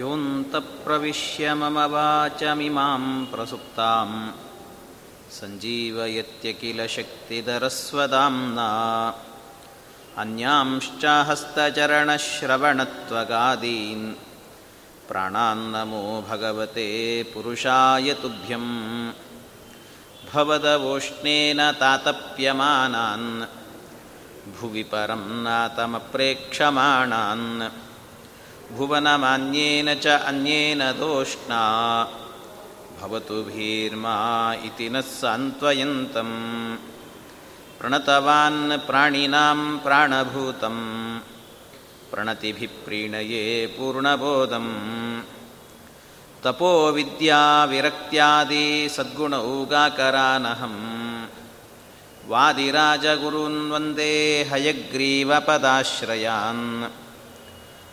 योऽन्तप्रविश्य मम वाचमिमां प्रसुप्तां सञ्जीवयत्य किल शक्तिधरस्वदाम्ना अन्यांश्च हस्तचरणश्रवणत्वगादीन् प्राणान्नमो भगवते पुरुषाय तुभ्यं भवदवोष्णेन तातप्यमानान् भुवि परं नातमप्रेक्षमाणान् भुवनमान्येन च अन्येन दोष्णा। भवतु भीर्मा इति नः सान्त्वयन्तम्। प्रणतवान् प्राणिनां प्राणभूतं प्रणतिभिः प्रीणये पूर्णबोधम् तपोविद्याविरक्त्यादि सद्गुणौगाकरानहम् वादिराजगुरून् वन्दे हयग्रीवपदाश्रयान्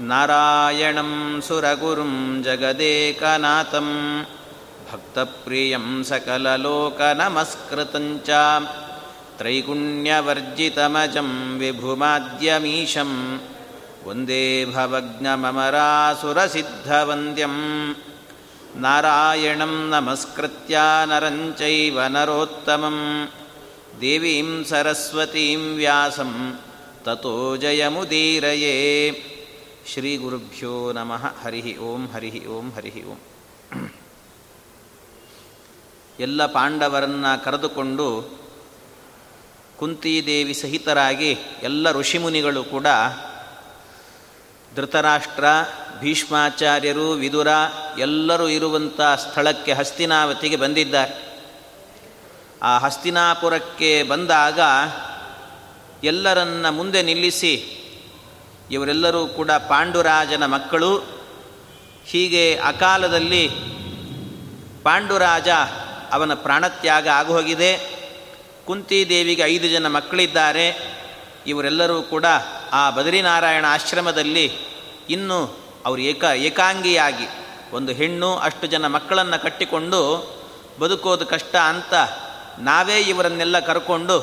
नारायणं सुरगुरुं जगदेकनाथं भक्तप्रियं सकललोकनमस्कृतं च त्रैगुण्यवर्जितमजं विभुमाद्यमीशं वन्दे भवज्ञममरासुरसिद्धवन्द्यं नारायणं नमस्कृत्य नरं चैव नरोत्तमं देवीं सरस्वतीं व्यासं ततो जयमुदीरये ಶ್ರೀ ಗುರುಭ್ಯೋ ನಮಃ. ಹರಿ ಓಂ ಹರಿ ಓಂ ಹರಿ ಓಂ. ಎಲ್ಲ ಪಾಂಡವರನ್ನು ಕರೆದುಕೊಂಡು ಕುಂತಿದೇವಿ ಸಹಿತರಾಗಿ ಎಲ್ಲ ಋಷಿಮುನಿಗಳು ಕೂಡ ಧೃತರಾಷ್ಟ್ರ, ಭೀಷ್ಮಾಚಾರ್ಯರು, ವಿದುರ ಎಲ್ಲರೂ ಇರುವಂಥ ಸ್ಥಳಕ್ಕೆ ಹಸ್ತಿನಾವತಿಗೆ ಬಂದಿದ್ದಾರೆ. ಆ ಹಸ್ತಿನಾಪುರಕ್ಕೆ ಬಂದಾಗ ಎಲ್ಲರನ್ನ ಮುಂದೆ ನಿಲ್ಲಿಸಿ ಇವರೆಲ್ಲರೂ ಕೂಡ ಪಾಂಡುರಾಜನ ಮಕ್ಕಳು. ಹೀಗೆ ಅಕಾಲದಲ್ಲಿ ಪಾಂಡುರಾಜ ಅವನ ಪ್ರಾಣತ್ಯಾಗ ಕುಂತಿ ಕುಂತಿದೇವಿಗೆ ಐದು ಜನ ಮಕ್ಕಳಿದ್ದಾರೆ. ಇವರೆಲ್ಲರೂ ಕೂಡ ಆ ಬದರಿನಾರಾಯಣ ಆಶ್ರಮದಲ್ಲಿ ಇನ್ನು ಅವರು ಏಕ ಏಕಾಂಗಿಯಾಗಿ ಒಂದು ಹೆಣ್ಣು ಅಷ್ಟು ಜನ ಮಕ್ಕಳನ್ನು ಕಟ್ಟಿಕೊಂಡು ಬದುಕೋದು ಕಷ್ಟ ಅಂತ ನಾವೇ ಇವರನ್ನೆಲ್ಲ ಕರ್ಕೊಂಡು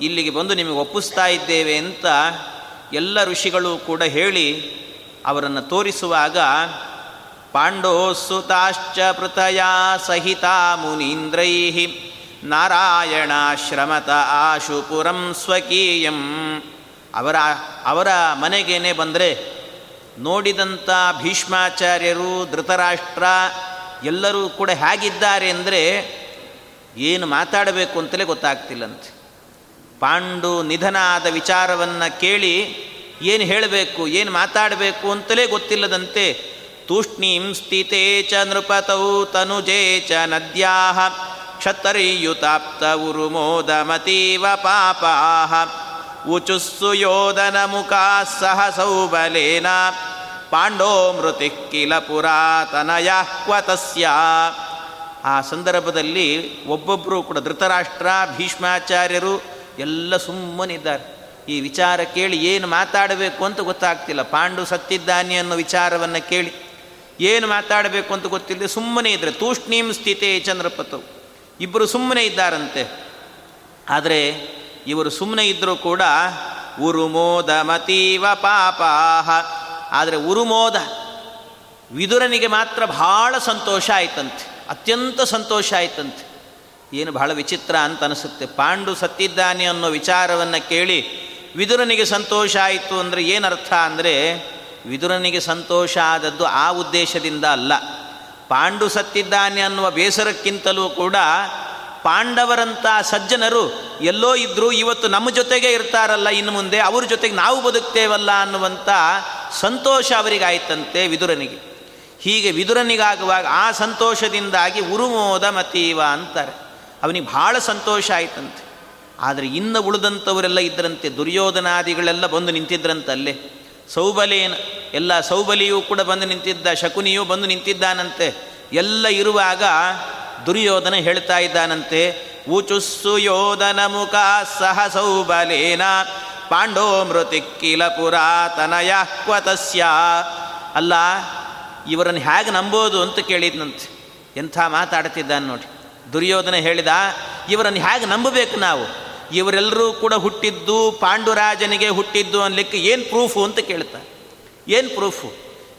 ಇಲ್ಲಿಗೆ ಬಂದು ನಿಮಗೆ ಒಪ್ಪಿಸ್ತಾ ಇದ್ದೇವೆ ಅಂತ ಎಲ್ಲ ಋಷಿಗಳು ಕೂಡ ಹೇಳಿ ಅವರನ್ನು ತೋರಿಸುವಾಗ, ಪಾಂಡೋಸುತಾಶ್ಚ ಪೃಥಯ ಸಹಿತ ಮುನೀಂದ್ರೈ ನಾರಾಯಣಾಶ್ರಮತ ಆಶುಪುರಂ ಸ್ವಕೀಯಂ. ಅವರ ಅವರ ಮನೆಗೇನೆ ಬಂದರೆ ನೋಡಿದಂಥ ಭೀಷ್ಮಾಚಾರ್ಯರು, ಧೃತರಾಷ್ಟ್ರ ಎಲ್ಲರೂ ಕೂಡ ಹೇಗಿದ್ದಾರೆ ಅಂದರೆ ಏನು ಮಾತಾಡಬೇಕು ಅಂತಲೇ ಗೊತ್ತಾಗ್ತಿಲ್ಲಂತೆ. ಪಾಂಡು ನಿಧನ ಆದ ವಿಚಾರವನ್ನು ಕೇಳಿ ಏನು ಹೇಳಬೇಕು, ಏನು ಮಾತಾಡಬೇಕು ಅಂತಲೇ ಗೊತ್ತಿಲ್ಲದಂತೆ ತೂಷ್ಣೀಂ ಸ್ಥಿತೇ ಚ ನೃಪತೌ ತನುಜೇ ಚ ನದ್ಯಾ ಕ್ಷತರಿಯುತಾಪ್ತ ಉರುಮೋದಮತೀವ ಉಚುಸ್ಸು ಯೋಧನ ಮುಖಾ ಸಹ ಸೌಬಲೇನ, ಪಾಂಡೋ ಮೃತಿ ಕಿಲ ತಸ್ಯ ಆ ಸಂದರ್ಭದಲ್ಲಿ ಒಬ್ಬೊಬ್ಬರು ಕೂಡ ಧೃತರಾಷ್ಟ್ರ, ಭೀಷ್ಮಾಚಾರ್ಯರು ಎಲ್ಲ ಸುಮ್ಮನಿದ್ದಾರೆ. ಈ ವಿಚಾರ ಕೇಳಿ ಏನು ಮಾತಾಡಬೇಕು ಅಂತ ಗೊತ್ತಾಗ್ತಿಲ್ಲ. ಪಾಂಡು ಸತ್ತಿದ್ದಾನೆ ಅನ್ನೋ ವಿಚಾರವನ್ನು ಕೇಳಿ ಏನು ಮಾತಾಡಬೇಕು ಅಂತ ಗೊತ್ತಿಲ್ಲ ಸುಮ್ಮನೆ ಇದ್ದರೆ ತೂಷ್ಣೀಂ ಸ್ಥಿತೇ ಚಂದ್ರಪತವು ಇಬ್ಬರು ಸುಮ್ಮನೆ ಇದ್ದಾರಂತೆ. ಆದರೆ ಇವರು ಸುಮ್ಮನೆ ಇದ್ದರೂ ಕೂಡ ಉರುಮೋದ ಮತೀವ ಪಾಪಾಹ. ಆದರೆ ಉರುಮೋದ ವಿದುರನಿಗೆ ಮಾತ್ರ ಬಹಳ ಸಂತೋಷ ಆಯ್ತಂತೆ. ಅತ್ಯಂತ ಸಂತೋಷ ಆಯ್ತಂತೆ. ಏನು ಬಹಳ ವಿಚಿತ್ರ ಅಂತ ಅನಿಸುತ್ತೆ. ಪಾಂಡು ಸತ್ತಿದ್ದಾನೆ ಅನ್ನೋ ವಿಚಾರವನ್ನು ಕೇಳಿ ವಿದುರನಿಗೆ ಸಂತೋಷ ಆಯಿತು ಅಂದರೆ ಏನರ್ಥ ಅಂದರೆ ವಿದುರನಿಗೆ ಸಂತೋಷ ಆದದ್ದು ಆ ಉದ್ದೇಶದಿಂದ ಅಲ್ಲ. ಪಾಂಡು ಸತ್ತಿದ್ದಾನೆ ಅನ್ನುವ ಬೇಸರಕ್ಕಿಂತಲೂ ಕೂಡ ಪಾಂಡವರಂಥ ಸಜ್ಜನರು ಎಲ್ಲೋ ಇದ್ದರೂ ಇವತ್ತು ನಮ್ಮ ಜೊತೆಗೆ ಇರ್ತಾರಲ್ಲ, ಇನ್ನು ಮುಂದೆ ಅವ್ರ ಜೊತೆಗೆ ನಾವು ಬದುಕ್ತೇವಲ್ಲ ಅನ್ನುವಂಥ ಸಂತೋಷ ಅವರಿಗಾಯ್ತಂತೆ ವಿದುರನಿಗೆ. ಹೀಗೆ ವಿದುರನಿಗಾಗುವಾಗ ಆ ಸಂತೋಷದಿಂದಾಗಿ ಉರುಮೋದ ಮತೀವ ಅಂತಾರೆ. ಅವನಿಗೆ ಭಾಳ ಸಂತೋಷ ಆಯ್ತಂತೆ. ಆದರೆ ಇನ್ನು ಉಳಿದಂಥವರೆಲ್ಲ ಇದ್ದರಂತೆ ದುರ್ಯೋಧನಾದಿಗಳೆಲ್ಲ ಬಂದು ನಿಂತಿದ್ರಂತಲ್ಲೇ ಸೌಬಲೇನ, ಎಲ್ಲ ಸೌಬಲಿಯೂ ಕೂಡ ಬಂದು ನಿಂತಿದ್ದ, ಶಕುನಿಯೂ ಬಂದು ನಿಂತಿದ್ದಾನಂತೆ. ಎಲ್ಲ ಇರುವಾಗ ದುರ್ಯೋಧನ ಹೇಳ್ತಾ ಇದ್ದಾನಂತೆ, ಊಚುಸ್ಸು ಯೋಧನ ಮುಖ ಸಹ ಸೌಬಲೇನ ಪಾಂಡೋ ಮೃತಿಕ್ಕಿಲ ಪುರಾತನಯ ಕ್ವತಸ್ಯ. ಅಲ್ಲ, ಇವರನ್ನು ಹೇಗೆ ನಂಬೋದು ಅಂತ ಕೇಳಿದ್ನಂತೆ. ಎಂಥ ಮಾತಾಡ್ತಿದ್ದಾನೆ ನೋಡಿ. ದುರ್ಯೋಧನ ಹೇಳಿದ, ಇವರನ್ನು ಹೇಗೆ ನಂಬಬೇಕು ನಾವು? ಇವರೆಲ್ಲರೂ ಕೂಡ ಹುಟ್ಟಿದ್ದು, ಪಾಂಡುರಾಜನಿಗೆ ಹುಟ್ಟಿದ್ದು ಅನ್ಲಿಕ್ಕೆ ಏನು ಪ್ರೂಫು ಅಂತ ಕೇಳ್ತಾ ಏನು ಪ್ರೂಫು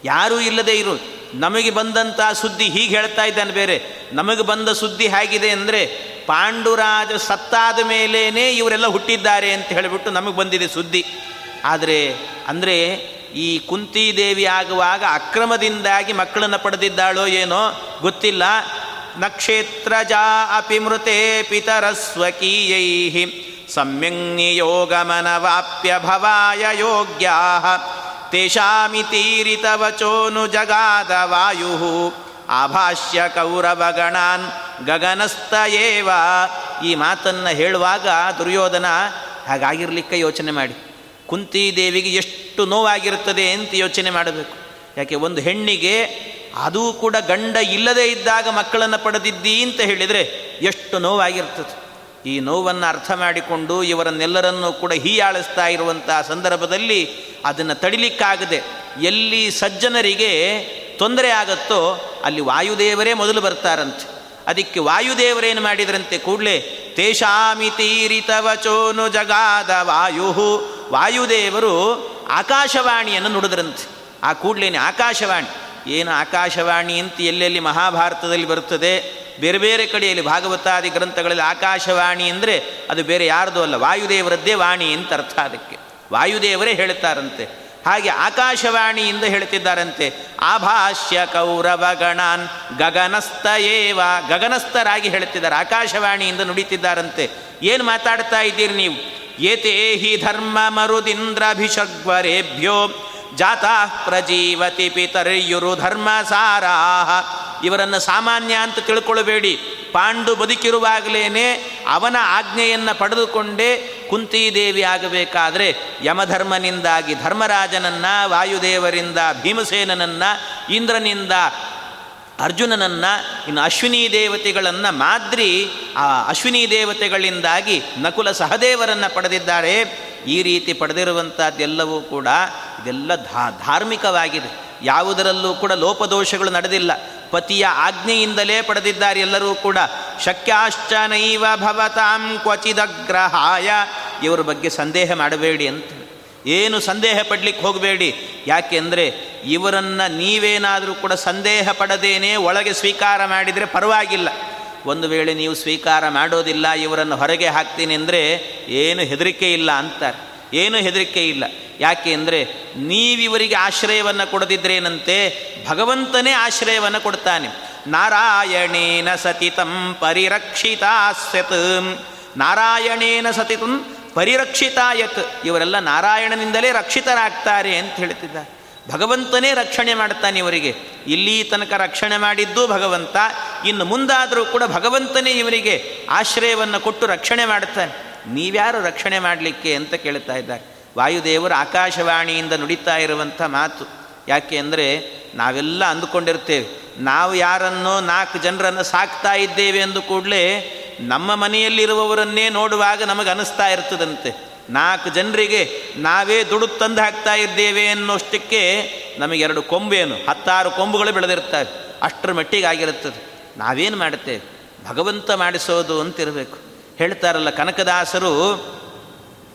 ಯಾರೂ ಇಲ್ಲದೆ ಇರು. ನಮಗೆ ಬಂದಂಥ ಸುದ್ದಿ ಹೀಗೆ ಹೇಳ್ತಾ ಇದ್ದಾನೆ ಬೇರೆ. ನಮಗೆ ಬಂದ ಸುದ್ದಿ ಹೇಗಿದೆ ಅಂದರೆ, ಪಾಂಡುರಾಜ ಸತ್ತಾದ ಮೇಲೇ ಇವರೆಲ್ಲ ಹುಟ್ಟಿದ್ದಾರೆ ಅಂತ ಹೇಳಿಬಿಟ್ಟು ನಮಗೆ ಬಂದಿದೆ ಸುದ್ದಿ. ಆದರೆ, ಅಂದರೆ ಈ ಕುಂತಿದೇವಿ ಆಗುವಾಗ ಅಕ್ರಮದಿಂದಾಗಿ ಮಕ್ಕಳನ್ನು ಪಡೆದಿದ್ದಾಳೋ ಏನೋ ಗೊತ್ತಿಲ್ಲ. ನಕ್ಷೇತ್ರಜಾ ಅಪಿ ಮೃತೆ ಪಿತರಸ್ವಕೀಯೈ ಸಂಯಂಗಿಯೋಗಮನವಾಪ್ಯ ಭವಾಯ ಯೋಗ್ಯಾ ತೇಷಾಮಿತೀರಿತವಚೋನು ಜಗಾದ ವಾಯು ಆಭಾಷ್ಯ ಕೌರವಗಣಾನ್ ಗಗನಸ್ಥಯೇವ ಈ ಮಾತನ್ನು ಹೇಳುವಾಗ ದುರ್ಯೋಧನ ಹಾಗಾಗಿರ್ಲಿಕ್ಕೆ ಯೋಚನೆ ಮಾಡಿ. ಕುಂತಿದೇವಿಗೆ ಎಷ್ಟು ನೋವಾಗಿರುತ್ತದೆ ಅಂತ ಯೋಚನೆ ಮಾಡಬೇಕು. ಯಾಕೆ, ಒಂದು ಹೆಣ್ಣಿಗೆ ಅದೂ ಕೂಡ ಗಂಡ ಇಲ್ಲದೇ ಇದ್ದಾಗ ಮಕ್ಕಳನ್ನು ಪಡೆದಿದ್ದಿ ಅಂತ ಹೇಳಿದರೆ ಎಷ್ಟು ನೋವಾಗಿರ್ತದೆ. ಈ ನೋವನ್ನು ಅರ್ಥ ಮಾಡಿಕೊಂಡು ಇವರನ್ನೆಲ್ಲರನ್ನೂ ಕೂಡ ಹೀಯಾಳಿಸ್ತಾ ಇರುವಂಥ ಸಂದರ್ಭದಲ್ಲಿ ಅದನ್ನು ತಡಿಲಿಕ್ಕಾಗದೆ ಎಲ್ಲಿ ಸಜ್ಜನರಿಗೆ ತೊಂದರೆ ಆಗುತ್ತೋ ಅಲ್ಲಿ ವಾಯುದೇವರೇ ಮೊದಲು ಬರ್ತಾರಂತೆ. ಅದಕ್ಕೆ ವಾಯುದೇವರೇನು ಮಾಡಿದ್ರಂತೆ ಕೂಡಲೇ ತೇಷಾಮಿತೀರಿತವಚೋನು ಜಗಾದ ವಾಯು ವಾಯುದೇವರು ಆಕಾಶವಾಣಿಯನ್ನು ನುಡಿದ್ರಂತೆ. ಆ ಕೂಡಲೇನೆ ಆಕಾಶವಾಣಿ. ಏನು ಆಕಾಶವಾಣಿ ಅಂತ ಎಲ್ಲೆಲ್ಲಿ ಮಹಾಭಾರತದಲ್ಲಿ ಬರುತ್ತದೆ, ಬೇರೆ ಬೇರೆ ಕಡೆಯಲ್ಲಿ ಭಾಗವತಾದಿ ಗ್ರಂಥಗಳಲ್ಲಿ ಆಕಾಶವಾಣಿ ಅಂದರೆ ಅದು ಬೇರೆ ಯಾರ್ದು ಅಲ್ಲ, ವಾಯುದೇವರದ್ದೇ ವಾಣಿ ಅಂತ ಅರ್ಥ ಅದಕ್ಕೆ. ವಾಯುದೇವರೇ ಹೇಳ್ತಾರಂತೆ. ಹಾಗೆ ಆಕಾಶವಾಣಿಯಿಂದ ಹೇಳ್ತಿದ್ದಾರಂತೆ, ಆಭಾಷ್ಯ ಕೌರವ ಗಣಾನ್ ಗಗನಸ್ಥ ಏವ ಗಗನಸ್ಥರಾಗಿ ಹೇಳ್ತಿದ್ದಾರೆ, ಆಕಾಶವಾಣಿಯಿಂದ ನುಡಿತಿದ್ದಾರಂತೆ. ಏನು ಮಾತಾಡ್ತಾ ಇದ್ದೀರಿ ನೀವು? ಏತೇ ಹಿ ಧರ್ಮ ಮರುದಿಂದ್ರಭಿಷಗ್ವರೇಭ್ಯೋ ಜಾತಾ ಪ್ರಜೀವತಿ ಪಿತರ್ಯುರು ಧರ್ಮಸಾರಾ ಇವರನ್ನು ಸಾಮಾನ್ಯ ಅಂತ ತಿಳ್ಕೊಳ್ಬೇಡಿ. ಪಾಂಡು ಬದುಕಿರುವಾಗಲೇ ಅವನ ಆಜ್ಞೆಯನ್ನು ಪಡೆದುಕೊಂಡೇ ಕುಂತಿದೇವಿ ಆಗಬೇಕಾದ್ರೆ ಯಮಧರ್ಮನಿಂದಾಗಿ ಧರ್ಮರಾಜನನ್ನ, ವಾಯುದೇವರಿಂದ ಭೀಮಸೇನನನ್ನ, ಇಂದ್ರನಿಂದ ಅರ್ಜುನನನ್ನ, ಇನ್ನು ಅಶ್ವಿನಿ ದೇವತೆಗಳನ್ನು ಮಾದ್ರಿ ಆ ಅಶ್ವಿನಿ ದೇವತೆಗಳಿಂದಾಗಿ ನಕುಲ ಸಹದೇವರನ್ನು ಪಡೆದಿದ್ದಾರೆ. ಈ ರೀತಿ ಪಡೆದಿರುವಂಥದ್ದೆಲ್ಲವೂ ಕೂಡ ಇದೆಲ್ಲ ಧಾ, ಧಾರ್ಮಿಕವಾಗಿದೆ. ಯಾವುದರಲ್ಲೂ ಕೂಡ ಲೋಪದೋಷಗಳು ನಡೆದಿಲ್ಲ. ಪತಿಯ ಆಜ್ಞೆಯಿಂದಲೇ ಪಡೆದಿದ್ದಾರೆ ಎಲ್ಲರೂ ಕೂಡ. ಶಕ್ಯಾಶ್ಚನೈವ ಭವತಾಂ ಕ್ವಚಿದಗ್ರಹಾಯ. ಇವರ ಬಗ್ಗೆ ಸಂದೇಹ ಮಾಡಬೇಡಿ ಅಂತ. ಏನು ಸಂದೇಹ ಪಡ್ಲಿಕ್ಕೆ ಹೋಗಬೇಡಿ. ಯಾಕೆಂದರೆ ಇವರನ್ನು ನೀವೇನಾದರೂ ಕೂಡ ಸಂದೇಹ ಪಡದೇನೆ ಒಳಗೆ ಸ್ವೀಕಾರ ಮಾಡಿದರೆ ಪರವಾಗಿಲ್ಲ. ಒಂದು ವೇಳೆ ನೀವು ಸ್ವೀಕಾರ ಮಾಡೋದಿಲ್ಲ, ಇವರನ್ನು ಹೊರಗೆ ಹಾಕ್ತೀನಿ ಅಂದರೆ ಏನು ಹೆದರಿಕೆ ಇಲ್ಲ ಅಂತಾರೆ. ಏನು ಹೆದರಿಕೆ ಇಲ್ಲ. ಯಾಕೆ ಅಂದರೆ ನೀವಿವರಿಗೆ ಆಶ್ರಯವನ್ನು ಕೊಡದಿದ್ರೇನಂತೆ ಭಗವಂತನೇ ಆಶ್ರಯವನ್ನು ಕೊಡ್ತಾನೆ. ನಾರಾಯಣೇನ ಸತಿತಂ ಪರಿರಕ್ಷಿತಾಸ್ಯತ್. ನಾರಾಯಣೇನ ಸತಿತಂ ಪರಿರಕ್ಷಿತಾಯತ್. ಇವರೆಲ್ಲ ನಾರಾಯಣನಿಂದಲೇ ರಕ್ಷಿತರಾಗ್ತಾರೆ ಅಂತ ಹೇಳ್ತಿದ್ದ ಭಗವಂತನೇ ರಕ್ಷಣೆ ಮಾಡ್ತಾನೆ ಇವರಿಗೆ. ಇಲ್ಲಿ ತನಕ ರಕ್ಷಣೆ ಮಾಡಿದ್ದು ಭಗವಂತ. ಇನ್ನು ಮುಂದಾದರೂ ಕೂಡ ಭಗವಂತನೇ ಇವರಿಗೆ ಆಶ್ರಯವನ್ನು ಕೊಟ್ಟು ರಕ್ಷಣೆ ಮಾಡ್ತಾನೆ. ನೀವ್ಯಾರು ರಕ್ಷಣೆ ಮಾಡಲಿಕ್ಕೆ ಅಂತ ಕೇಳ್ತಾ ಇದ್ದಾರೆ. ವಾಯುದೇವರು ಆಕಾಶವಾಣಿಯಿಂದ ನುಡಿತಾ ಇರುವಂಥ ಮಾತು. ಯಾಕೆ ಅಂದರೆ ನಾವೆಲ್ಲ ಅಂದುಕೊಂಡಿರ್ತೇವೆ. ನಾವು ಯಾರನ್ನೋ ನಾಲ್ಕು ಜನರನ್ನು ಸಾಕ್ತಾ ಇದ್ದೇವೆ ಎಂದು ಕೂಡಲೇ ನಮ್ಮ ಮನೆಯಲ್ಲಿರುವವರನ್ನೇ ನೋಡುವಾಗ ನಮಗೆ ಅನಿಸ್ತಾ ಇರ್ತದಂತೆ. ನಾಲ್ಕು ಜನರಿಗೆ ನಾವೇ ದುಡು ತಂದು ಹಾಕ್ತಾ ಇದ್ದೇವೆ ಅನ್ನೋಷ್ಟಕ್ಕೆ ನಮಗೆ ಎರಡು ಕೊಂಬೇನು ಹತ್ತಾರು ಕೊಂಬುಗಳು ಬೆಳೆದಿರ್ತವೆ ಅಷ್ಟರ ಮಟ್ಟಿಗೆ ಆಗಿರುತ್ತದೆ. ನಾವೇನು ಮಾಡುತ್ತೇವೆ? ಭಗವಂತ ಮಾಡಿಸೋದು ಅಂತಿರಬೇಕು. ಹೇಳ್ತಾರಲ್ಲ ಕನಕದಾಸರು,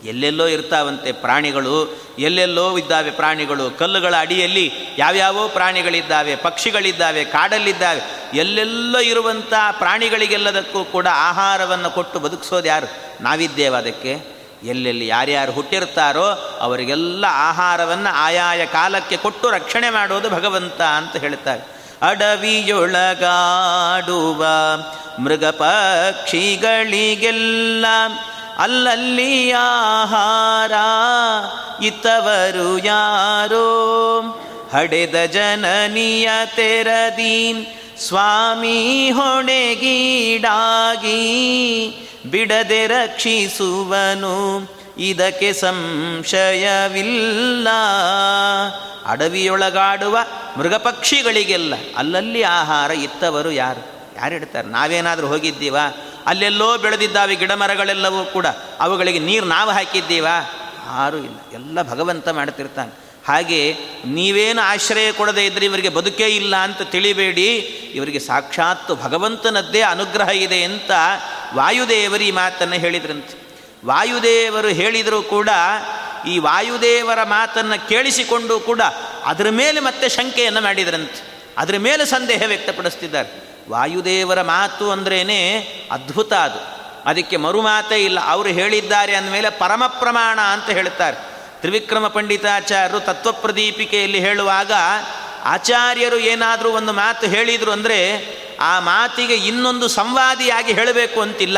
ಎಲ್ಲೆಲ್ಲೋ ಇರ್ತಾವಂತೆ ಪ್ರಾಣಿಗಳು, ಎಲ್ಲೆಲ್ಲೋ ಇದ್ದಾವೆ ಪ್ರಾಣಿಗಳು, ಕಲ್ಲುಗಳ ಅಡಿಯಲ್ಲಿ ಯಾವ್ಯಾವೋ ಪ್ರಾಣಿಗಳಿದ್ದಾವೆ, ಪಕ್ಷಿಗಳಿದ್ದಾವೆ, ಕಾಡಲ್ಲಿದ್ದಾವೆ, ಎಲ್ಲೆಲ್ಲೋ ಇರುವಂಥ ಪ್ರಾಣಿಗಳಿಗೆಲ್ಲದಕ್ಕೂ ಕೂಡ ಆಹಾರವನ್ನು ಕೊಟ್ಟು ಬದುಕಿಸೋದು ಯಾರು? ನಾವಿದ್ದೇವೆ ಅದಕ್ಕೆ. ಎಲ್ಲೆಲ್ಲಿ ಯಾರ್ಯಾರು ಹುಟ್ಟಿರ್ತಾರೋ ಅವರಿಗೆಲ್ಲ ಆಹಾರವನ್ನು ಆಯಾಯ ಕಾಲಕ್ಕೆ ಕೊಟ್ಟು ರಕ್ಷಣೆ ಮಾಡೋದು ಭಗವಂತ ಅಂತ ಹೇಳ್ತಾರೆ. ಅಡವಿಯೊಳಗಾಡುವ ಮೃಗ ಪಕ್ಷಿಗಳಿಗೆಲ್ಲ ಅಲ್ಲಲ್ಲಿ ಆಹಾರ ಇತ್ತವರು ಯಾರೋ? ಹಡೆದ ಜನನಿಯ ತೆರದಿ ಸ್ವಾಮಿ ಹೊಣೆಗೀಡಾಗಿ ಬಿಡದೆ ರಕ್ಷಿಸುವನು. ಇದಕ್ಕೆ ಸಂಶಯವಿಲ್ಲ. ಅಡವಿಯೊಳಗಾಡುವ ಮೃಗಪಕ್ಷಿಗಳಿಗೆಲ್ಲ ಅಲ್ಲಲ್ಲಿ ಆಹಾರ ಇತ್ತವರು ಯಾರು? ಯಾರು ಇಡ್ತಾರೆ? ನಾವೇನಾದರೂ ಹೋಗಿದ್ದೀವಾ? ಅಲ್ಲೆಲ್ಲೋ ಬೆಳೆದಿದ್ದಾವೆ ಗಿಡ ಮರಗಳೆಲ್ಲವೂ ಕೂಡ. ಅವುಗಳಿಗೆ ನೀರು ನಾವು ಹಾಕಿದ್ದೀವಾ? ಯಾರೂ ಇಲ್ಲ. ಎಲ್ಲ ಭಗವಂತ ಮಾಡ್ತಿರ್ತಾನೆ. ಹಾಗೆ ನೀವೇನು ಆಶ್ರಯ ಕೊಡದೆ ಇದ್ದರೆ ಇವರಿಗೆ ಬದುಕೇ ಇಲ್ಲ ಅಂತ ತಿಳಿಬೇಡಿ. ಇವರಿಗೆ ಸಾಕ್ಷಾತ್ತು ಭಗವಂತನದ್ದೇ ಅನುಗ್ರಹ ಇದೆ ಅಂತ ವಾಯುದೇವರು ಮಾತನ್ನು ಹೇಳಿದ್ರಂತೆ. ವಾಯುದೇವರು ಹೇಳಿದರೂ ಕೂಡ ಈ ವಾಯುದೇವರ ಮಾತನ್ನು ಕೇಳಿಸಿಕೊಂಡು ಕೂಡ ಅದರ ಮೇಲೆ ಮತ್ತೆ ಶಂಕೆಯನ್ನು ಮಾಡಿದ್ರಂತೆ. ಅದರ ಮೇಲೆ ಸಂದೇಹ ವ್ಯಕ್ತಪಡಿಸ್ತಿದ್ದಾರೆ. ವಾಯುದೇವರ ಮಾತು ಅಂದ್ರೇ ಅದ್ಭುತ ಅದು. ಅದಕ್ಕೆ ಮರುಮಾತೇ ಇಲ್ಲ. ಅವರು ಹೇಳಿದ್ದಾರೆ ಅಂದಮೇಲೆ ಪರಮ ಪ್ರಮಾಣ ಅಂತ ಹೇಳ್ತಾರೆ. ತ್ರಿವಿಕ್ರಮ ಪಂಡಿತಾಚಾರ್ಯರು ತತ್ವಪ್ರದೀಪಿಕೆಯಲ್ಲಿ ಹೇಳುವಾಗ ಆಚಾರ್ಯರು ಏನಾದರೂ ಒಂದು ಮಾತು ಹೇಳಿದರು ಅಂದರೆ ಆ ಮಾತಿಗೆ ಇನ್ನೊಂದು ಸಂವಾದಿಯಾಗಿ ಹೇಳಬೇಕು ಅಂತಿಲ್ಲ.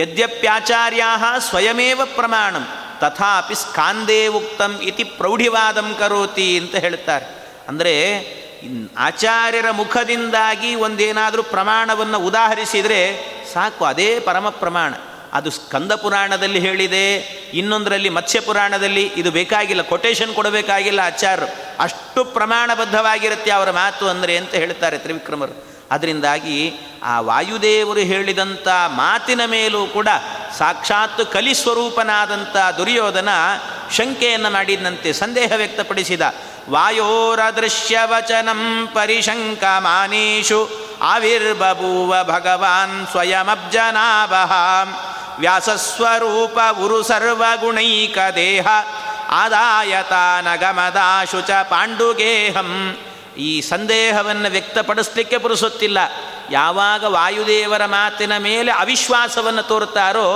ಯದ್ಯಪ್ಯಾಚಾರ್ಯ ಸ್ವಯಮೇವ ಪ್ರಮಾಣಂ ತಥಾಪಿ ಸ್ಕಾಂದೇ ಉಕ್ತಂ ಇತಿ ಪ್ರೌಢಿವಾದಂ ಕರೋತಿ ಅಂತ ಹೇಳ್ತಾರೆ. ಅಂದರೆ ಆಚಾರ್ಯರ ಮುಖದಿಂದಾಗಿ ಒಂದೇನಾದರೂ ಪ್ರಮಾಣವನ್ನು ಉದಾಹರಿಸಿದರೆ ಸಾಕು, ಅದೇ ಪರಮ ಪ್ರಮಾಣ. ಅದು ಸ್ಕಂದ ಪುರಾಣದಲ್ಲಿ ಹೇಳಿದೆ, ಇನ್ನೊಂದರಲ್ಲಿ ಮತ್ಸ್ಯ ಪುರಾಣದಲ್ಲಿ ಇದು ಬೇಕಾಗಿಲ್ಲ ಕೊಟೇಶನ್ ಕೊಡಬೇಕಾಗಿಲ್ಲ ಆಚಾರ್ಯರು. ಅಷ್ಟು ಪ್ರಮಾಣಬದ್ಧವಾಗಿರುತ್ತೆ ಅವರ ಮಾತು ಅಂದರೆ ಅಂತ ಹೇಳ್ತಾರೆ ತ್ರಿವಿಕ್ರಮರು. ಅದರಿಂದಾಗಿ ಆ ವಾಯುದೇವರು ಹೇಳಿದಂಥ ಮಾತಿನ ಮೇಲೂ ಕೂಡ ಸಾಕ್ಷಾತ್ ಕಲಿಸ್ವರೂಪನಾದಂಥ ದುರ್ಯೋಧನ ಶಂಕೆಯನ್ನು ಮಾಡಿದಂತೆ ಸಂದೇಹ ವ್ಯಕ್ತಪಡಿಸಿದ. ವಾಯೋರದೃಶ್ಯವಚನಂ ಪರಿಶಂಕಮಾನೇಶು ಆವಿರ್ಬಭೂವ ಭಗವಾನ್ ಸ್ವಯಮಬ್ಜನಾಭ ವ್ಯಾಸಸ್ವರೂಪ ಉರು ಸರ್ವಗುಣೈಕ ದೇಹ. ಆದಾಯತಾನಗಮದಾಶು ಚ ಪಾಂಡುಗೇಹಂ. ಈ ಸಂದೇಹವನ್ನು ವ್ಯಕ್ತಪಡಿಸ್ಲಿಕ್ಕೆ ಪುರುಸುತ್ತಿಲ್ಲ. ಯಾವಾಗ ವಾಯುದೇವರ ಮಾತಿನ ಮೇಲೆ ಅವಿಶ್ವಾಸವನ್ನು ತೋರುತ್ತಾರೋ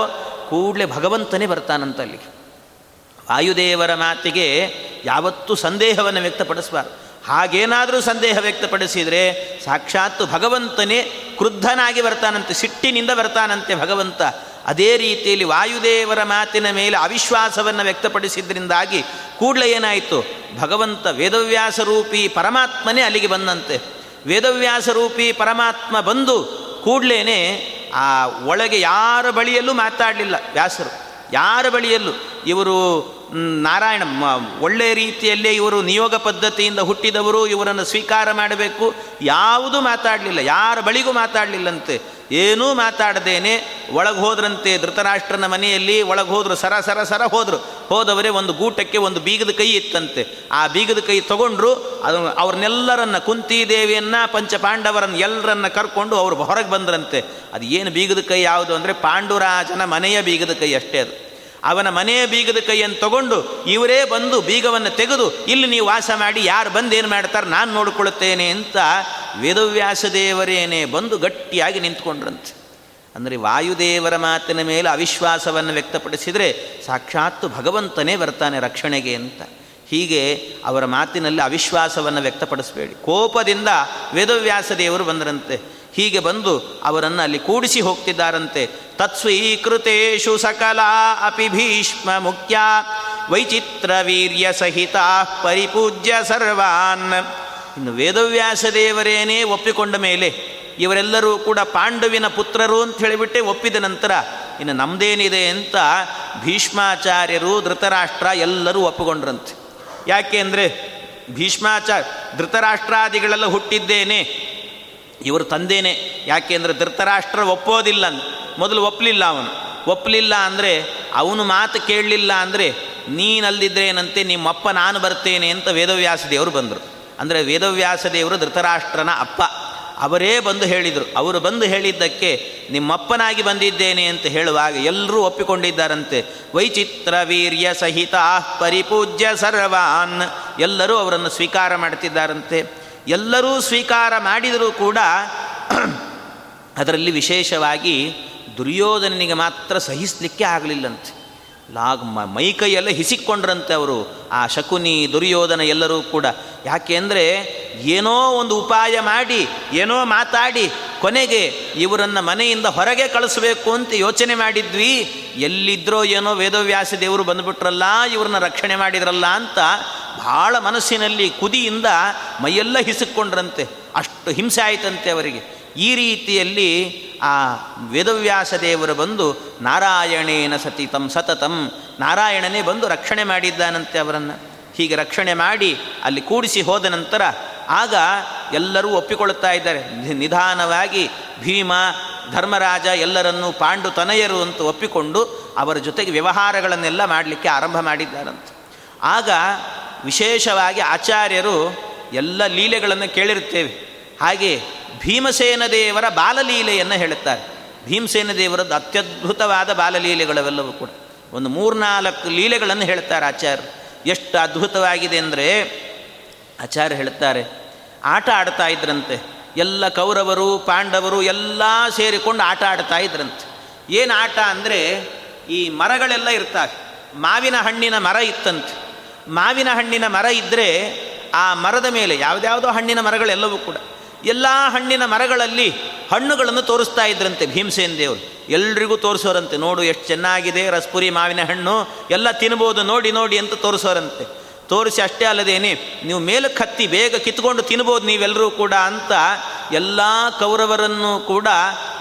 ಕೂಡಲೇ ಭಗವಂತನೇ ಬರ್ತಾನಂತಲ್ಲಿ ವಾಯುದೇವರ ಮಾತಿಗೆ ಯಾವತ್ತೂ ಸಂದೇಹವನ್ನು ವ್ಯಕ್ತಪಡಿಸಬಾರ್ದು. ಹಾಗೇನಾದರೂ ಸಂದೇಹ ವ್ಯಕ್ತಪಡಿಸಿದರೆ ಸಾಕ್ಷಾತ್ತು ಭಗವಂತನೇ ಕ್ರುದ್ಧನಾಗಿ ಬರ್ತಾನಂತೆ, ಸಿಟ್ಟಿನಿಂದ ಬರ್ತಾನಂತೆ ಭಗವಂತ. ಅದೇ ರೀತಿಯಲ್ಲಿ ವಾಯುದೇವರ ಮಾತಿನ ಮೇಲೆ ಅವಿಶ್ವಾಸವನ್ನು ವ್ಯಕ್ತಪಡಿಸಿದ್ರಿಂದಾಗಿ ಕೂಡಲೇ ಏನಾಯಿತು? ಭಗವಂತ ವೇದವ್ಯಾಸ ರೂಪಿ ಪರಮಾತ್ಮನೇ ಅಲ್ಲಿಗೆ ಬಂದಂತೆ. ವೇದವ್ಯಾಸ ರೂಪಿ ಪರಮಾತ್ಮ ಬಂದು ಕೂಡಲೇ ಆ ಒಳಗೆ ಯಾರ ಬಳಿಯಲ್ಲೂ ಮಾತಾಡಲಿಲ್ಲ ವ್ಯಾಸರು. ಯಾರ ಬಳಿಯಲ್ಲೂ? ಇವರು ನಾರಾಯಣ ಒಳ್ಳೆಯ ರೀತಿಯಲ್ಲೇ ಇವರು ನಿಯೋಗ ಪದ್ಧತಿಯಿಂದ ಹುಟ್ಟಿದವರು, ಇವರನ್ನು ಸ್ವೀಕಾರ ಮಾಡಬೇಕು, ಯಾವುದೂ ಮಾತಾಡಲಿಲ್ಲ. ಯಾರ ಬಳಿಗೂ ಮಾತಾಡಲಿಲ್ಲಂತೆ. ಏನೂ ಮಾತಾಡದೇನೆ. ಒಳಗೆ ಹೋದ್ರಂತೆ ಧೃತರಾಷ್ಟ್ರನ ಮನೆಯಲ್ಲಿ ಒಳಗೆ ಹೋದರು ಸರ ಸರ ಸರ ಹೋದರು. ಹೋದವರೇ ಒಂದು ಗೂಟಕ್ಕೆ ಒಂದು ಬೀಗದ ಕೈ ಇತ್ತಂತೆ. ಆ ಬೀಗದ ಕೈ ತಗೊಂಡ್ರು ಅದು ಅವ್ರನ್ನೆಲ್ಲರನ್ನ ಕುಂತಿದೇವಿಯನ್ನ ಪಂಚಪಾಂಡವರನ್ನು ಎಲ್ಲರನ್ನ ಕರ್ಕೊಂಡು ಅವರು ಹೊರಗೆ ಬಂದ್ರಂತೆ. ಅದು ಏನು ಬೀಗದ ಕೈ ಯಾವುದು ಅಂದರೆ ಪಾಂಡುರಾಜನ ಮನೆಯ ಬೀಗದ ಕೈ ಅಷ್ಟೇ ಅದು. ಅವನ ಮನೆಯ ಬೀಗದ ಕೈಯನ್ನು ತಗೊಂಡು ಇವರೇ ಬಂದು ಬೀಗವನ್ನು ತೆಗೆದು ಇಲ್ಲಿ ನೀವು ವಾಸ ಮಾಡಿ, ಯಾರು ಬಂದು ಏನು ಮಾಡ್ತಾರೆ ನಾನು ನೋಡಿಕೊಳ್ಳುತ್ತೇನೆ ಅಂತ ವೇದವ್ಯಾಸ ದೇವರೇನೇ ಬಂದು ಗಟ್ಟಿಯಾಗಿ ನಿಂತ್ಕೊಂಡ್ರಂತೆ. ಅಂದರೆ ವಾಯುದೇವರ ಮಾತಿನ ಮೇಲೆ ಅವಿಶ್ವಾಸವನ್ನು ವ್ಯಕ್ತಪಡಿಸಿದರೆ ಸಾಕ್ಷಾತ್ತು ಭಗವಂತನೇ ಬರ್ತಾನೆ ರಕ್ಷಣೆಗೆ ಅಂತ. ಹೀಗೆ ಅವರ ಮಾತಿನಲ್ಲಿ ಅವಿಶ್ವಾಸವನ್ನು ವ್ಯಕ್ತಪಡಿಸಬೇಡಿ. ಕೋಪದಿಂದ ವೇದವ್ಯಾಸ ದೇವರು ಬಂದರಂತೆ. ಹೀಗೆ ಬಂದು ಅವರನ್ನು ಅಲ್ಲಿ ಕೂಡಿಸಿ ಹೋಗ್ತಿದ್ದಾರಂತೆ. ತತ್ಸ್ವೀಕೃತೇಶು ಸಕಲ ಅಪಿ ಭೀಷ್ಮ ಮುಖ್ಯ. ವೈಚಿತ್ರ ವೀರ್ಯ ಸಹಿತ ಪರಿಪೂಜ್ಯ ಸರ್ವಾನ್. ಇನ್ನು ವೇದವ್ಯಾಸ ದೇವರೇನೇ ಒಪ್ಪಿಕೊಂಡ ಮೇಲೆ ಇವರೆಲ್ಲರೂ ಕೂಡ ಪಾಂಡುವಿನ ಪುತ್ರರು ಅಂತ ಹೇಳಿಬಿಟ್ಟೆ ಒಪ್ಪಿದ ನಂತರ, ಇನ್ನು ನಮ್ಮದೇನಿದೆ ಅಂತ ಭೀಷ್ಮಾಚಾರ್ಯರು, ಧೃತರಾಷ್ಟ್ರ ಎಲ್ಲರೂ ಒಪ್ಪಿಕೊಂಡ್ರಂತೆ. ಯಾಕೆ ಅಂದರೆ ಭೀಷ್ಮಾಚಾರ್ಯ ಧೃತರಾಷ್ಟ್ರಾದಿಗಳೆಲ್ಲ ಹುಟ್ಟಿದ್ದೇನೆ ಇವರು ತಂದೇನೆ. ಯಾಕೆ ಅಂದರೆ ಧೃತರಾಷ್ಟ್ರ ಒಪ್ಪೋದಿಲ್ಲ. ಮೊದಲು ಒಪ್ಪಲಿಲ್ಲ ಅವನು. ಒಪ್ಪಲಿಲ್ಲ ಅಂದರೆ ಅವನು ಮಾತು ಕೇಳಲಿಲ್ಲ ಅಂದರೆ ನೀನಲ್ದಿದ್ರೇನಂತೆ ನಿಮ್ಮಪ್ಪ ನಾನು ಬರ್ತೇನೆ ಅಂತ ವೇದವ್ಯಾಸ ದೇವರು ಬಂದರು. ಅಂದರೆ ವೇದವ್ಯಾಸ ದೇವರು ಧೃತರಾಷ್ಟ್ರನ ಅಪ್ಪ. ಅವರೇ ಬಂದು ಹೇಳಿದರು. ಅವರು ಬಂದು ಹೇಳಿದ್ದಕ್ಕೆ ನಿಮ್ಮಪ್ಪನಾಗಿ ಬಂದಿದ್ದೇನೆ ಅಂತ ಹೇಳುವಾಗ ಎಲ್ಲರೂ ಒಪ್ಪಿಕೊಂಡಿದ್ದಾರಂತೆ. ವೈಚಿತ್ರ ವೀರ್ಯ ಸಹಿತ ಪರಿಪೂಜ್ಯ ಸರ್ವಾನ್ ಎಲ್ಲರೂ ಅವರನ್ನು ಸ್ವೀಕಾರ ಮಾಡ್ತಿದ್ದಾರಂತೆ. ಎಲ್ಲರೂ ಸ್ವೀಕಾರ ಮಾಡಿದರೂ ಕೂಡ ಅದರಲ್ಲಿ ವಿಶೇಷವಾಗಿ ದುರ್ಯೋಧನನಿಗೆ ಮಾತ್ರ ಸಹಿಸಲಿಕ್ಕೆ ಆಗಲಿಲ್ಲಂತೆ. ಲಾಗ್ ಮೈಕೈಯೆಲ್ಲ ಹಿಸಿಕೊಂಡ್ರಂತೆ ಅವರು ಆ ಶಕುನಿ, ದುರ್ಯೋಧನ ಎಲ್ಲರೂ ಕೂಡ. ಯಾಕೆ ಅಂದರೆ ಏನೋ ಒಂದು ಉಪಾಯ ಮಾಡಿ, ಏನೋ ಮಾತಾಡಿ, ಕೊನೆಗೆ ಇವರನ್ನು ಮನೆಯಿಂದ ಹೊರಗೆ ಕಳಿಸಬೇಕು ಅಂತ ಯೋಚನೆ ಮಾಡಿದ್ವಿ. ಎಲ್ಲಿದ್ರೋ ಏನೋ ವೇದವ್ಯಾಸ ದೇವರು ಬಂದುಬಿಟ್ರಲ್ಲ, ಇವ್ರನ್ನ ರಕ್ಷಣೆ ಮಾಡಿದ್ರಲ್ಲ ಅಂತ ಭಾಳ ಮನಸ್ಸಿನಲ್ಲಿ ಕುದಿಯಿಂದ ಮೈಯೆಲ್ಲ ಹಿಸುಕೊಂಡ್ರಂತೆ ಅಷ್ಟು ಹಿಂಸೆ ಆಯಿತಂತೆ ಅವರಿಗೆ. ಈ ರೀತಿಯಲ್ಲಿ ಆ ವೇದವ್ಯಾಸ ದೇವರು ಬಂದು ನಾರಾಯಣೇನ ಸತಿತಂ ಸತತಂ, ನಾರಾಯಣನೇ ಬಂದು ರಕ್ಷಣೆ ಮಾಡಿದ್ದಾನಂತೆ ಅವರನ್ನು. ಹೀಗೆ ರಕ್ಷಣೆ ಮಾಡಿ ಅಲ್ಲಿ ಕೂಡಿಸಿ ಹೋದ ನಂತರ ಆಗ ಎಲ್ಲರೂ ಒಪ್ಪಿಕೊಳ್ಳುತ್ತಾ ಇದ್ದಾರೆ. ನಿಧಾನವಾಗಿ ಭೀಮ, ಧರ್ಮರಾಜ ಎಲ್ಲರನ್ನೂ ಪಾಂಡು ತನಯರು ಅಂತ ಒಪ್ಪಿಕೊಂಡು ಅವರ ಜೊತೆಗೆ ವ್ಯವಹಾರಗಳನ್ನೆಲ್ಲ ಮಾಡಲಿಕ್ಕೆ ಆರಂಭ ಮಾಡಿದ್ದಾರಂತೆ. ಆಗ ವಿಶೇಷವಾಗಿ ಆಚಾರ್ಯರು ಎಲ್ಲ ಲೀಲೆಗಳನ್ನು ಕೇಳಿರುತ್ತೇವೆ. ಹಾಗೆ ಭೀಮಸೇನ ದೇವರ ಬಾಲಲೀಲೆಯನ್ನು ಹೇಳುತ್ತಾರೆ. ಭೀಮಸೇನ ದೇವರದ್ದು ಅತ್ಯದ್ಭುತವಾದ ಬಾಲಲೀಲೆಗಳವೆಲ್ಲವೂ ಕೂಡ. ಒಂದು ಮೂರ್ನಾಲ್ಕು ಲೀಲೆಗಳನ್ನು ಹೇಳ್ತಾರೆ ಆಚಾರ್ಯರು. ಎಷ್ಟು ಅದ್ಭುತವಾಗಿದೆ ಅಂದರೆ ಆಚಾರ್ಯ ಹೇಳುತ್ತಾರೆ, ಆಟ ಆಡ್ತಾ ಇದ್ರಂತೆ. ಎಲ್ಲ ಕೌರವರು, ಪಾಂಡವರು ಎಲ್ಲ ಸೇರಿಕೊಂಡು ಆಟ ಆಡ್ತಾ ಇದ್ರಂತೆ. ಏನು ಆಟ ಅಂದರೆ ಈ ಮರಗಳೆಲ್ಲ ಇರ್ತಾವೆ. ಮಾವಿನ ಹಣ್ಣಿನ ಮರ ಇತ್ತಂತೆ. ಮಾವಿನ ಹಣ್ಣಿನ ಮರ ಇದ್ದರೆ ಆ ಮರದ ಮೇಲೆ ಯಾವುದ್ಯಾವುದೋ ಹಣ್ಣಿನ ಮರಗಳೆಲ್ಲವೂ ಕೂಡ ಎಲ್ಲ ಹಣ್ಣಿನ ಮರಗಳಲ್ಲಿ ಹಣ್ಣುಗಳನ್ನು ತೋರಿಸ್ತಾ ಇದ್ರಂತೆ ಭೀಮಸೇನ್ ದೇವರು. ಎಲ್ರಿಗೂ ತೋರಿಸೋರಂತೆ, ನೋಡು ಎಷ್ಟು ಚೆನ್ನಾಗಿದೆ ರಸ್ಪುರಿ ಮಾವಿನ ಹಣ್ಣು, ಎಲ್ಲ ತಿನ್ಬೋದು, ನೋಡಿ ನೋಡಿ ಅಂತ ತೋರಿಸೋರಂತೆ. ತೋರಿಸಿ ಅಷ್ಟೇ ಅಲ್ಲದೇನೆ, ನೀವು ಮೇಲಕ್ಕೆ ಹತ್ತಿ ಬೇಗ ಕಿತ್ಕೊಂಡು ತಿನ್ಬೋದು ನೀವೆಲ್ಲರೂ ಕೂಡ ಅಂತ ಎಲ್ಲ ಕೌರವರನ್ನು ಕೂಡ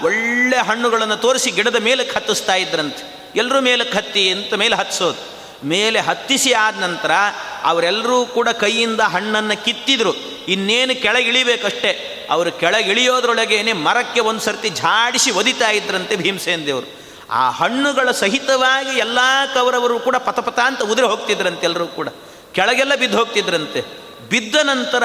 ಒಳ್ಳೆ ಹಣ್ಣುಗಳನ್ನು ತೋರಿಸಿ ಗಿಡದ ಮೇಲಕ್ಕೆ ಹತ್ತಿಸ್ತಾ ಇದ್ರಂತೆ. ಎಲ್ಲರೂ ಮೇಲಕ್ಕೆ ಹತ್ತಿ ಅಂತ ಮೇಲೆ ಹತ್ತಿಸೋದು ಮೇಲೆ ಹತ್ತಿಸಿ ಆದ ನಂತರ ಅವರೆಲ್ಲರೂ ಕೂಡ ಕೈಯಿಂದ ಹಣ್ಣನ್ನು ಕಿತ್ತಿದ್ರು. ಇನ್ನೇನು ಕೆಳಗಿಳಿಬೇಕಷ್ಟೇ ಅವರು ಕೆಳಗಿಳಿಯೋದ್ರೊಳಗೇನೆ ಮರಕ್ಕೆ ಒಂದು ಸರ್ತಿ ಝಾಡಿಸಿ ಒದಿತಾ ಇದ್ರಂತೆ ಭೀಮಸೇನ ದೇವರು ಆ ಹಣ್ಣುಗಳ ಸಹಿತವಾಗಿ ಎಲ್ಲ ಕೌರವರು ಕೂಡ ಪತಪತ ಅಂತ ಉದುರಿ ಹೋಗ್ತಿದ್ರಂತೆ ಎಲ್ಲರೂ ಕೂಡ. ಕೆಳಗೆಲ್ಲ ಬಿದ್ದು ಹೋಗ್ತಿದ್ರಂತೆ. ಬಿದ್ದ ನಂತರ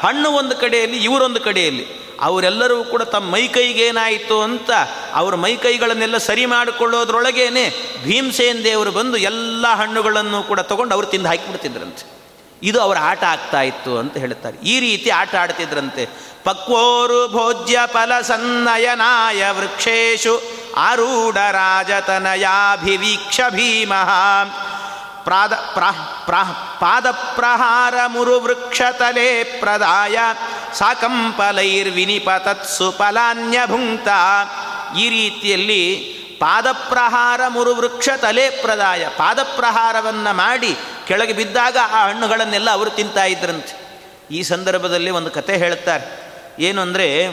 ಹಣ್ಣು ಒಂದು ಕಡೆಯಲ್ಲಿ, ಇವರೊಂದು ಕಡೆಯಲ್ಲಿ. ಅವರೆಲ್ಲರೂ ಕೂಡ ತಮ್ಮ ಮೈಕೈಗೇನಾಯಿತು ಅಂತ ಅವರ ಮೈಕೈಗಳನ್ನೆಲ್ಲ ಸರಿ ಮಾಡಿಕೊಳ್ಳೋದ್ರೊಳಗೇನೆ ಭೀಮಸೇನ್ ದೇವರು ಬಂದು ಎಲ್ಲ ಹಣ್ಣುಗಳನ್ನು ಕೂಡ ತಗೊಂಡು ಅವರು ತಿಂದು ಹಾಕಿಬಿಡ್ತಿದ್ರಂತೆ. ಇದು ಅವರ ಆಟ ಆಗ್ತಾ ಇತ್ತು ಅಂತ ಹೇಳ್ತಾರೆ. ಈ ರೀತಿ ಆಟ ಆಡ್ತಿದ್ರಂತೆ. ಪಕ್ವೋರು ಭೋಜ್ಯ ಫಲ ಸನ್ನಯನಾಯ ವೃಕ್ಷೇಶು ಆರೂಢ ರಾಜತನಯಾಭಿವೀಕ್ಷ ಭೀಮ. ಪ್ರಾದ ಪ್ರಾ ಪಾದಪ್ರಹಾರ ಮುರುವೃಕ್ಷತಲೆ ಪ್ರದಾಯ. ಸಾಕಂಪಲೈರ್ವಿನಿಪತತ್ಸು ಫಲಾನ್ಯಭುಂಕ್ತ ಈ ರೀತಿಯಲ್ಲಿ ಪಾದಪ್ರಹಾರ ಮುರುವೃಕ್ಷ ತಲೆ ಪ್ರದಾಯ. ಪಾದಪ್ರಹಾರವನ್ನು ಮಾಡಿ ಕೆಳಗೆ ಬಿದ್ದಾಗ ಆ ಹಣ್ಣುಗಳನ್ನೆಲ್ಲ ಅವರು ತಿಂತಾ ಇದ್ರಂತೆ. ಈ ಸಂದರ್ಭದಲ್ಲಿ ಒಂದು ಕತೆ ಹೇಳುತ್ತಾರೆ. ಏನು ಅಂದರೆ,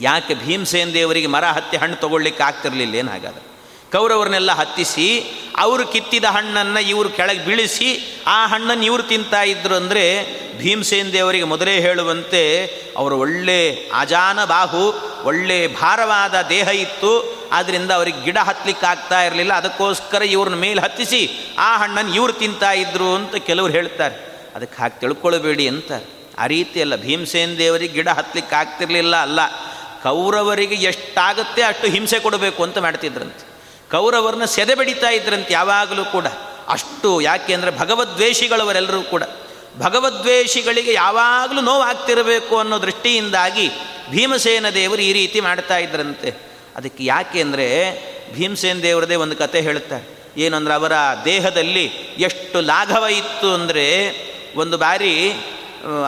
ಯಾಕೆ ಭೀಮಸೇನ್ ದೇವರಿಗೆ ಮರ ಹತ್ತಿ ಹಣ್ಣು ತೊಗೊಳ್ಲಿಕ್ಕೆ ಆಗ್ತಿರಲಿಲ್ಲ ಏನು ಹಾಗಾದ್ರೆ? ಕೌರವರನ್ನೆಲ್ಲ ಹತ್ತಿಸಿ, ಅವರು ಕಿತ್ತಿದ ಹಣ್ಣನ್ನು ಇವರು ಕೆಳಗೆ ಬೀಳಿಸಿ, ಆ ಹಣ್ಣನ್ನು ಇವರು ತಿಂತಾ ಇದ್ರು ಅಂದರೆ ಭೀಮಸೇನ್ ದೇವರಿಗೆ ಮೊದಲೇ ಹೇಳುವಂತೆ ಅವರು ಒಳ್ಳೆ ಅಜಾನ ಬಾಹು, ಒಳ್ಳೆ ಭಾರವಾದ ದೇಹ ಇತ್ತು. ಆದ್ದರಿಂದ ಅವರಿಗೆ ಗಿಡ ಹತ್ತಲಿಕ್ಕೆ ಆಗ್ತಾ ಇರಲಿಲ್ಲ. ಅದಕ್ಕೋಸ್ಕರ ಇವ್ರನ್ನ ಮೇಲೆ ಹತ್ತಿಸಿ, ಆ ಹಣ್ಣನ್ನು ಇವರು ತಿಂತಾ ಇದ್ರು ಅಂತ ಕೆಲವರು ಹೇಳ್ತಾರೆ. ಅದಕ್ಕೆ ಹಾಗೆ ತಿಳ್ಕೊಳ್ಬೇಡಿ ಅಂತ ಆ ರೀತಿ ಅಲ್ಲ, ಭೀಮಸೇನ್ ದೇವರಿಗೆ ಗಿಡ ಹತ್ತಲಿಕ್ಕೆ ಆಗ್ತಿರಲಿಲ್ಲ ಅಲ್ಲ. ಕೌರವರಿಗೆ ಎಷ್ಟಾಗುತ್ತೆ ಅಷ್ಟು ಹಿಂಸೆ ಕೊಡಬೇಕು ಅಂತ ಮಾಡ್ತಿದ್ರಂತೆ. ಕೌರವರನ್ನ ಸೆದೆ ಬಡಿತಾ ಇದ್ರಂತೆ ಯಾವಾಗಲೂ ಕೂಡ. ಅಷ್ಟು ಯಾಕೆ ಅಂದರೆ ಭಗವದ್ವೇಷಿಗಳವರೆಲ್ಲರೂ ಕೂಡ. ಭಗವದ್ವೇಷಿಗಳಿಗೆ ಯಾವಾಗಲೂ ನೋವಾಗ್ತಿರಬೇಕು ಅನ್ನೋ ದೃಷ್ಟಿಯಿಂದಾಗಿ ಭೀಮಸೇನ ದೇವರು ಈ ರೀತಿ ಮಾಡ್ತಾ ಇದ್ರಂತೆ. ಅದಕ್ಕೆ ಯಾಕೆ ಅಂದರೆ ಭೀಮಸೇನ ದೇವರದೇ ಒಂದು ಕತೆ ಹೇಳುತ್ತಾರೆ ಏನಂದ್ರೆ ಅವರ ದೇಹದಲ್ಲಿ ಎಷ್ಟು ಲಾಘವ ಇತ್ತು ಅಂದರೆ ಒಂದು ಬಾರಿ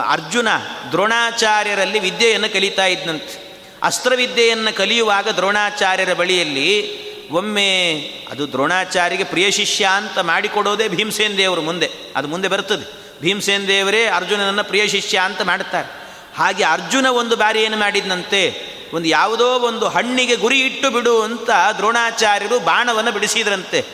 ಅರ್ಜುನ ದ್ರೋಣಾಚಾರ್ಯರಲ್ಲಿ ವಿದ್ಯೆಯನ್ನು ಕಲಿತಾ ಇದ್ದಂತೆ ಅಸ್ತ್ರವಿದ್ಯೆಯನ್ನು ಕಲಿಯುವಾಗ ದ್ರೋಣಾಚಾರ್ಯರ ಬಳಿಯಲ್ಲಿ ಒಮ್ಮೆ ಅದು ದ್ರೋಣಾಚಾರ್ಯಗೆ ಪ್ರಿಯ ಶಿಷ್ಯ ಅಂತ ಮಾಡಿಕೊಡೋದೇ ಭೀಮಸೇನ್ ದೇವರು ಮುಂದೆ. ಅದು ಮುಂದೆ ಬರ್ತದೆ ಭೀಮಸೇನ್ ದೇವರೇ ಅರ್ಜುನನನ್ನು ಪ್ರಿಯ ಶಿಷ್ಯ ಅಂತ ಮಾಡುತ್ತಾರೆ. ಹಾಗೆ ಅರ್ಜುನ ಒಂದು ಬಾರಿ ಏನು ಮಾಡಿದ್ನಂತೆ? ಒಂದು ಯಾವುದೋ ಒಂದು ಹಣ್ಣಿಗೆ ಗುರಿ ಇಟ್ಟು ಬಿಡು ಅಂತ ದ್ರೋಣಾಚಾರ್ಯರು ಬಾಣವನ್ನು ಬಿಡಿಸಿದ್ರಂತೆ.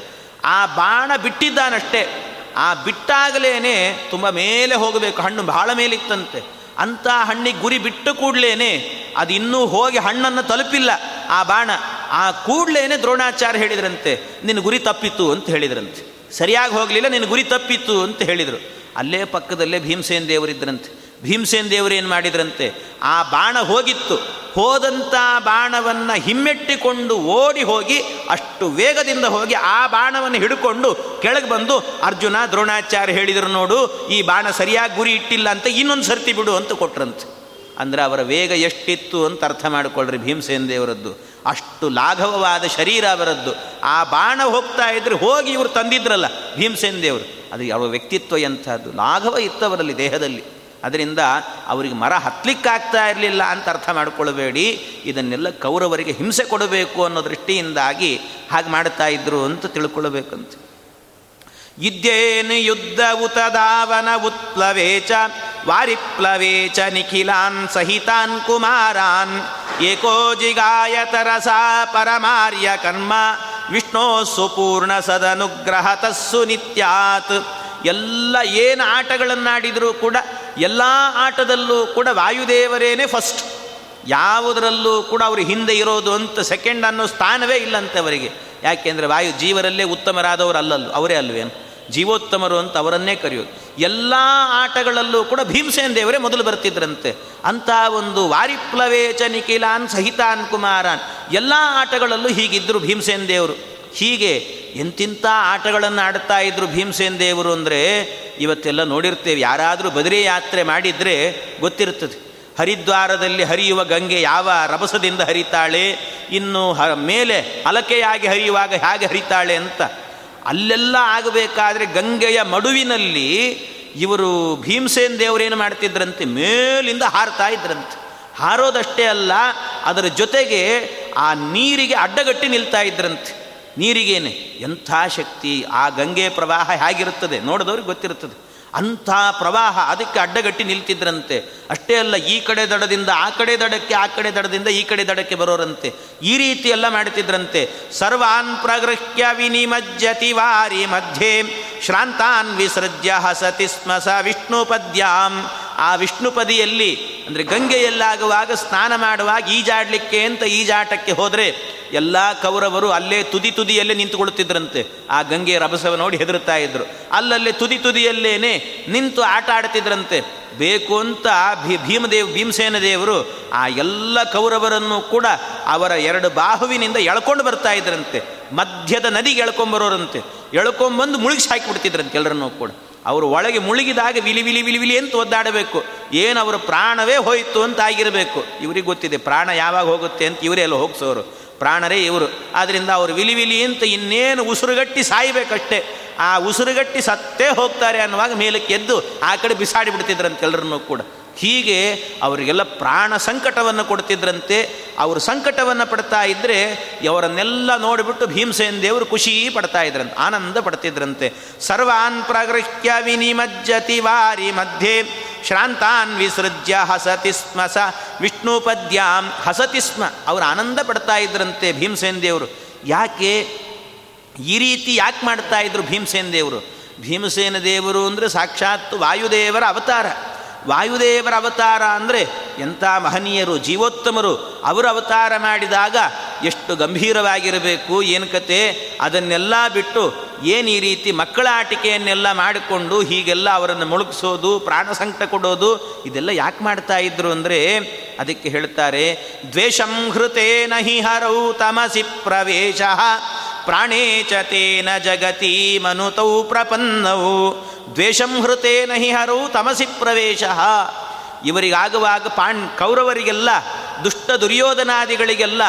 ಆ ಬಾಣ ಬಿಟ್ಟಿದ್ದಾನಷ್ಟೇ. ಆ ಬಿಟ್ಟಾಗಲೇ ತುಂಬ ಮೇಲೆ ಹೋಗಬೇಕು. ಹಣ್ಣು ಬಹಳ ಮೇಲಿತ್ತಂತೆ. ಅಂಥ ಹಣ್ಣಿಗೆ ಗುರಿ ಬಿಟ್ಟು ಕೂಡಲೇನೆ ಅದು ಇನ್ನೂ ಹೋಗಿ ಹಣ್ಣನ್ನು ತಲುಪಿಲ್ಲ. ಆ ಬಾಣ, ಆ ಕೂಡಲೇನೆ ದ್ರೋಣಾಚಾರ್ಯ ಹೇಳಿದ್ರಂತೆ, ನಿನ್ನ ಗುರಿ ತಪ್ಪಿತ್ತು ಅಂತ ಹೇಳಿದ್ರಂತೆ. ಸರಿಯಾಗಿ ಹೋಗಲಿಲ್ಲ, ನಿನ್ನ ಗುರಿ ತಪ್ಪಿತ್ತು ಅಂತ ಹೇಳಿದರು. ಅಲ್ಲೇ ಪಕ್ಕದಲ್ಲೇ ಭೀಮಸೇನ್ ದೇವರಿದ್ರಂತೆ. ಭೀಮಸೇನ್ ದೇವರು ಏನು ಮಾಡಿದ್ರಂತೆ? ಆ ಬಾಣ ಹೋಗಿತ್ತು. ಹೋದಂಥ ಬಾಣವನ್ನು ಹಿಮ್ಮೆಟ್ಟಿಕೊಂಡು ಓಡಿ ಹೋಗಿ ಅಷ್ಟು ವೇಗದಿಂದ ಹೋಗಿ ಆ ಬಾಣವನ್ನು ಹಿಡ್ಕೊಂಡು ಕೆಳಗೆ ಬಂದು, ಅರ್ಜುನ, ದ್ರೋಣಾಚಾರ್ಯ ಹೇಳಿದರು ನೋಡು, ಈ ಬಾಣ ಸರಿಯಾಗಿ ಗುರಿ ಇಟ್ಟಿಲ್ಲ ಅಂತ ಇನ್ನೊಂದು ಸರ್ತಿ ಬಿಡು ಅಂತ ಕೊಟ್ರಂತೆ. ಅಂದರೆ ಅವರ ವೇಗ ಎಷ್ಟಿತ್ತು ಅಂತ ಅರ್ಥ ಮಾಡಿಕೊಳ್ಳ್ರಿ ಭೀಮಸೇನ ದೇವರದ್ದು. ಅಷ್ಟು ಲಾಘವವಾದ ಶರೀರ ಅವರದ್ದು. ಆ ಬಾಣ ಹೋಗ್ತಾ ಇದ್ರೆ ಹೋಗಿ ಇವರು ತಂದಿದ್ರಲ್ಲ ಭೀಮಸೇನ ದೇವರು. ಅದು ಅವರ ವ್ಯಕ್ತಿತ್ವ ಎಂಥದ್ದು? ಲಾಘವ ಇತ್ತವರಲ್ಲಿ ದೇಹದಲ್ಲಿ. ಅದರಿಂದ ಅವರಿಗೆ ಮರ ಹತ್ತಲಿಕ್ಕಾಗ್ತಾ ಇರಲಿಲ್ಲ ಅಂತ ಅರ್ಥ ಮಾಡಿಕೊಳ್ಳಬೇಡಿ ಇದನ್ನೆಲ್ಲ ಕೌರವರಿಗೆ ಹಿಂಸೆ ಕೊಡಬೇಕು ಅನ್ನೋ ದೃಷ್ಟಿಯಿಂದಾಗಿ ಹಾಗೆ ಮಾಡ್ತಾ ಇದ್ರು ಅಂತ ತಿಳ್ಕೊಳ್ಬೇಕಂತ. ಇದ್ದೇನು ಯುದ್ಧ ಉತ್ಪ್ಲವೇ ಚ ವಾರಿಪ್ಲವೇ ಚ ನಿಖಿಲಾನ್ ಸಹಿತಾನ್ ಕುಮಾರಾನ್, ಏಕೋ ಜಿಗಾಯ ತರಸಾ ಪರಮಾರ್ಯ ಕರ್ಮ ವಿಷ್ಣೋ ಸುಪೂರ್ಣ ಸದನುಗ್ರಹ ತಸ್ಸು ನಿತ್ಯಾತ್. ಎಲ್ಲ ಏನು ಆಟಗಳನ್ನಾಡಿದರೂ ಕೂಡ, ಎಲ್ಲ ಆಟದಲ್ಲೂ ಕೂಡ ವಾಯುದೇವರೇನೆ ಫಸ್ಟ್ ಯಾವುದರಲ್ಲೂ ಕೂಡ ಅವರು ಹಿಂದೆ ಇರೋದು ಅಂತ ಸೆಕೆಂಡ್ ಅನ್ನೋ ಸ್ಥಾನವೇ ಇಲ್ಲಂತೆ ಅವರಿಗೆ. ಯಾಕೆಂದರೆ ವಾಯು ಜೀವರಲ್ಲೇ ಉತ್ತಮರಾದವರು ಅಲ್ಲಲ್ಲೂ, ಅವರೇ ಅಲ್ವೇನು? ಜೀವೋತ್ತಮರು ಅಂತ ಅವರನ್ನೇ ಕರೆಯೋದು. ಎಲ್ಲ ಆಟಗಳಲ್ಲೂ ಕೂಡ ಭೀಮಸೇನ್ ದೇವರೇ ಮೊದಲು ಬರ್ತಿದ್ರಂತೆ. ಅಂಥ ಒಂದು ವಾರಿಪ್ಲವೇಚ ನಿಖಿಲಾನ್ ಸಹಿತಾನ್ ಕುಮಾರಾನ್, ಎಲ್ಲ ಆಟಗಳಲ್ಲೂ ಹೀಗಿದ್ದರು ಭೀಮಸೇನ್ ದೇವರು. ಹೀಗೆ ಎಂತಿಂಥ ಆಟಗಳನ್ನು ಆಡ್ತಾ ಇದ್ರು ಭೀಮಸೇನ್ ದೇವರು ಅಂದರೆ ಇವತ್ತೆಲ್ಲ ನೋಡಿರ್ತೇವೆ. ಯಾರಾದರೂ ಬದರಿ ಯಾತ್ರೆ ಮಾಡಿದರೆ ಗೊತ್ತಿರ್ತದೆ ಹರಿದ್ವಾರದಲ್ಲಿ ಹರಿಯುವ ಗಂಗೆ ಯಾವ ರಭಸದಿಂದ ಹರಿತಾಳೆ, ಇನ್ನು ಹ ಮೇಲೆ ಅಲಕೆಯಾಗಿ ಹರಿಯುವಾಗ ಹೇಗೆ ಹರಿತಾಳೆ ಅಂತ. ಅಲ್ಲೆಲ್ಲ ಆಗಬೇಕಾದ್ರೆ ಗಂಗೆಯ ಮಡುವಿನಲ್ಲಿ ಇವರು ಭೀಮಸೇನ್ ದೇವರೇನು ಮಾಡ್ತಿದ್ರಂತೆ, ಮೇಲಿಂದ ಹಾರ್ತಾ ಇದ್ರಂತೆ. ಹಾರೋದಷ್ಟೇ ಅಲ್ಲ, ಅದರ ಜೊತೆಗೆ ಆ ನೀರಿಗೆ ಅಡ್ಡಗಟ್ಟಿ ನಿಲ್ತಾ ಇದ್ರಂತೆ. ನೀರಿಗೇನೆ ಎಂಥ ಶಕ್ತಿ ಆ ಗಂಗೆ ಪ್ರವಾಹ ಹೇಗಿರುತ್ತದೆ ನೋಡಿದವ್ರಿಗೆ ಗೊತ್ತಿರುತ್ತದೆ. ಅಂಥ ಪ್ರವಾಹ ಅದಕ್ಕೆ ಅಡ್ಡಗಟ್ಟಿ ನಿಲ್ತಿದ್ರಂತೆ. ಅಷ್ಟೇ ಅಲ್ಲ ಈ ಕಡೆ ದಡದಿಂದ ಆ ಕಡೆ ದಡಕ್ಕೆ ಆ ಕಡೆ ದಡದಿಂದ ಈ ಕಡೆ ದಡಕ್ಕೆ ಬರೋರಂತೆ. ಈ ರೀತಿ ಎಲ್ಲ ಮಾಡ್ತಿದ್ರಂತೆ. ಸರ್ವಾನ್ ಪ್ರಗೃಹ್ಯ ವಿನಿಮಜ್ಜತಿ ವಾರಿ ಮಧ್ಯೆ ಶ್ರಾಂತಾನ್ ವಿಸೃಜ್ಯ ಹಸತಿ ಸ್ಮ ಸ ವಿಷ್ಣು ಪದ್ಯಾಂ ಆ ವಿಷ್ಣುಪದಿಯಲ್ಲಿ ಅಂದರೆ ಗಂಗೆಯಲ್ಲಾಗುವಾಗ ಸ್ನಾನ ಮಾಡುವಾಗ ಈಜಾಡಲಿಕ್ಕೆ ಅಂತ ಈಜಾಟಕ್ಕೆ ಹೋದರೆ ಎಲ್ಲ ಕೌರವರು ಅಲ್ಲೇ ತುದಿ ತುದಿಯಲ್ಲೇ ನಿಂತುಕೊಳ್ಳುತ್ತಿದ್ದರಂತೆ. ಆ ಗಂಗೆಯ ರಭಸವ ನೋಡಿ ಹೆದರುತ್ತಾ ಇದ್ರು. ಅಲ್ಲಲ್ಲೇ ತುದಿ ತುದಿಯಲ್ಲೇನೆ ನಿಂತು ಆಟ ಆಡ್ತಿದ್ರಂತೆ. ಬೇಕು ಅಂತ ಭೀ, ಭೀಮದೇವ್, ಭೀಮಸೇನ ದೇವರು ಆ ಎಲ್ಲ ಕೌರವರನ್ನು ಕೂಡ ಅವರ ಎರಡು ಬಾಹುವಿನಿಂದ ಎಳ್ಕೊಂಡು ಬರ್ತಾ ಇದ್ರಂತೆ. ಮಧ್ಯದ ನದಿಗೆ ಎಳ್ಕೊಂಬರೋರಂತೆ. ಎಳ್ಕೊಂಡ್ಬಂದು ಮುಳುಗಿಸಿ ಹಾಕಿಬಿಡ್ತಿದ್ರಂತೆ ಎಲ್ಲರನ್ನೂ ಕೂಡ. ಅವರು ಒಳಗೆ ಮುಳುಗಿದಾಗ ವಿಲಿ ವಿಲಿ ವಿಲಿ ವಿಲಿ ಅಂತ ಒದ್ದಾಡಬೇಕು. ಏನು ಅವರ ಪ್ರಾಣವೇ ಹೋಯಿತು ಅಂತ ಆಗಿರಬೇಕು. ಇವ್ರಿಗೆ ಗೊತ್ತಿದೆ, ಪ್ರಾಣ ಯಾವಾಗ ಹೋಗುತ್ತೆ ಅಂತ ಇವರೇ ಎಲ್ಲ ಹೋಗಿಸೋರು. ಪ್ರಾಣರೇ ಇವರು. ಆದ್ದರಿಂದ ಅವರು ವಿಲಿ ವಿಲಿ ಅಂತ ಇನ್ನೇನು ಉಸಿರುಗಟ್ಟಿ ಸಾಯಬೇಕಷ್ಟೇ. ಆ ಉಸಿರುಗಟ್ಟಿ ಸತ್ತೇ ಹೋಗ್ತಾರೆ ಅನ್ನುವಾಗ ಮೇಲಕ್ಕೆ ಎದ್ದು ಆ ಕಡೆ ಬಿಸಾಡಿ ಬಿಡ್ತಿದ್ರಂತೆ ಕೂಡ. ಹೀಗೆ ಅವರಿಗೆಲ್ಲ ಪ್ರಾಣ ಸಂಕಟವನ್ನು ಕೊಡ್ತಿದ್ರಂತೆ, ಅವರು ಸಂಕಟವನ್ನು ಪಡ್ತಾ ಇದ್ದರೆ ಅವರನ್ನೆಲ್ಲ ನೋಡಿಬಿಟ್ಟು ಭೀಮಸೇನ ದೇವರು ಖುಷಿ ಪಡ್ತಾ ಇದ್ರಂತೆ, ಆನಂದ ಪಡ್ತಿದ್ರಂತೆ. ಸರ್ವಾನ್ ಪ್ರಗೃಹ್ಯ ವಿನಿಮಜ್ಜತಿ ವಾರಿ ಮಧ್ಯೆ, ಶ್ರಾಂತಾನ್ ವಿಸೃಜ್ಯ ಹಸತಿ ಸ್ಮ ಸ ವಿಷ್ಣು ಪದ್ಯಾಂ ಹಸತಿ ಸ್ಮ. ಅವರು ಆನಂದ ಪಡ್ತಾ ಇದ್ರಂತೆ ಭೀಮಸೇನ ದೇವರು. ಯಾಕೆ? ಈ ರೀತಿ ಯಾಕೆ ಮಾಡ್ತಾ ಇದ್ರು ಭೀಮಸೇನ ದೇವರು? ಭೀಮಸೇನ ದೇವರು ಅಂದರೆ ಸಾಕ್ಷಾತ್ ವಾಯುದೇವರ ಅವತಾರ. ವಾಯುದೇವರ ಅವತಾರ ಅಂದರೆ ಎಂಥ ಮಹನೀಯರು, ಜೀವೋತ್ತಮರು, ಅವರು ಅವತಾರ ಮಾಡಿದಾಗ ಎಷ್ಟು ಗಂಭೀರವಾಗಿರಬೇಕು, ಏನು ಕತೆ? ಅದನ್ನೆಲ್ಲ ಬಿಟ್ಟು ಏನು ಈ ರೀತಿ ಮಕ್ಕಳ ಆಟಿಕೆಯನ್ನೆಲ್ಲ ಮಾಡಿಕೊಂಡು ಹೀಗೆಲ್ಲ ಅವರನ್ನು ಮುಳುಗಿಸೋದು, ಪ್ರಾಣ ಸಂಕಟ ಕೊಡೋದು, ಇದೆಲ್ಲ ಯಾಕೆ ಮಾಡ್ತಾ ಇದ್ರು ಅಂದರೆ ಅದಕ್ಕೆ ಹೇಳ್ತಾರೆ, ದ್ವೇಷಂ ಹೃತೇನ ನಹಿ ಹರೌ ತಮಸಿ ಪ್ರವೇಶ, ಪ್ರಾಣೇ ಚ ತೇನ ಜಗತಿ ಮನುತೌ ಪ್ರಪನ್ನವು ದ್ವೇಷಂ ಹೃತೇನ ಹಿ ತಮಸಿ ಪ್ರವೇಶ. ಇವರಿಗಾಗುವಾಗ ಪಾಂಡ್ ಕೌರವರಿಗೆಲ್ಲ, ದುಷ್ಟ ದುರ್ಯೋಧನಾದಿಗಳಿಗೆಲ್ಲ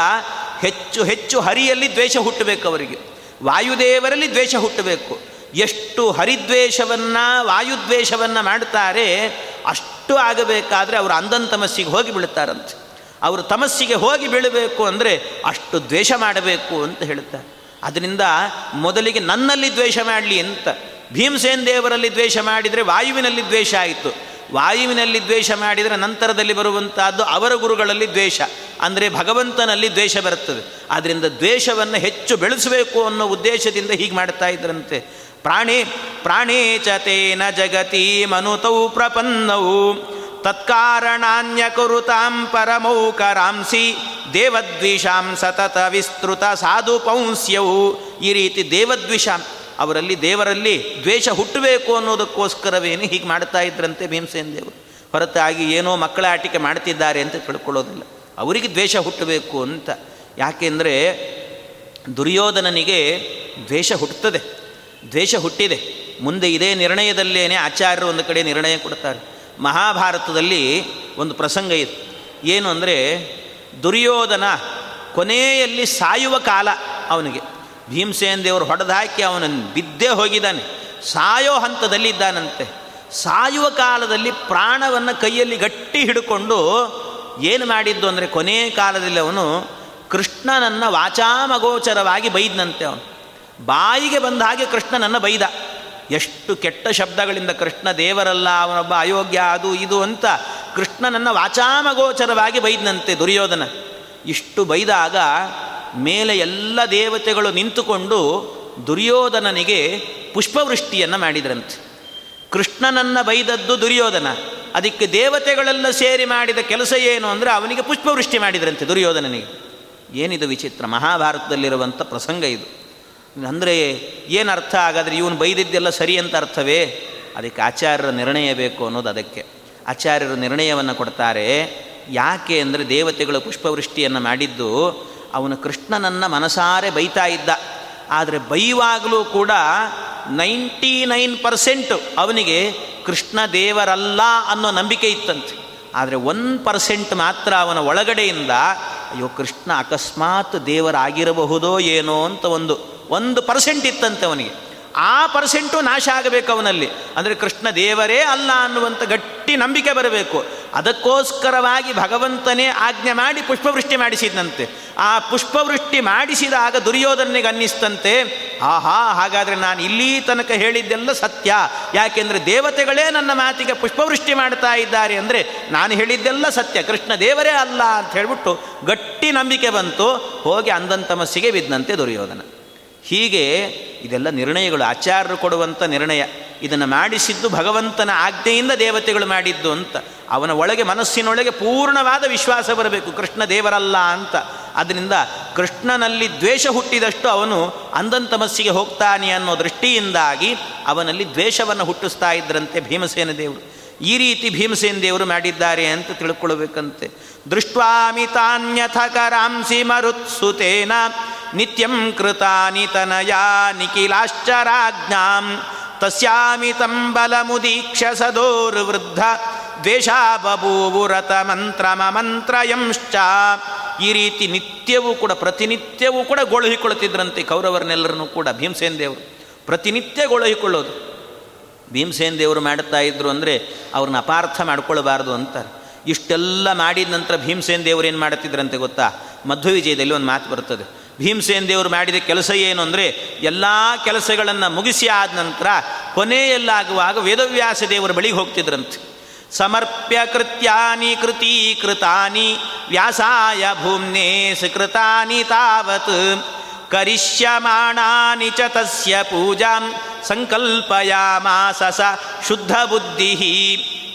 ಹೆಚ್ಚು ಹೆಚ್ಚು ಹರಿಯಲ್ಲಿ ದ್ವೇಷ ಹುಟ್ಟಬೇಕು ಅವರಿಗೆ. ವಾಯುದೇವರಲ್ಲಿ ದ್ವೇಷ ಹುಟ್ಟಬೇಕು. ಎಷ್ಟು ಹರಿದ್ವೇಷವನ್ನು, ವಾಯುದ್ವೇಷವನ್ನು ಮಾಡ್ತಾರೆ, ಅಷ್ಟು ಆಗಬೇಕಾದರೆ ಅವರು ಅಂದನ್ ತಮಸ್ಸಿಗೆ ಹೋಗಿ ಬೀಳ್ತಾರಂತೆ. ಅವರು ತಮಸ್ಸಿಗೆ ಹೋಗಿ ಬೀಳಬೇಕು ಅಂದರೆ ಅಷ್ಟು ದ್ವೇಷ ಮಾಡಬೇಕು ಅಂತ ಹೇಳ್ತಾರೆ. ಅದರಿಂದ ಮೊದಲಿಗೆ ನನ್ನಲ್ಲಿ ದ್ವೇಷ ಮಾಡಲಿ ಅಂತ. ಭೀಮಸೇನ್ ದೇವರಲ್ಲಿ ದ್ವೇಷ ಮಾಡಿದರೆ ವಾಯುವಿನಲ್ಲಿ ದ್ವೇಷ ಆಯಿತು. ವಾಯುವಿನಲ್ಲಿ ದ್ವೇಷ ಮಾಡಿದರೆ ನಂತರದಲ್ಲಿ ಬರುವಂತಹದ್ದು ಅವರ ಗುರುಗಳಲ್ಲಿ ದ್ವೇಷ. ಅಂದರೆ ಭಗವಂತನಲ್ಲಿ ದ್ವೇಷ ಬರುತ್ತದೆ. ಆದ್ದರಿಂದ ದ್ವೇಷವನ್ನು ಹೆಚ್ಚು ಬೆಳೆಸಬೇಕು ಅನ್ನೋ ಉದ್ದೇಶದಿಂದ ಹೀಗೆ ಮಾಡ್ತಾ ಇದ್ರಂತೆ. ಪ್ರಾಣಿ, ಪ್ರಾಣೇ ಚತೇನ ಜಗತಿ ಮನುತೌ ಪ್ರಪನ್ನವು ತತ್ಕಾರಣಾನ್ಯ ಕುರುತಾಂ ಪರಮೌಕರಾಂಸಿ ದೇವದ್ವಿಷಾಂ ಸತತ ವಿಸ್ತೃತ ಸಾಧು ಪೌಂಸ್ಯವು ಈ ರೀತಿ ದೇವದ್ವಿಷಾಂ ಅವರಲ್ಲಿ ದೇವರಲ್ಲಿ ದ್ವೇಷ ಹುಟ್ಟಬೇಕು ಅನ್ನೋದಕ್ಕೋಸ್ಕರವೇನು ಹೀಗೆ ಮಾಡ್ತಾ ಇದ್ರಂತೆ ಭೀಮಸೇನ ದೇವರು. ಹೊರತಾಗಿ ಏನೋ ಮಕ್ಕಳ ಆಟಿಕೆ ಮಾಡ್ತಿದ್ದಾರೆ ಅಂತ ತಿಳ್ಕೊಳ್ಳೋದಿಲ್ಲ. ಅವರಿಗೆ ದ್ವೇಷ ಹುಟ್ಟಬೇಕು ಅಂತ. ಯಾಕೆಂದರೆ ದುರ್ಯೋಧನನಿಗೆ ದ್ವೇಷ ಹುಟ್ಟುತ್ತದೆ. ದ್ವೇಷ ಹುಟ್ಟಿದೆ. ಮುಂದೆ ಇದೇ ನಿರ್ಣಯದಲ್ಲೇನೆ ಆಚಾರ್ಯರು ಒಂದು ಕಡೆ ನಿರ್ಣಯ ಕೊಡ್ತಾರೆ. ಮಹಾಭಾರತದಲ್ಲಿ ಒಂದು ಪ್ರಸಂಗ ಇದೆ. ಏನು ಅಂದರೆ ದುರ್ಯೋಧನ ಕೊನೆಯಲ್ಲಿ ಸಾಯುವ ಕಾಲ ಅವನಿಗೆ. ಭೀಮಸೇನ್ ದೇವರು ಹೊಡೆದು ಹಾಕಿ ಅವನನ್ನು ಬಿದ್ದೇ ಹೋಗಿದ್ದಾನೆ. ಸಾಯೋ ಹಂತದಲ್ಲಿ ಇದ್ದಾನಂತೆ ಸಾಯುವ ಕಾಲದಲ್ಲಿ ಪ್ರಾಣವನ್ನು ಕೈಯಲ್ಲಿ ಗಟ್ಟಿ ಹಿಡ್ಕೊಂಡು ಏನು ಮಾಡಿದ್ದು ಅಂದರೆ ಕೊನೆ ಕಾಲದಲ್ಲಿ ಅವನು ಕೃಷ್ಣನನ್ನು ವಾಚಾಮಗೋಚರವಾಗಿ ಬೈದನಂತೆ ಅವನು. ಬಾಯಿಗೆ ಬಂದ ಹಾಗೆ ಕೃಷ್ಣನನ್ನು ಬೈದ. ಎಷ್ಟು ಕೆಟ್ಟ ಶಬ್ದಗಳಿಂದ ಕೃಷ್ಣ ದೇವರಲ್ಲ, ಅವನೊಬ್ಬ ಅಯೋಗ್ಯ, ಅದು ಇದು ಅಂತ ಕೃಷ್ಣನನ್ನು ವಾಚಾಮಗೋಚರವಾಗಿ ಬೈದನಂತೆ ದುರ್ಯೋಧನ. ಇಷ್ಟು ಬೈದಾಗ ಮೇಲೆ ಎಲ್ಲ ದೇವತೆಗಳು ನಿಂತುಕೊಂಡು ದುರ್ಯೋಧನನಿಗೆ ಪುಷ್ಪವೃಷ್ಟಿಯನ್ನು ಮಾಡಿದ್ರಂತೆ. ಕೃಷ್ಣನನ್ನು ಬೈದದ್ದು ದುರ್ಯೋಧನ. ಅದಕ್ಕೆ ದೇವತೆಗಳೆಲ್ಲ ಸೇರಿ ಮಾಡಿದ ಕೆಲಸ ಏನು ಅಂದರೆ ಅವನಿಗೆ ಪುಷ್ಪವೃಷ್ಟಿ ಮಾಡಿದ್ರಂತೆ ದುರ್ಯೋಧನನಿಗೆ. ಏನಿದು ವಿಚಿತ್ರ ಮಹಾಭಾರತದಲ್ಲಿರುವಂಥ ಪ್ರಸಂಗ ಇದು. ಅಂದರೆ ಏನು ಅರ್ಥ ಹಾಗಾದರೆ ಇವನು ಬೈದಿದ್ದೆಲ್ಲ ಸರಿ ಅಂತ ಅರ್ಥವೇ? ಅದಕ್ಕೆ ಆಚಾರ್ಯರ ನಿರ್ಣಯ ಬೇಕು ಅನ್ನೋದು ಅದಕ್ಕೆ. ಆಚಾರ್ಯರು ನಿರ್ಣಯವನ್ನು ಕೊಡ್ತಾರೆ. ಯಾಕೆ ಅಂದರೆ ದೇವತೆಗಳು ಪುಷ್ಪವೃಷ್ಟಿಯನ್ನು ಮಾಡಿದ್ದು ಅವನು ಕೃಷ್ಣನನ್ನು ಮನಸಾರೆ ಬೈತಾ ಇದ್ದ. ಆದರೆ ಬೈವಾಗಲೂ ಕೂಡ ನೈಂಟಿ ನೈನ್ ಪರ್ಸೆಂಟು ಅವನಿಗೆ ಕೃಷ್ಣ ದೇವರಲ್ಲ ಅನ್ನೋ ನಂಬಿಕೆ ಇತ್ತಂತೆ. ಆದರೆ ಒನ್ ಪರ್ಸೆಂಟ್ ಮಾತ್ರ ಅವನ ಒಳಗಡೆಯಿಂದ, ಅಯ್ಯೋ ಕೃಷ್ಣ ಅಕಸ್ಮಾತ್ ದೇವರಾಗಿರಬಹುದೋ ಏನೋ ಅಂತ ಒಂದು ಒಂದು ಪರ್ಸೆಂಟ್ ಇತ್ತಂತೆ ಅವನಿಗೆ. ಆ ಪರ್ಸೆಂಟು ನಾಶ ಆಗಬೇಕು ಅವನಲ್ಲಿ. ಅಂದರೆ ಕೃಷ್ಣ ದೇವರೇ ಅಲ್ಲ ಅನ್ನುವಂಥ ಗಟ್ಟಿ ನಂಬಿಕೆ ಬರಬೇಕು. ಅದಕ್ಕೋಸ್ಕರವಾಗಿ ಭಗವಂತನೇ ಆಜ್ಞೆ ಮಾಡಿ ಪುಷ್ಪವೃಷ್ಟಿ ಮಾಡಿಸಿದಂತೆ ಆ ಪುಷ್ಪವೃಷ್ಟಿ ಮಾಡಿಸಿದಾಗ ದುರ್ಯೋಧನಿಗೆ ಅನ್ನಿಸ್ತಂತೆ, ಆಹಾ, ಹಾಗಾದರೆ ನಾನು ಇಲ್ಲಿ ತನಕ ಹೇಳಿದ್ದೆಲ್ಲ ಸತ್ಯ. ಯಾಕೆಂದರೆ ದೇವತೆಗಳೇ ನನ್ನ ಮಾತಿಗೆ ಪುಷ್ಪವೃಷ್ಟಿ ಮಾಡ್ತಾ ಇದ್ದಾರೆ ಅಂದರೆ ನಾನು ಹೇಳಿದ್ದೆಲ್ಲ ಸತ್ಯ. ಕೃಷ್ಣ ದೇವರೇ ಅಲ್ಲ ಅಂತ ಹೇಳಿಬಿಟ್ಟು ಗಟ್ಟಿ ನಂಬಿಕೆ ಬಂತು. ಹೋಗಿ ಅಂದಂತಮಸ್ಸಿಗೆ ದುರ್ಯೋಧನ. ಹೀಗೆ ಇದೆಲ್ಲ ನಿರ್ಣಯಗಳು ಆಚಾರ್ಯರು ಕೊಡುವಂಥ ನಿರ್ಣಯ. ಇದನ್ನು ಮಾಡಿಸಿದ್ದು ಭಗವಂತನ ಆಜ್ಞೆಯಿಂದ ದೇವತೆಗಳು ಮಾಡಿದ್ದು ಅಂತ. ಅವನ ಒಳಗೆ ಮನಸ್ಸಿನೊಳಗೆ ಪೂರ್ಣವಾದ ವಿಶ್ವಾಸ ಬರಬೇಕು. ಕೃಷ್ಣ ದೇವರಲ್ಲ ಅಂತ. ಅದರಿಂದ ಕೃಷ್ಣನಲ್ಲಿ ದ್ವೇಷ ಹುಟ್ಟಿದಷ್ಟು ಅವನು ಅಂದಂತಮಸ್ಸಿಗೆ ಹೋಗ್ತಾನೆ ಅನ್ನೋ ದೃಷ್ಟಿಯಿಂದಾಗಿ ಅವನಲ್ಲಿ ದ್ವೇಷವನ್ನು ಹುಟ್ಟಿಸ್ತಾ ಇದ್ರಂತೆ ಭೀಮಸೇನ ದೇವರು. ಈ ರೀತಿ ಭೀಮಸೇನ ದೇವರು ಮಾಡಿದ್ದಾರೆ ಅಂತ ತಿಳ್ಕೊಳ್ಬೇಕಂತೆ. ದೃಷ್ಟ್ವಾಮಿತಾನ್ಯಥ ಕರಾಂಸಿ ಮರುತ್ಸುತೇನ. ನಿತ್ಯಂ ಕೃತಾನಿ ತನಯಾ ನಿಖಿಲಾಶ್ಚರಾಜ್ಞಾಂ ತಸ್ಯಾಮಿತಂ ಬಲಮುದೀಕ್ಷ ಸದೋರ್ವೃದ್ಧ ದ್ವೇಷಾ ಮಂತ್ರ ಮಮಂತ್ರಯಂಶ್ಚ ಈ ರೀತಿ ನಿತ್ಯವೂ ಕೂಡ, ಪ್ರತಿನಿತ್ಯವೂ ಕೂಡ ಗೊಳಹಿಕೊಳ್ಳುತ್ತಿದ್ದರಂತೆ ಕೌರವರನ್ನೆಲ್ಲರನ್ನೂ ಕೂಡ ಭೀಮಸೇನ ದೇವರು. ಪ್ರತಿನಿತ್ಯ ಗೊಳಹಿಕೊಳ್ಳೋದು. ಭೀಮಸೇನ ದೇವರು ಮಾಡುತ್ತಾ ಇದ್ರು ಅಂದರೆ ಅವ್ರನ್ನ ಅಪಾರ್ಥ ಮಾಡ್ಕೊಳ್ಬಾರ್ದು ಅಂತಾರೆ. ಇಷ್ಟೆಲ್ಲ ಮಾಡಿದ ನಂತರ ಭೀಮಸೇನ ದೇವರು ಏನು ಮಾಡುತ್ತಿದ್ರಂತೆ ಗೊತ್ತಾ? ಮಧ್ವ ವಿಜಯದಲ್ಲಿ ಒಂದು ಮಾತು ಬರ್ತದೆ. ಭೀಮಸೇನ ದೇವರು ಮಾಡಿದ ಕೆಲಸ ಏನು ಅಂದರೆ ಎಲ್ಲ ಕೆಲಸಗಳನ್ನು ಮುಗಿಸಿ ಆದ ನಂತರ ಕೊನೆಯಲ್ಲಾಗುವಾಗ ವೇದವ್ಯಾಸ ದೇವರ ಬಳಿಗೆ ಹೋಗ್ತಿದ್ರಂತೆ. ಸಮರ್ಪ್ಯ ಕೃತ್ಯಾನಿ ಕೃತೀಕೃತಾನಿ ವ್ಯಾಸಾಯ ಭೂಮ್ನೇ ಸುಕೃತಾನಿ ತಾವತ್. ಕರಿಷ್ಯಮಾಣಾನಿ ಚ ತಸ್ಯ ಪೂಜಾಂ ಸಂಕಲ್ಪಯಾಮಾಸ ಶುದ್ಧ ಬುದ್ಧಿ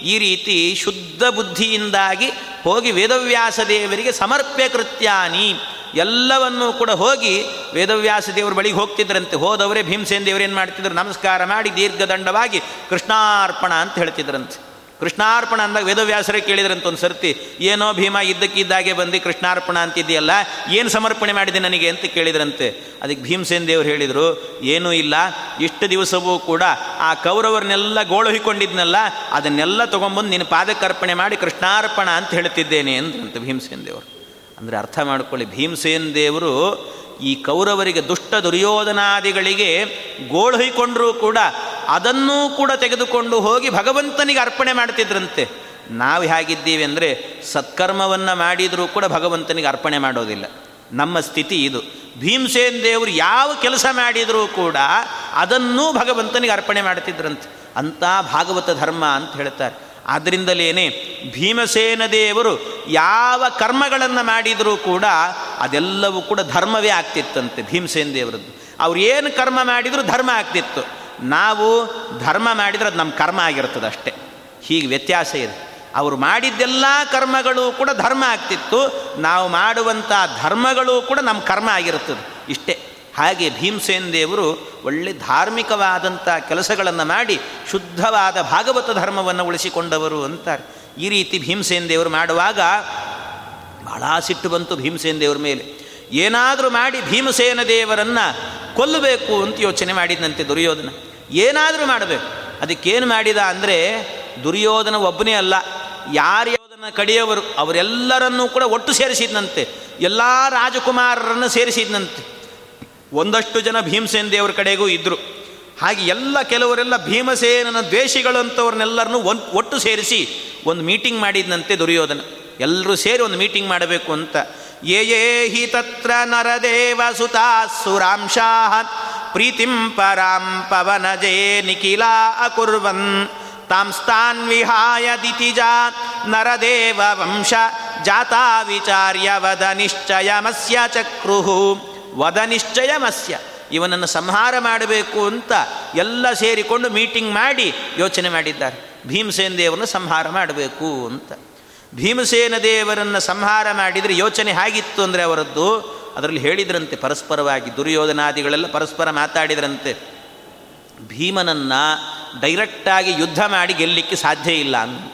ಈ ರೀತಿ ಶುದ್ಧ ಬುದ್ಧಿಯಿಂದಾಗಿ ಹೋಗಿ ವೇದವ್ಯಾಸ ದೇವರಿಗೆ ಸಮರ್ಪ್ಯ ಕೃತ್ಯಾನಿ. ಎಲ್ಲವನ್ನೂ ಕೂಡ ಹೋಗಿ ವೇದವ್ಯಾಸ ದೇವರ ಬಳಿಗೆ ಹೋಗ್ತಿದ್ರಂತೆ. ಹೋದವರೇ ಭೀಮಸೇನ ದೇವರು ಏನು ಮಾಡ್ತಿದ್ರು? ನಮಸ್ಕಾರ ಮಾಡಿ ದೀರ್ಘದಂಡವಾಗಿ ಕೃಷ್ಣಾರ್ಪಣ ಅಂತ ಹೇಳ್ತಿದ್ರಂತೆ. ಕೃಷ್ಣಾರ್ಪಣ ಅಂದಾಗ ವೇದವ್ಯಾಸರೇ ಕೇಳಿದ್ರಂತ ಒಂದು ಸರ್ತಿ, ಏನೋ ಭೀಮ ಇದ್ದಕ್ಕಿದ್ದಾಗೆ ಬಂದು ಕೃಷ್ಣಾರ್ಪಣ ಅಂತಿದೆಯಲ್ಲ ಏನು ಸಮರ್ಪಣೆ ಮಾಡಿದೆ ನನಗೆ? ಅಂತ ಕೇಳಿದ್ರಂತೆ. ಅದಕ್ಕೆ ಭೀಮಸೇನ್ ದೇವರು ಹೇಳಿದರು, ಏನೂ ಇಲ್ಲ, ಇಷ್ಟು ದಿವಸವೂ ಕೂಡ ಆ ಕೌರವರನ್ನೆಲ್ಲ ಗೋಳುಹಿಕೊಂಡಿದ್ನಲ್ಲ ಅದನ್ನೆಲ್ಲ ತೊಗೊಂಬಂದು ನಿನ್ನ ಪಾದಕ್ಕರ್ಪಣೆ ಮಾಡಿ ಕೃಷ್ಣಾರ್ಪಣ ಅಂತ ಹೇಳ್ತಿದ್ದೇನೆ, ಅಂದ್ರಂತೆ ಭೀಮಸೇನ್ ದೇವರು. ಅಂದರೆ ಅರ್ಥ ಮಾಡ್ಕೊಳ್ಳಿ, ಭೀಮಸೇನ್ ದೇವರು ಈ ಕೌರವರಿಗೆ ದುಷ್ಟ ದುರ್ಯೋಧನಾದಿಗಳಿಗೆ ಗೋಳುಹಿಕೊಂಡರೂ ಕೂಡ ಅದನ್ನೂ ಕೂಡ ತೆಗೆದುಕೊಂಡು ಹೋಗಿ ಭಗವಂತನಿಗೆ ಅರ್ಪಣೆ ಮಾಡ್ತಿದ್ರಂತೆ. ನಾವು ಹೇಗಿದ್ದೀವಿ ಅಂದರೆ ಸತ್ಕರ್ಮವನ್ನು ಮಾಡಿದರೂ ಕೂಡ ಭಗವಂತನಿಗೆ ಅರ್ಪಣೆ ಮಾಡೋದಿಲ್ಲ. ನಮ್ಮ ಸ್ಥಿತಿ ಇದು. ಭೀಮಸೇನ್ ದೇವರು ಯಾವ ಕೆಲಸ ಮಾಡಿದರೂ ಕೂಡ ಅದನ್ನೂ ಭಗವಂತನಿಗೆ ಅರ್ಪಣೆ ಮಾಡ್ತಿದ್ರಂತೆ. ಅಂಥ ಭಾಗವತ ಧರ್ಮ ಅಂತ ಹೇಳ್ತಾರೆ. ಆದ್ದರಿಂದಲೇ ಭೀಮಸೇನ ದೇವರು ಯಾವ ಕರ್ಮಗಳನ್ನು ಮಾಡಿದರೂ ಕೂಡ ಅದೆಲ್ಲವೂ ಕೂಡ ಧರ್ಮವೇ ಆಗ್ತಿತ್ತಂತೆ ಭೀಮಸೇನ ದೇವರದ್ದು. ಅವ್ರು ಏನು ಕರ್ಮ ಮಾಡಿದರೂ ಧರ್ಮ ಆಗ್ತಿತ್ತು. ನಾವು ಧರ್ಮ ಮಾಡಿದರೆ ಅದು ನಮ್ಮ ಕರ್ಮ ಆಗಿರ್ತದೆ ಅಷ್ಟೇ. ಹೀಗೆ ವ್ಯತ್ಯಾಸ ಇದೆ. ಅವರು ಮಾಡಿದ್ದೆಲ್ಲ ಕರ್ಮಗಳು ಕೂಡ ಧರ್ಮ ಆಗ್ತಿತ್ತು. ನಾವು ಮಾಡುವಂಥ ಧರ್ಮಗಳು ಕೂಡ ನಮ್ಮ ಕರ್ಮ ಆಗಿರುತ್ತದೆ ಇಷ್ಟೇ. ಹಾಗೆ ಭೀಮಸೇನ್ ದೇವರು ಒಳ್ಳೆ ಧಾರ್ಮಿಕವಾದಂಥ ಕೆಲಸಗಳನ್ನು ಮಾಡಿ ಶುದ್ಧವಾದ ಭಾಗವತ ಧರ್ಮವನ್ನು ಉಳಿಸಿಕೊಂಡವರು ಅಂತಾರೆ. ಈ ರೀತಿ ಭೀಮಸೇನ್ ದೇವರು ಮಾಡುವಾಗ ಭಾಳ ಸಿಟ್ಟು ಬಂತು ಭೀಮಸೇನ ದೇವರ ಮೇಲೆ. ಏನಾದರೂ ಮಾಡಿ ಭೀಮಸೇನ ದೇವರನ್ನು ಕೊಲ್ಲಬೇಕು ಅಂತ ಯೋಚನೆ ಮಾಡಿದಂತೆ ದುರ್ಯೋಧನ. ಏನಾದರೂ ಮಾಡಬೇಕು. ಅದಕ್ಕೇನು ಮಾಡಿದ ಅಂದರೆ, ದುರ್ಯೋಧನ ಒಬ್ಬನೇ ಅಲ್ಲ ಯಾರ್ಯೋಧನ ಕಡೆಯವರು, ಅವರೆಲ್ಲರನ್ನೂ ಕೂಡ ಒಟ್ಟು ಸೇರಿಸಿದ್ನಂತೆ. ಎಲ್ಲ ರಾಜಕುಮಾರರನ್ನು ಸೇರಿಸಿದ್ನಂತೆ. ಒಂದಷ್ಟು ಜನ ಭೀಮಸೇನ ದೇವರ ಕಡೆಗೂ ಇದ್ದರು ಹಾಗೆ ಎಲ್ಲ ಕೆಲವರೆಲ್ಲ ಭೀಮಸೇನನ ದ್ವೇಷಿಗಳಂಥವ್ರನ್ನೆಲ್ಲರನ್ನು ಒನ್, ಒಟ್ಟು ಸೇರಿಸಿ ಒಂದು ಮೀಟಿಂಗ್ ಮಾಡಿದ್ನಂತೆ ದುರ್ಯೋಧನ. ಎಲ್ಲರೂ ಸೇರಿ ಒಂದು ಮೀಟಿಂಗ್ ಮಾಡಬೇಕು ಅಂತ. ಯೇ ತತ್ರ ನರದೇವ ಸುತಾಸುರಾಂಶಾ ಪ್ರೀತಿಂ ಪರಾಂ ಪವನಜೇ ನಿಖಿಲ ಅಕುರ್ವನ್ ತಾಂಸ್ತಾನ್ ವಿಹಾಯ ದಿತಿಜಾ ನರದೇವ ವಂಶ ಜಾತಾ ವಿಚಾರ್ಯ ವದ ನಿಶ್ಚಯಮಸ್ಯ ಚಕ್ರುಹು ವದ ನಿಶ್ಚಯಮಸ್ಯ ಇವನನ್ನು ಸಂಹಾರ ಮಾಡಬೇಕು ಅಂತ ಎಲ್ಲ ಸೇರಿಕೊಂಡು ಮೀಟಿಂಗ್ ಮಾಡಿ ಯೋಚನೆ ಮಾಡಿದ್ದಾರೆ. ಭೀಮಸೇನ ದೇವರನ್ನು ಸಂಹಾರ ಮಾಡಬೇಕು ಅಂತ. ಭೀಮಸೇನ ದೇವರನ್ನು ಸಂಹಾರ ಮಾಡಿದರೆ ಯೋಚನೆ ಹಾಗಿತ್ತು ಅಂದರೆ ಅವರದ್ದು. ಅದರಲ್ಲಿ ಹೇಳಿದ್ರಂತೆ ಪರಸ್ಪರವಾಗಿ, ದುರ್ಯೋಧನಾದಿಗಳೆಲ್ಲ ಪರಸ್ಪರ ಮಾತಾಡಿದ್ರಂತೆ. ಭೀಮನನ್ನು ಡೈರೆಕ್ಟಾಗಿ ಯುದ್ಧ ಮಾಡಿ ಗೆಲ್ಲಲಿಕ್ಕೆ ಸಾಧ್ಯ ಇಲ್ಲ ಅಂತ.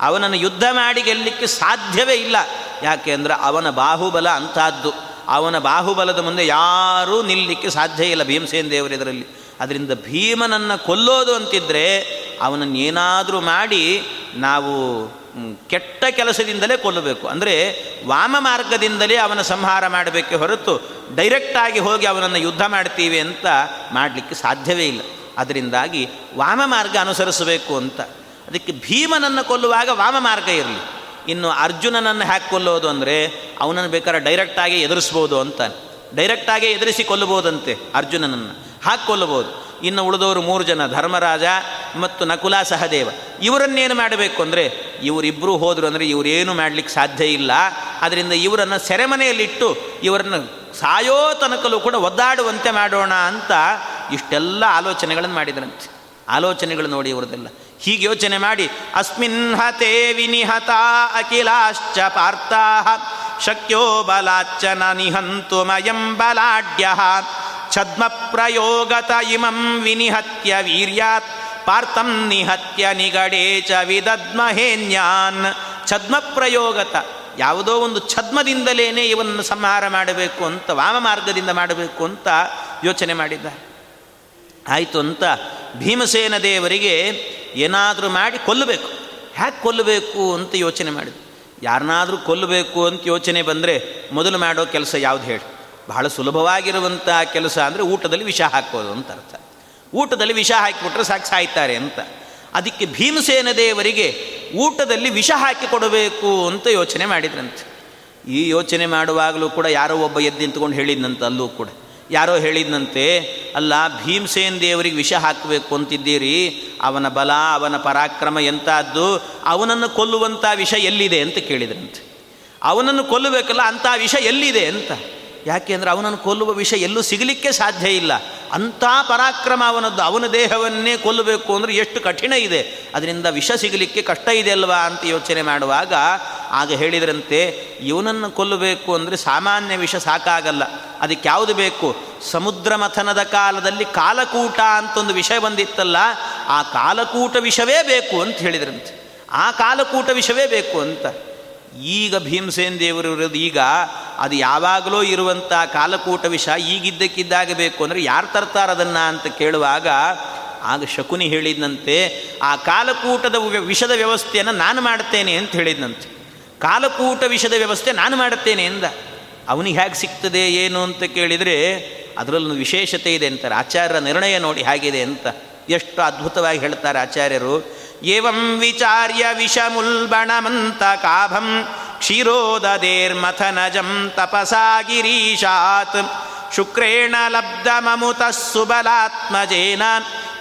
ಅವನನ್ನು ಯುದ್ಧ ಮಾಡಿ ಗೆಲ್ಲಲಿಕ್ಕೆ ಸಾಧ್ಯವೇ ಇಲ್ಲ. ಯಾಕೆ ಅಂದರೆ ಅವನ ಬಾಹುಬಲ ಅಂಥದ್ದು. ಅವನ ಬಾಹುಬಲದ ಮುಂದೆ ಯಾರೂ ನಿಲ್ಲಲಿಕ್ಕೆ ಸಾಧ್ಯ ಇಲ್ಲ ಭೀಮಸೇನ ದೇವರು ಇದರಲ್ಲಿ. ಅದರಿಂದ ಭೀಮನನ್ನು ಕೊಲ್ಲೋದು ಅಂತಿದ್ದರೆ ಅವನನ್ನು ಏನಾದರೂ ಮಾಡಿ ನಾವು ಕೆಟ್ಟ ಕೆಲಸದಿಂದಲೇ ಕೊಲ್ಲಬೇಕು. ಅಂದರೆ ವಾಮ ಮಾರ್ಗದಿಂದಲೇ ಅವನ ಸಂಹಾರ ಮಾಡಬೇಕೆ ಹೊರತು ಡೈರೆಕ್ಟಾಗಿ ಹೋಗಿ ಅವನನ್ನು ಯುದ್ಧ ಮಾಡ್ತೀವಿ ಅಂತ ಮಾಡಲಿಕ್ಕೆ ಸಾಧ್ಯವೇ ಇಲ್ಲ. ಅದರಿಂದಾಗಿ ವಾಮ ಮಾರ್ಗ ಅನುಸರಿಸಬೇಕು ಅಂತ. ಅದಕ್ಕೆ ಭೀಮನನ್ನು ಕೊಲ್ಲುವಾಗ ವಾಮ ಮಾರ್ಗ ಇರಲಿ. ಇನ್ನು ಅರ್ಜುನನನ್ನು ಹ್ಯಾಕ್ ಕೊಲ್ಲೋದು ಅಂದರೆ ಅವನನ್ನು ಬೇಕಾದ್ರೆ ಡೈರೆಕ್ಟಾಗಿ ಎದುರಿಸ್ಬೋದು ಅಂತ. ಡೈರೆಕ್ಟಾಗಿ ಎದುರಿಸಿ ಕೊಲ್ಲಬೋದಂತೆ ಅರ್ಜುನನನ್ನು. ಹಾಕಿ ಕೊಲ್ಲಬೋದು. ಇನ್ನು ಉಳಿದವರು ಮೂರು ಜನ, ಧರ್ಮರಾಜ ಮತ್ತು ನಕುಲ ಸಹದೇವ. ಇವರನ್ನೇನು ಮಾಡಬೇಕು ಅಂದರೆ ಇವರಿಬ್ಬರು ಹೋದರು ಅಂದರೆ ಇವರೇನು ಮಾಡಲಿಕ್ಕೆ ಸಾಧ್ಯ ಇಲ್ಲ. ಅದರಿಂದ ಇವರನ್ನು ಸೆರೆಮನೆಯಲ್ಲಿಟ್ಟು ಇವರನ್ನು ಸಾಯೋ ತನಕಲ್ಲೂ ಕೂಡ ಒದ್ದಾಡುವಂತೆ ಮಾಡೋಣ ಅಂತ ಇಷ್ಟೆಲ್ಲ ಆಲೋಚನೆಗಳನ್ನು ಮಾಡಿದ್ರಂತೆ. ಆಲೋಚನೆಗಳು ನೋಡಿ ಇವರದೆಲ್ಲ. ಹೀಗೆ ಯೋಚನೆ ಮಾಡಿ, ಅಸ್ಮಿನ್ ಹತೆ ವಿನಿಹತ ಅಖಿಲಾಶ್ಚ ಪಾರ್ಥ ಶಕ್ಯೋ ಬಲಾಚ್ಚ ನ ನಿಹಂತು ಮಯಂ ಬಲಾಢ್ಯ. ಛದ್ಮ ಪ್ರಯೋಗತ ಇಮಂ ವಿನಿಹತ್ಯ ವೀರ್ಯಾತ್ ಪಾರ್ಥಂ ನಿಹತ್ಯ ನಿಗಡೇ ಚ ವಿದದ್ಮಹೇನ್ಯಾನ್. ಛದ್ಮ ಪ್ರಯೋಗತ ಯಾವುದೋ ಒಂದು ಛದ್ಮದಿಂದಲೇನೆ ಇವನ್ನು ಸಂಹಾರ ಮಾಡಬೇಕು ಅಂತ, ವಾಮ ಮಾರ್ಗದಿಂದ ಮಾಡಬೇಕು ಅಂತ ಯೋಚನೆ ಮಾಡಿದ್ದ ಆಯಿತು ಅಂತ ಭೀಮಸೇನ ದೇವರಿಗೆ ಏನಾದರೂ ಮಾಡಿ ಕೊಲ್ಲಬೇಕು. ಹ್ಯಾಕ್ ಕೊಲ್ಲಬೇಕು ಅಂತ ಯೋಚನೆ ಮಾಡಿದ್ರು. ಯಾರನ್ನಾದರೂ ಕೊಲ್ಲಬೇಕು ಅಂತ ಯೋಚನೆ ಬಂದರೆ ಮೊದಲು ಮಾಡೋ ಕೆಲಸ ಯಾವುದು ಹೇಳಿ. ಬಹಳ ಸುಲಭವಾಗಿರುವಂಥ ಕೆಲಸ ಅಂದರೆ ಊಟದಲ್ಲಿ ವಿಷ ಹಾಕೋದು ಅಂತ ಅರ್ಥ. ಊಟದಲ್ಲಿ ವಿಷ ಹಾಕಿಬಿಟ್ರೆ ಸಾಕು ಸಾಯ್ತಾರೆ ಅಂತ. ಅದಕ್ಕೆ ಭೀಮಸೇನ ದೇವರಿಗೆ ಊಟದಲ್ಲಿ ವಿಷ ಹಾಕಿ ಕೊಡಬೇಕು ಅಂತ ಯೋಚನೆ ಮಾಡಿದ್ರಂತೆ. ಈ ಯೋಚನೆ ಮಾಡುವಾಗಲೂ ಕೂಡ ಯಾರೋ ಒಬ್ಬ ಎದ್ದು ನಿಂತ್ಕೊಂಡು ಹೇಳಿದ್ನಂತೆ ಅಲ್ಲೂ ಕೂಡ. ಯಾರೋ ಹೇಳಿದ್ನಂತೆ, ಅಲ್ಲ, ಭೀಮಸೇನ ದೇವರಿಗೆ ವಿಷ ಹಾಕಬೇಕು ಅಂತಿದ್ದೀರಿ. ಅವನ ಬಲ, ಅವನ ಪರಾಕ್ರಮ ಎಂಥದ್ದು ಅವನನ್ನು ಕೊಲ್ಲುವಂಥ ವಿಷ ಎಲ್ಲಿದೆ? ಅಂತ ಕೇಳಿದ್ರಂತೆ. ಅವನನ್ನು ಕೊಲ್ಲಬೇಕಲ್ಲ, ಅಂಥ ವಿಷ ಎಲ್ಲಿದೆ ಅಂತ. ಯಾಕೆಂದರೆ ಅವನನ್ನು ಕೊಲ್ಲುವ ವಿಷಯ ಎಲ್ಲೂ ಸಿಗಲಿಕ್ಕೆ ಸಾಧ್ಯ ಇಲ್ಲ. ಅಂಥ ಪರಾಕ್ರಮ ಅವನದ್ದು. ಅವನ ದೇಹವನ್ನೇ ಕೊಲ್ಲಬೇಕು ಅಂದರೆ ಎಷ್ಟು ಕಠಿಣ ಇದೆ. ಅದರಿಂದ ವಿಷ ಸಿಗಲಿಕ್ಕೆ ಕಷ್ಟ ಇದೆ ಅಲ್ವಾ ಅಂತ ಯೋಚನೆ ಮಾಡುವಾಗ ಆಗ ಹೇಳಿದ್ರಂತೆ, ಇವನನ್ನು ಕೊಲ್ಲಬೇಕು ಅಂದರೆ ಸಾಮಾನ್ಯ ವಿಷ ಸಾಕಾಗಲ್ಲ. ಅದಕ್ಕೆ ಯಾವುದು ಬೇಕು? ಸಮುದ್ರ ಮಥನದ ಕಾಲದಲ್ಲಿ ಕಾಲಕೂಟ ಅಂತ ಒಂದು ವಿಷಯ ಬಂದಿತ್ತಲ್ಲ, ಆ ಕಾಲಕೂಟ ವಿಷವೇ ಬೇಕು ಅಂತ ಹೇಳಿದ್ರಂತೆ. ಆ ಕಾಲಕೂಟ ವಿಷವೇ ಬೇಕು ಅಂತ. ಈಗ ಭೀಮಸೇನ್ ದೇವರು ಇರೋದು ಈಗ, ಅದು ಯಾವಾಗಲೂ ಇರುವಂಥ ಕಾಲಕೂಟ ವಿಷ ಈಗಿದ್ದಕ್ಕಿದ್ದಾಗಬೇಕು ಅಂದರೆ ಯಾರು ತರ್ತಾರೆ ಅದನ್ನು ಅಂತ ಕೇಳುವಾಗ, ಆಗ ಶಕುನಿ ಹೇಳಿದಂತೆ ಆ ಕಾಲಕೂಟದ ವಿಷದ ವ್ಯವಸ್ಥೆಯನ್ನು ನಾನು ಮಾಡ್ತೇನೆ ಅಂತ ಹೇಳಿದ್ನಂತೆ. ಕಾಲಕೂಟ ವಿಷದ ವ್ಯವಸ್ಥೆ ನಾನು ಮಾಡುತ್ತೇನೆ ಎಂದ. ಅವನಿಗೆ ಹೇಗೆ ಸಿಗ್ತದೆ ಏನು ಅಂತ ಕೇಳಿದರೆ ಅದರಲ್ಲೊಂದು ವಿಶೇಷತೆ ಇದೆ ಅಂತಾರೆ ಆಚಾರ್ಯರ ನಿರ್ಣಯ ನೋಡಿ ಹೇಗಿದೆ ಅಂತ. ಎಷ್ಟು ಅದ್ಭುತವಾಗಿ ಹೇಳ್ತಾರೆ ಆಚಾರ್ಯರು. ಏವಂ ವಿಚಾರ್ಯ ವಿಷಮುಲ್ಬಣಮಂತ ಕಾಭಂ ಕ್ಷಿರೋದೇರ್ಮಥನಜಂ ತಪಸಾ ಗಿರೀಶಾತ್ ಶುಕ್ರೇಣ ಲಬ್ಧಮಮುತ ಸುಬಲಾತ್ಮಜೇನ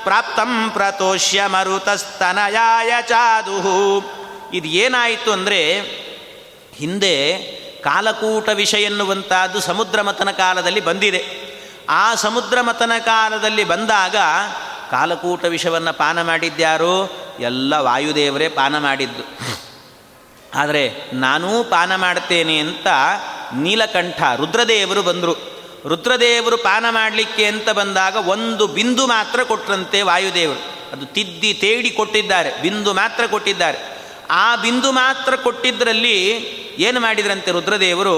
ಪ್ರಾಪ್ತಂ ಪ್ರತೋಷ್ಯ ಮರುತಸ್ತನಯಾಯ ಚಾದುಹು ಇದು ಏನಾಯಿತು ಅಂದರೆ ಹಿಂದೆ ಕಾಲಕೂಟ ವಿಷ ಎನ್ನುವಂಥದ್ದು ಸಮುದ್ರ ಮಥನ ಕಾಲದಲ್ಲಿ ಬಂದಿದೆ. ಆ ಸಮುದ್ರ ಮಥನ ಕಾಲದಲ್ಲಿ ಬಂದಾಗ ಕಾಲಕೂಟ ವಿಷವನ್ನು ಪಾನ ಮಾಡಿದ್ಯಾರು? ಎಲ್ಲ ವಾಯುದೇವರೇ ಪಾನ ಮಾಡಿದ್ದು. ಆದರೆ ನಾನೂ ಪಾನ ಮಾಡ್ತೇನೆ ಅಂತ ನೀಲಕಂಠ, ರುದ್ರದೇವರು ಬಂದರು. ರುದ್ರದೇವರು ಪಾನ ಮಾಡಲಿಕ್ಕೆ ಅಂತ ಬಂದಾಗ ಒಂದು ಬಿಂದು ಮಾತ್ರ ಕೊಟ್ಟರಂತೆ ವಾಯುದೇವರು. ಅದು ತಿದ್ದಿ ತೇಡಿ ಕೊಟ್ಟಿದ್ದಾರೆ, ಬಿಂದು ಮಾತ್ರ ಕೊಟ್ಟಿದ್ದಾರೆ. ಆ ಬಿಂದು ಮಾತ್ರ ಕೊಟ್ಟಿದ್ದರಲ್ಲಿ ಏನು ಮಾಡಿದ್ರಂತೆ ರುದ್ರದೇವರು?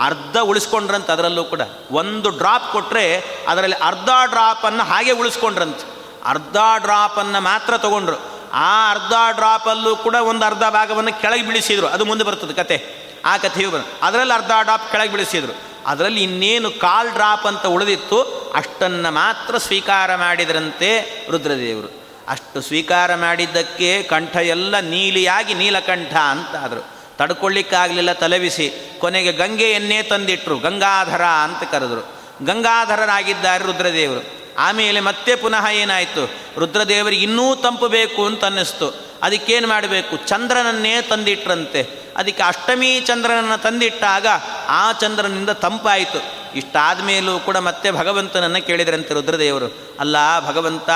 ಅರ್ಧ ಉಳಿಸ್ಕೊಂಡ್ರಂತೆ ಅದರಲ್ಲೂ ಕೂಡ. ಒಂದು ಡ್ರಾಪ್ ಕೊಟ್ಟರೆ ಅದರಲ್ಲಿ ಅರ್ಧ ಡ್ರಾಪನ್ನು ಹಾಗೆ ಉಳಿಸ್ಕೊಂಡ್ರಂತೆ. ಅರ್ಧ ಡ್ರಾಪನ್ನು ಮಾತ್ರ ತಗೊಂಡ್ರು. ಆ ಅರ್ಧ ಡ್ರಾಪಲ್ಲೂ ಕೂಡ ಒಂದು ಅರ್ಧ ಭಾಗವನ್ನು ಕೆಳಗೆ ಬೀಳಿಸಿದರು. ಅದು ಮುಂದೆ ಬರ್ತದೆ ಕತೆ. ಆ ಕಥೆಯು ಬಂದು ಅದರಲ್ಲಿ ಅರ್ಧ ಡ್ರಾಪ್ ಕೆಳಗೆ ಬೀಳಿಸಿದ್ರು. ಅದರಲ್ಲಿ ಇನ್ನೇನು ಕಾಲ್ ಡ್ರಾಪ್ ಅಂತ ಉಳಿದಿತ್ತು, ಅಷ್ಟನ್ನು ಮಾತ್ರ ಸ್ವೀಕಾರ ಮಾಡಿದರಂತೆ ರುದ್ರದೇವರು. ಅಷ್ಟು ಸ್ವೀಕಾರ ಮಾಡಿದ್ದಕ್ಕೆ ಕಂಠ ಎಲ್ಲ ನೀಲಿಯಾಗಿ ನೀಲಕಂಠ ಅಂತ ಆದರು ತಡ್ಕೊಳ್ಳಿಕ್ಕಾಗಲಿಲ್ಲ ತಲೆಬಿಸಿ ಕೊನೆಗೆ ಗಂಗೆಯನ್ನೇ ತಂದಿಟ್ರು, ಗಂಗಾಧರ ಅಂತ ಕರೆದರು. ಗಂಗಾಧರರಾಗಿದ್ದಾರೆ ರುದ್ರದೇವರು. ಆಮೇಲೆ ಮತ್ತೆ ಪುನಃ ಏನಾಯಿತು? ರುದ್ರದೇವರಿಗೆ ಇನ್ನೂ ತಂಪು ಬೇಕು ಅಂತ ಅನ್ನಿಸ್ತು ಅದಕ್ಕೇನು ಮಾಡಬೇಕು? ಚಂದ್ರನನ್ನೇ ತಂದಿಟ್ರಂತೆ. ಅದಕ್ಕೆ ಅಷ್ಟಮಿ ಚಂದ್ರನನ್ನು ತಂದಿಟ್ಟಾಗ ಆ ಚಂದ್ರನಿಂದ ತಂಪಾಯಿತು. ಇಷ್ಟಾದ ಮೇಲೂ ಕೂಡ ಮತ್ತೆ ಭಗವಂತನನ್ನು ಕೇಳಿದ್ರಂತೆ ರುದ್ರದೇವರು. ಅಲ್ಲ ಭಗವಂತ,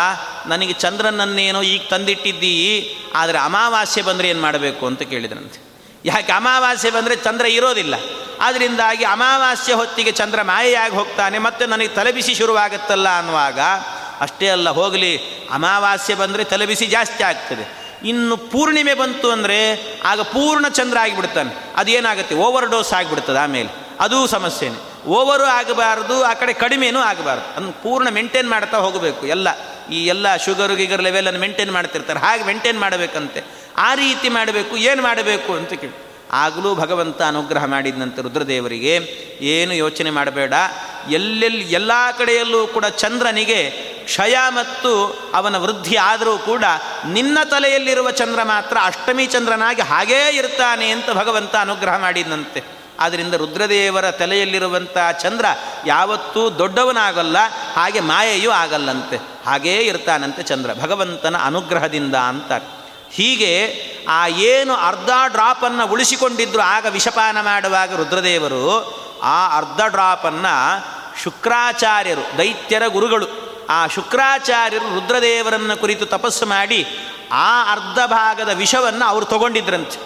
ನನಗೆ ಚಂದ್ರನನ್ನೇನೋ ಈಗ ತಂದಿಟ್ಟಿದ್ದೀ, ಆದರೆ ಅಮಾವಾಸ್ಯೆ ಬಂದರೆ ಏನು ಮಾಡಬೇಕು ಅಂತ ಕೇಳಿದ್ರಂತೆ. ಯಾಕೆ ಅಮಾವಾಸ್ಯೆ ಬಂದರೆ ಚಂದ್ರ ಇರೋದಿಲ್ಲ. ಆದ್ದರಿಂದಾಗಿ ಅಮಾವಾಸ್ಯೆ ಹೊತ್ತಿಗೆ ಚಂದ್ರ ಮಾಯೆಯಾಗಿ ಹೋಗ್ತಾನೆ, ಮತ್ತೆ ನನಗೆ ತಲೆಬಿಸಿ ಶುರುವಾಗುತ್ತಲ್ಲ ಅನ್ನುವಾಗ, ಅಷ್ಟೇ ಅಲ್ಲ, ಹೋಗಲಿ, ಅಮಾವಾಸ್ಯೆ ಬಂದರೆ ತಲೆಬಿಸಿ ಜಾಸ್ತಿ ಆಗ್ತದೆ. ಇನ್ನು ಪೂರ್ಣಿಮೆ ಬಂತು ಅಂದರೆ ಆಗ ಪೂರ್ಣ ಚಂದ್ರ ಆಗಿಬಿಡ್ತಾನೆ. ಅದೇನಾಗುತ್ತೆ? ಓವರ್ ಡೋಸ್ ಆಗಿಬಿಡ್ತದೆ ಆಮೇಲೆ. ಅದೂ ಸಮಸ್ಯೆನೇ. ಓವರು ಆಗಬಾರ್ದು, ಆ ಕಡೆ ಕಡಿಮೆನೂ ಆಗಬಾರ್ದು. ಅದನ್ನು ಪೂರ್ಣ ಮೇಂಟೈನ್ ಮಾಡ್ತಾ ಹೋಗಬೇಕು. ಎಲ್ಲ, ಈ ಎಲ್ಲ ಶುಗರ್ ಗಿಗರ್ ಲೆವೆಲನ್ನು ಮೇಂಟೈನ್ ಮಾಡ್ತಿರ್ತಾರೆ. ಹಾಗೆ ಮೇಂಟೈನ್ ಮಾಡಬೇಕಂತೆ. ಆ ರೀತಿ ಮಾಡಬೇಕು, ಏನು ಮಾಡಬೇಕು ಅಂತ ಕೇಳಿ. ಆಗಲೂ ಭಗವಂತ ಅನುಗ್ರಹ ಮಾಡಿದಂತೆ ರುದ್ರದೇವರಿಗೆ ಏನು ಯೋಚನೆ ಮಾಡಬೇಡ. ಎಲ್ಲೆಲ್ಲಿ, ಎಲ್ಲ ಕಡೆಯಲ್ಲೂ ಕೂಡ ಚಂದ್ರನಿಗೆ ಕ್ಷಯ ಮತ್ತು ಅವನ ವೃದ್ಧಿ ಆದರೂ ಕೂಡ ನಿನ್ನ ತಲೆಯಲ್ಲಿರುವ ಚಂದ್ರ ಮಾತ್ರ ಅಷ್ಟಮಿ ಚಂದ್ರನಾಗಿ ಹಾಗೇ ಇರ್ತಾನೆ ಅಂತ ಭಗವಂತ ಅನುಗ್ರಹ ಮಾಡಿದಂತೆ. ಆದ್ದರಿಂದ ರುದ್ರದೇವರ ತಲೆಯಲ್ಲಿರುವಂಥ ಚಂದ್ರ ಯಾವತ್ತೂ ದೊಡ್ಡವನಾಗಲ್ಲ, ಹಾಗೆ ಮಾಯೆಯೂ ಆಗಲ್ಲಂತೆ. ಹಾಗೇ ಇರ್ತಾನಂತೆ ಚಂದ್ರ, ಭಗವಂತನ ಅನುಗ್ರಹದಿಂದ ಅಂತಾರೆ. ಹೀಗೆ ಆ ಏನು ಅರ್ಧ ಡ್ರಾಪನ್ನು ಉಳಿಸಿಕೊಂಡಿದ್ರು ಆಗ ವಿಷಪಾನ ಮಾಡುವಾಗ ರುದ್ರದೇವರು ಆ ಅರ್ಧ ಡ್ರಾಪನ್ನು ಶುಕ್ರಾಚಾರ್ಯರು, ದೈತ್ಯರ ಗುರುಗಳು, ಆ ಶುಕ್ರಾಚಾರ್ಯರು ರುದ್ರದೇವರನ್ನು ಕುರಿತು ತಪಸ್ಸು ಮಾಡಿ ಆ ಅರ್ಧ ಭಾಗದ ವಿಷವನ್ನು ಅವರು ತಗೊಂಡಿದ್ರಂತೆ.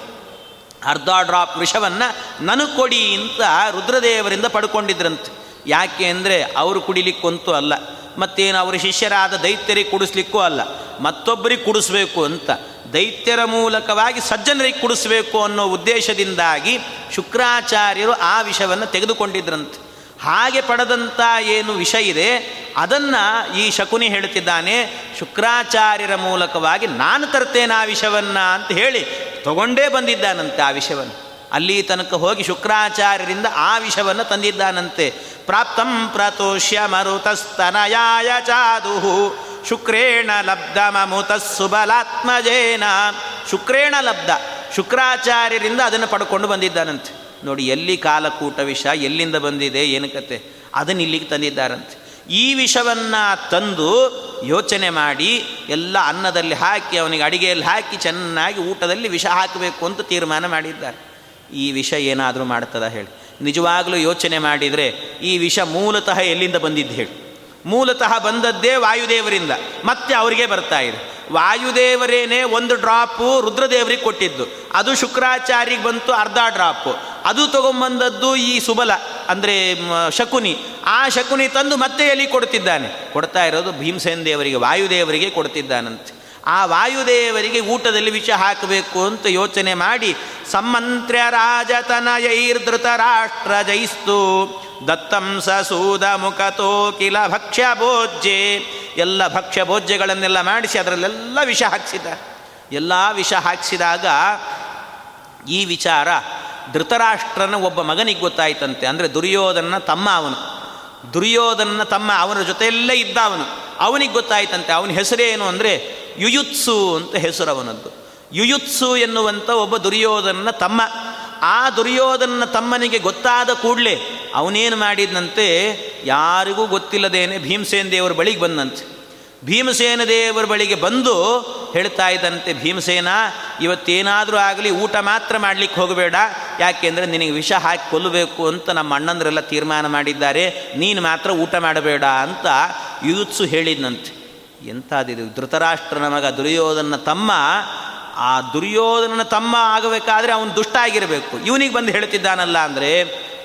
ಅರ್ಧ ಡ್ರಾಪ್ ವಿಷವನ್ನು ನನಗೆ ಕೊಡಿ ಅಂತ ರುದ್ರದೇವರಿಂದ ಪಡ್ಕೊಂಡಿದ್ರಂತೆ. ಯಾಕೆ ಅಂದರೆ ಅವರು ಕುಡಿಲಿಕ್ಕಂತೂ ಅಲ್ಲ, ಮತ್ತೇನು ಅವರ ಶಿಷ್ಯರಾದ ದೈತ್ಯರಿಗೆ ಕುಡಿಸ್ಲಿಕ್ಕೂ ಅಲ್ಲ, ಮತ್ತೊಬ್ಬರಿಗೆ ಕುಡಿಸ್ಬೇಕು ಅಂತ. ದೈತ್ಯರ ಮೂಲಕವಾಗಿ ಸಜ್ಜನರಿಗೆ ಕುಡಿಸಬೇಕು ಅನ್ನೋ ಉದ್ದೇಶದಿಂದಾಗಿ ಶುಕ್ರಾಚಾರ್ಯರು ಆ ವಿಷವನ್ನು ತೆಗೆದುಕೊಂಡಿದ್ರಂತೆ. ಹಾಗೆ ಪಡೆದಂಥ ಏನು ವಿಷ ಇದೆ, ಅದನ್ನು ಈ ಶಕುನಿ ಹೇಳ್ತಿದ್ದಾನೆ, ಶುಕ್ರಾಚಾರ್ಯರ ಮೂಲಕವಾಗಿ ನಾನು ತರ್ತೇನೆ ಆ ವಿಷವನ್ನು ಅಂತ ಹೇಳಿ ತಗೊಂಡೇ ಬಂದಿದ್ದಾನಂತೆ ಆ ವಿಷವನ್ನು ಅಲ್ಲಿ ತನಕ ಹೋಗಿ ಶುಕ್ರಾಚಾರ್ಯರಿಂದ ಆ ವಿಷವನ್ನು ತಂದಿದ್ದಾನಂತೆ. ಪ್ರಾಪ್ತಂ ಪ್ರತೋಷ್ಯ ಮರುತಸ್ತನಯಾಯ ಚಾದು ಶುಕ್ರೇಣ ಲಬ್ಧ ಮಮುತ ಸುಬಲಾತ್ಮಜೇನ. ಶುಕ್ರೇಣ ಲಬ್ಧ. ಶುಕ್ರಾಚಾರ್ಯರಿಂದ ಅದನ್ನು ಪಡ್ಕೊಂಡು ಬಂದಿದ್ದಾನಂತೆ. ನೋಡಿ, ಎಲ್ಲಿ ಕಾಲಕೂಟ ವಿಷ, ಎಲ್ಲಿಂದ ಬಂದಿದೆ, ಏನು ಕತೆ? ಅದನ್ನು ಇಲ್ಲಿಗೆ ತಂದಿದ್ದಾರಂತೆ. ಈ ವಿಷವನ್ನು ತಂದು ಯೋಚನೆ ಮಾಡಿ, ಎಲ್ಲ ಅನ್ನದಲ್ಲಿ ಹಾಕಿ, ಅವನಿಗೆ ಅಡಿಗೆಯಲ್ಲಿ ಹಾಕಿ, ಚೆನ್ನಾಗಿ ಊಟದಲ್ಲಿ ವಿಷ ಹಾಕಬೇಕು ಅಂತ ತೀರ್ಮಾನ ಮಾಡಿದ್ದಾರೆ. ಈ ವಿಷ ಏನಾದರೂ ಮಾಡ್ತದ ಹೇಳಿ. ನಿಜವಾಗಲೂ ಯೋಚನೆ ಮಾಡಿದರೆ ಈ ವಿಷ ಮೂಲತಃ ಎಲ್ಲಿಂದ ಬಂದಿದ್ದು ಹೇಳಿ. ಮೂಲತಃ ಬಂದದ್ದೇ ವಾಯುದೇವರಿಂದ. ಮತ್ತೆ ಅವರಿಗೆ ಬರ್ತಾ ಇದೆ. ವಾಯುದೇವರೇನೆ ಒಂದು ಡ್ರಾಪು ರುದ್ರದೇವರಿಗೆ ಕೊಟ್ಟಿದ್ದು. ಅದು ಶುಕ್ರಾಚಾರ್ಯಗೆ ಬಂತು ಅರ್ಧ ಡ್ರಾಪು. ಅದು ತಗೊಂಬಂದದ್ದು ಈ ಸುಬಲ, ಅಂದರೆ ಶಕುನಿ. ಆ ಶಕುನಿ ತಂದು ಮತ್ತೆ ಎಲ್ಲಿ ಕೊಡ್ತಿದ್ದಾನೆ? ಕೊಡ್ತಾ ಇರೋದು ಭೀಮಸೇನ ದೇವರಿಗೆ, ವಾಯುದೇವರಿಗೆ ಕೊಡ್ತಿದ್ದಾನಂತೆ. ಆ ವಾಯುದೇವರಿಗೆ ಊಟದಲ್ಲಿ ವಿಷ ಹಾಕಬೇಕು ಅಂತ ಯೋಚನೆ ಮಾಡಿ ಸಮ್ಮಂತ್ರ್ಯ ರಾಜತನಯೈರ್ಧೃತ ರಾಷ್ಟ್ರ ಜೈಸ್ತು ದತ್ತಂ ಸೂದ ಮುಖತೋ ಕಿಲ ಭಕ್ಷ್ಯ ಭೋಜ್ಯೆ. ಎಲ್ಲ ಭಕ್ಷ್ಯ ಭೋಜ್ಯಗಳನ್ನೆಲ್ಲ ಮಾಡಿಸಿ ಅದರಲ್ಲೆಲ್ಲ ವಿಷ ಹಾಕ್ಸಿದ. ಎಲ್ಲ ವಿಷ ಹಾಕಿಸಿದಾಗ ಈ ವಿಚಾರ ಧೃತರಾಷ್ಟ್ರನ ಒಬ್ಬ ಮಗನಿಗೆ ಗೊತ್ತಾಯ್ತಂತೆ. ಅಂದರೆ ದುರ್ಯೋಧನ ತಮ್ಮ ಅವನು. ದುರ್ಯೋಧನ ತಮ್ಮ ಅವನ ಜೊತೆಯಲ್ಲೇ ಇದ್ದ ಅವನು. ಅವನಿಗೆ ಗೊತ್ತಾಯ್ತಂತೆ. ಅವನ ಹೆಸರೇನು ಅಂದರೆ ಯುಯುತ್ಸು ಅಂತ ಹೆಸರು ಅವನದ್ದು ಯುಯುತ್ಸು ಎನ್ನುವಂಥ ಒಬ್ಬ ದುರ್ಯೋಧನನ ತಮ್ಮ. ಆ ದುರ್ಯೋಧನನ ತಮ್ಮನಿಗೆ ಗೊತ್ತಾದ ಕೂಡಲೇ ಅವನೇನು ಮಾಡಿದಂತೆ ಯಾರಿಗೂ ಗೊತ್ತಿಲ್ಲದೇನೆ ಭೀಮಸೇನ ದೇವರ ಬಳಿಗೆ ಬಂದಂತೆ. ಭೀಮಸೇನ ದೇವರ ಬಳಿಗೆ ಬಂದು ಹೇಳ್ತಾ ಇದ್ದಂತೆ, ಭೀಮಸೇನ, ಇವತ್ತೇನಾದರೂ ಆಗಲಿ ಊಟ ಮಾತ್ರ ಮಾಡಲಿಕ್ಕೆ ಹೋಗಬೇಡ, ಯಾಕೆಂದರೆ ನಿನಗೆ ವಿಷ ಹಾಕಿ ಕೊಲ್ಲಬೇಕು ಅಂತ ನಮ್ಮ ಅಣ್ಣಂದರೆಲ್ಲ ತೀರ್ಮಾನ ಮಾಡಿದ್ದಾರೆ, ನೀನು ಮಾತ್ರ ಊಟ ಮಾಡಬೇಡ ಅಂತ ಯುಯುತ್ಸು ಹೇಳಿದ್ನಂತೆ. ಎಂಥದಿದು? ಧೃತರಾಷ್ಟ್ರನ ಮಗ ದುರ್ಯೋಧನ ತಮ್ಮ, ಆ ದುರ್ಯೋಧನನ ತಮ್ಮ ಆಗಬೇಕಾದ್ರೆ ಅವನು ದುಷ್ಟ ಆಗಿರಬೇಕು ಇವನಿಗೆ ಬಂದು ಹೇಳ್ತಿದ್ದಾನಲ್ಲ ಅಂದರೆ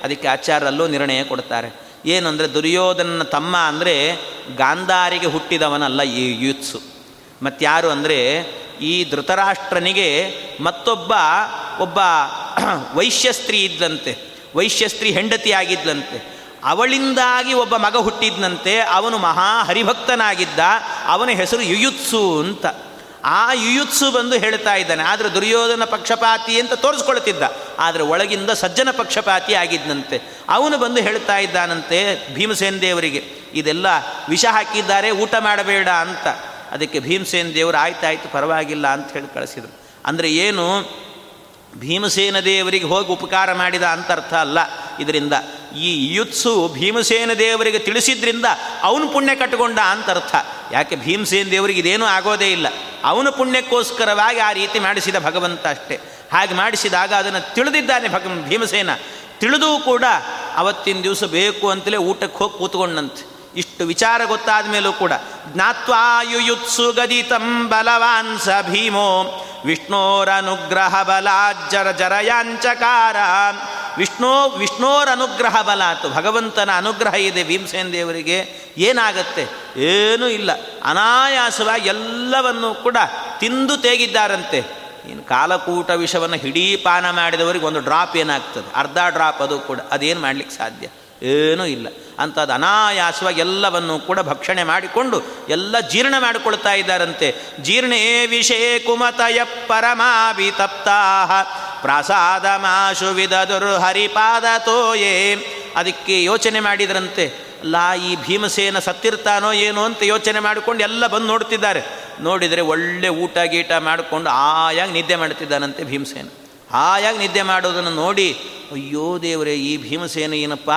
ಅದಕ್ಕೆ ಆಚಾರ್ಯರಲ್ಲೂ ನಿರ್ಣಯ ಕೊಡ್ತಾರೆ. ಏನು ಅಂದರೆ ದುರ್ಯೋಧನನ ತಮ್ಮ ಅಂದರೆ ಗಾಂಧಾರಿಗೆ ಹುಟ್ಟಿದವನಲ್ಲ ಈ ಯುತ್ಸು. ಮತ್ತಾರು ಅಂದರೆ ಈ ಧೃತರಾಷ್ಟ್ರನಿಗೆ ಮತ್ತೊಬ್ಬ, ಒಬ್ಬ ವೈಶ್ಯಸ್ತ್ರೀ ಇದ್ದಂತೆ ವೈಶ್ಯಸ್ತ್ರೀ ಹೆಂಡತಿ ಆಗಿದ್ದಂತೆ ಅವಳಿಂದಾಗಿ ಒಬ್ಬ ಮಗ ಹುಟ್ಟಿದ್ನಂತೆ. ಅವನು ಮಹಾ ಹರಿಭಕ್ತನಾಗಿದ್ದ. ಅವನ ಹೆಸರು ಯುಯುತ್ಸು ಅಂತ. ಆ ಯುಯುತ್ಸು ಬಂದು ಹೇಳ್ತಾ ಇದ್ದಾನೆ, ಆದರೆ ದುರ್ಯೋಧನ ಪಕ್ಷಪಾತಿ ಅಂತ ತೋರಿಸ್ಕೊಳ್ತಿದ್ದ, ಆದರೆ ಒಳಗಿಂದ ಸಜ್ಜನ ಪಕ್ಷಪಾತಿ ಆಗಿದ್ದಂತೆ ಅವನು ಬಂದು ಹೇಳ್ತಾ ಇದ್ದಾನಂತೆ ಭೀಮಸೇನ್ ದೇವರಿಗೆ, ಇದೆಲ್ಲ ವಿಷ ಹಾಕಿದ್ದಾರೆ, ಊಟ ಮಾಡಬೇಡ ಅಂತ. ಅದಕ್ಕೆ ಭೀಮಸೇನ ದೇವರು, ಆಯ್ತಾಯ್ತು, ಪರವಾಗಿಲ್ಲ ಅಂತ ಹೇಳಿ ಕಳಿಸಿದರು. ಅಂದರೆ ಏನು ಭೀಮಸೇನ ದೇವರಿಗೆ ಹೋಗಿ ಉಪಕಾರ ಮಾಡಿದ ಅಂತ ಅರ್ಥ ಅಲ್ಲ. ಇದರಿಂದ ಈ ಯುತ್ಸು ಭೀಮಸೇನ ದೇವರಿಗೆ ತಿಳಿಸಿದ್ರಿಂದ ಅವನು ಪುಣ್ಯ ಕಟ್ಟಿಕೊಂಡ ಅಂತ ಅರ್ಥ ಯಾಕೆ ಭೀಮಸೇನ ದೇವರಿಗೆ ಇದೇನೂ ಆಗೋದೇ ಇಲ್ಲ. ಅವನು ಪುಣ್ಯಕ್ಕೋಸ್ಕರವಾಗಿ ಆ ರೀತಿ ಮಾಡಿಸಿದ ಭಗವಂತ ಅಷ್ಟೇ. ಹಾಗೆ ಮಾಡಿಸಿದಾಗ ಅದನ್ನು ತಿಳಿದಿದ್ದಾನೆ ಭಗ, ಭೀಮಸೇನ. ತಿಳಿದೂ ಕೂಡ ಅವತ್ತಿನ ದಿವಸ ಬೇಕು ಅಂತಲೇ ಊಟಕ್ಕೆ ಹೋಗಿ ಕೂತ್ಕೊಂಡಂತೆ. ಇಷ್ಟು ವಿಚಾರ ಗೊತ್ತಾದ ಮೇಲೂ ಕೂಡ ಜ್ಞಾತ್ವಾಯುಯುತ್ಸು ಗದಿತಂ ಬಲವಾನ್ ಸ ಭೀಮೋ ವಿಷ್ಣೋರನುಗ್ರಹ ಬಲಾಜ್ಜರ ಜರಯಾಂಚಕಾರ. ವಿಷ್ಣು ವಿಷ್ಣೋರ ಅನುಗ್ರಹ ಬಲಾತ್ ಭಗವಂತನ ಅನುಗ್ರಹ ಇದೆ ಭೀಮಸೇನ ದೇವರಿಗೆ, ಏನಾಗತ್ತೆ? ಏನೂ ಇಲ್ಲ. ಅನಾಯಾಸವಾಗಿ ಎಲ್ಲವನ್ನೂ ಕೂಡ ತಿಂದು ತೇಗಿದ್ದಾರಂತೆ. ಏನು ಕಾಲಕೂಟ ವಿಷವನ್ನು ಹಿಡೀ ಪಾನ ಮಾಡಿದವರಿಗೆ ಒಂದು ಡ್ರಾಪ್ ಏನಾಗ್ತದೆ? ಅರ್ಧ ಡ್ರಾಪ್ ಅದು ಕೂಡ, ಅದೇನು ಮಾಡಲಿಕ್ಕೆ ಸಾಧ್ಯ? ಏನೂ ಇಲ್ಲ. ಅಂಥದ್ದು ಅನಾಯಾಸವಾಗಿ ಎಲ್ಲವನ್ನು ಕೂಡ ಭಕ್ಷಣೆ ಮಾಡಿಕೊಂಡು ಎಲ್ಲ ಜೀರ್ಣ ಮಾಡಿಕೊಳ್ತಾ ಇದ್ದಾರಂತೆ. ಜೀರ್ಣೇ ವಿಷೇ ಕುಮತಯ ಪರಮಾಭಿ ತಪ್ತಾ ಪ್ರಸಾದ ಮಾಶು ವಿಧದುರು ಹರಿಪಾದ ತೋಯೇ ಅದಕ್ಕೆ ಯೋಚನೆ ಮಾಡಿದ್ರಂತೆ. ಲಾ ಈ ಭೀಮಸೇನ ಸತ್ತಿರ್ತಾನೋ ಏನೋ ಅಂತ ಯೋಚನೆ ಮಾಡಿಕೊಂಡು ಎಲ್ಲ ಬಂದು ನೋಡ್ತಿದ್ದಾರೆ. ನೋಡಿದರೆ ಒಳ್ಳೆ ಊಟ ಗೀಟ ಮಾಡಿಕೊಂಡು ಆಯಾಗಿ ನಿದ್ದೆ ಮಾಡ್ತಿದ್ದಾನಂತೆ ಭೀಮಸೇನ. ಹಾಯಾಗಿ ನಿದ್ದೆ ಮಾಡೋದನ್ನು ನೋಡಿ, ಅಯ್ಯೋ ದೇವರೇ, ಈ ಭೀಮಸೇನ ಏನಪ್ಪ,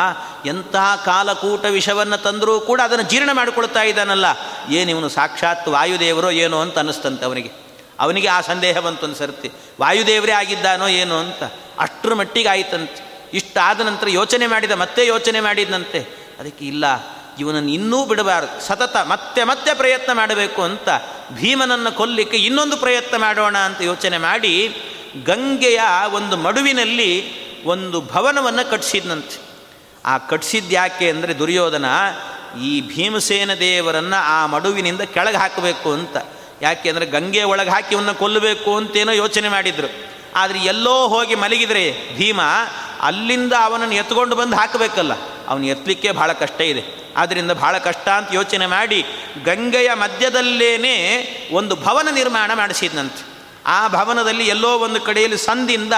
ಎಂತಹ ಕಾಲಕೂಟ ವಿಷವನ್ನು ತಂದರೂ ಕೂಡ ಅದನ್ನು ಜೀರ್ಣ ಮಾಡಿಕೊಳ್ತಾ ಇದ್ದಾನಲ್ಲ. ಏನು ಇವನು ಸಾಕ್ಷಾತ್ ವಾಯುದೇವರೋ ಏನೋ ಅಂತ ಅನ್ನಿಸ್ತಂತೆ ಅವನಿಗೆ. ಅವನಿಗೆ ಆ ಸಂದೇಹ ಬಂತು ಒಂದು ಸರ್ತಿ ವಾಯುದೇವರೇ ಆಗಿದ್ದಾನೋ ಏನೋ ಅಂತ. ಅಷ್ಟರ ಮಟ್ಟಿಗೆ ಆಯಿತಂತೆ. ಇಷ್ಟಾದ ನಂತರ ಯೋಚನೆ ಮಾಡಿದ, ಮತ್ತೆ ಯೋಚನೆ ಮಾಡಿದಂತೆ ಅದಕ್ಕೆ ಇಲ್ಲ, ಇವನನ್ನು ಇನ್ನೂ ಬಿಡಬಾರದು. ಸತತ ಮತ್ತೆ ಮತ್ತೆ ಪ್ರಯತ್ನ ಮಾಡಬೇಕು ಅಂತ ಭೀಮನನ್ನು ಕೊಲ್ಲಿಕ್ಕೆ ಇನ್ನೊಂದು ಪ್ರಯತ್ನ ಮಾಡೋಣ ಅಂತ ಯೋಚನೆ ಮಾಡಿ ಗಂಗೆಯ ಒಂದು ಮಡುವಿನಲ್ಲಿ ಒಂದು ಭವನವನ್ನು ಕಟ್ಟಿಸಿದ್ನಂತೆ ಆ ಕಟ್ಟಿಸಿದ್ದು ಯಾಕೆ ಅಂದರೆ ದುರ್ಯೋಧನ ಈ ಭೀಮಸೇನ ದೇವರನ್ನು ಆ ಮಡುವಿನಿಂದ ಕೆಳಗೆ ಹಾಕಬೇಕು ಅಂತ. ಯಾಕೆ ಅಂದರೆ ಗಂಗೆ ಒಳಗೆ ಹಾಕಿ ಅವನ್ನ ಕೊಲ್ಲಬೇಕು ಅಂತೇನೋ ಯೋಚನೆ ಮಾಡಿದರು. ಆದರೆ ಎಲ್ಲೋ ಹೋಗಿ ಮಲಗಿದರೆ ಭೀಮ ಅಲ್ಲಿಂದ ಅವನನ್ನು ಎತ್ಕೊಂಡು ಬಂದು ಹಾಕಬೇಕಲ್ಲ. ಅವನು ಎತ್ತಲಿಕ್ಕೆ ಭಾಳ ಕಷ್ಟ ಇದೆ. ಆದ್ದರಿಂದ ಭಾಳ ಕಷ್ಟ ಅಂತ ಯೋಚನೆ ಮಾಡಿ ಗಂಗೆಯ ಮಧ್ಯದಲ್ಲೇನೆ ಒಂದು ಭವನ ನಿರ್ಮಾಣ ಮಾಡಿಸಿದ್ನಂತೆ. ಆ ಭವನದಲ್ಲಿ ಎಲ್ಲೋ ಒಂದು ಕಡೆಯಲ್ಲಿ ಸಂದಿಂದ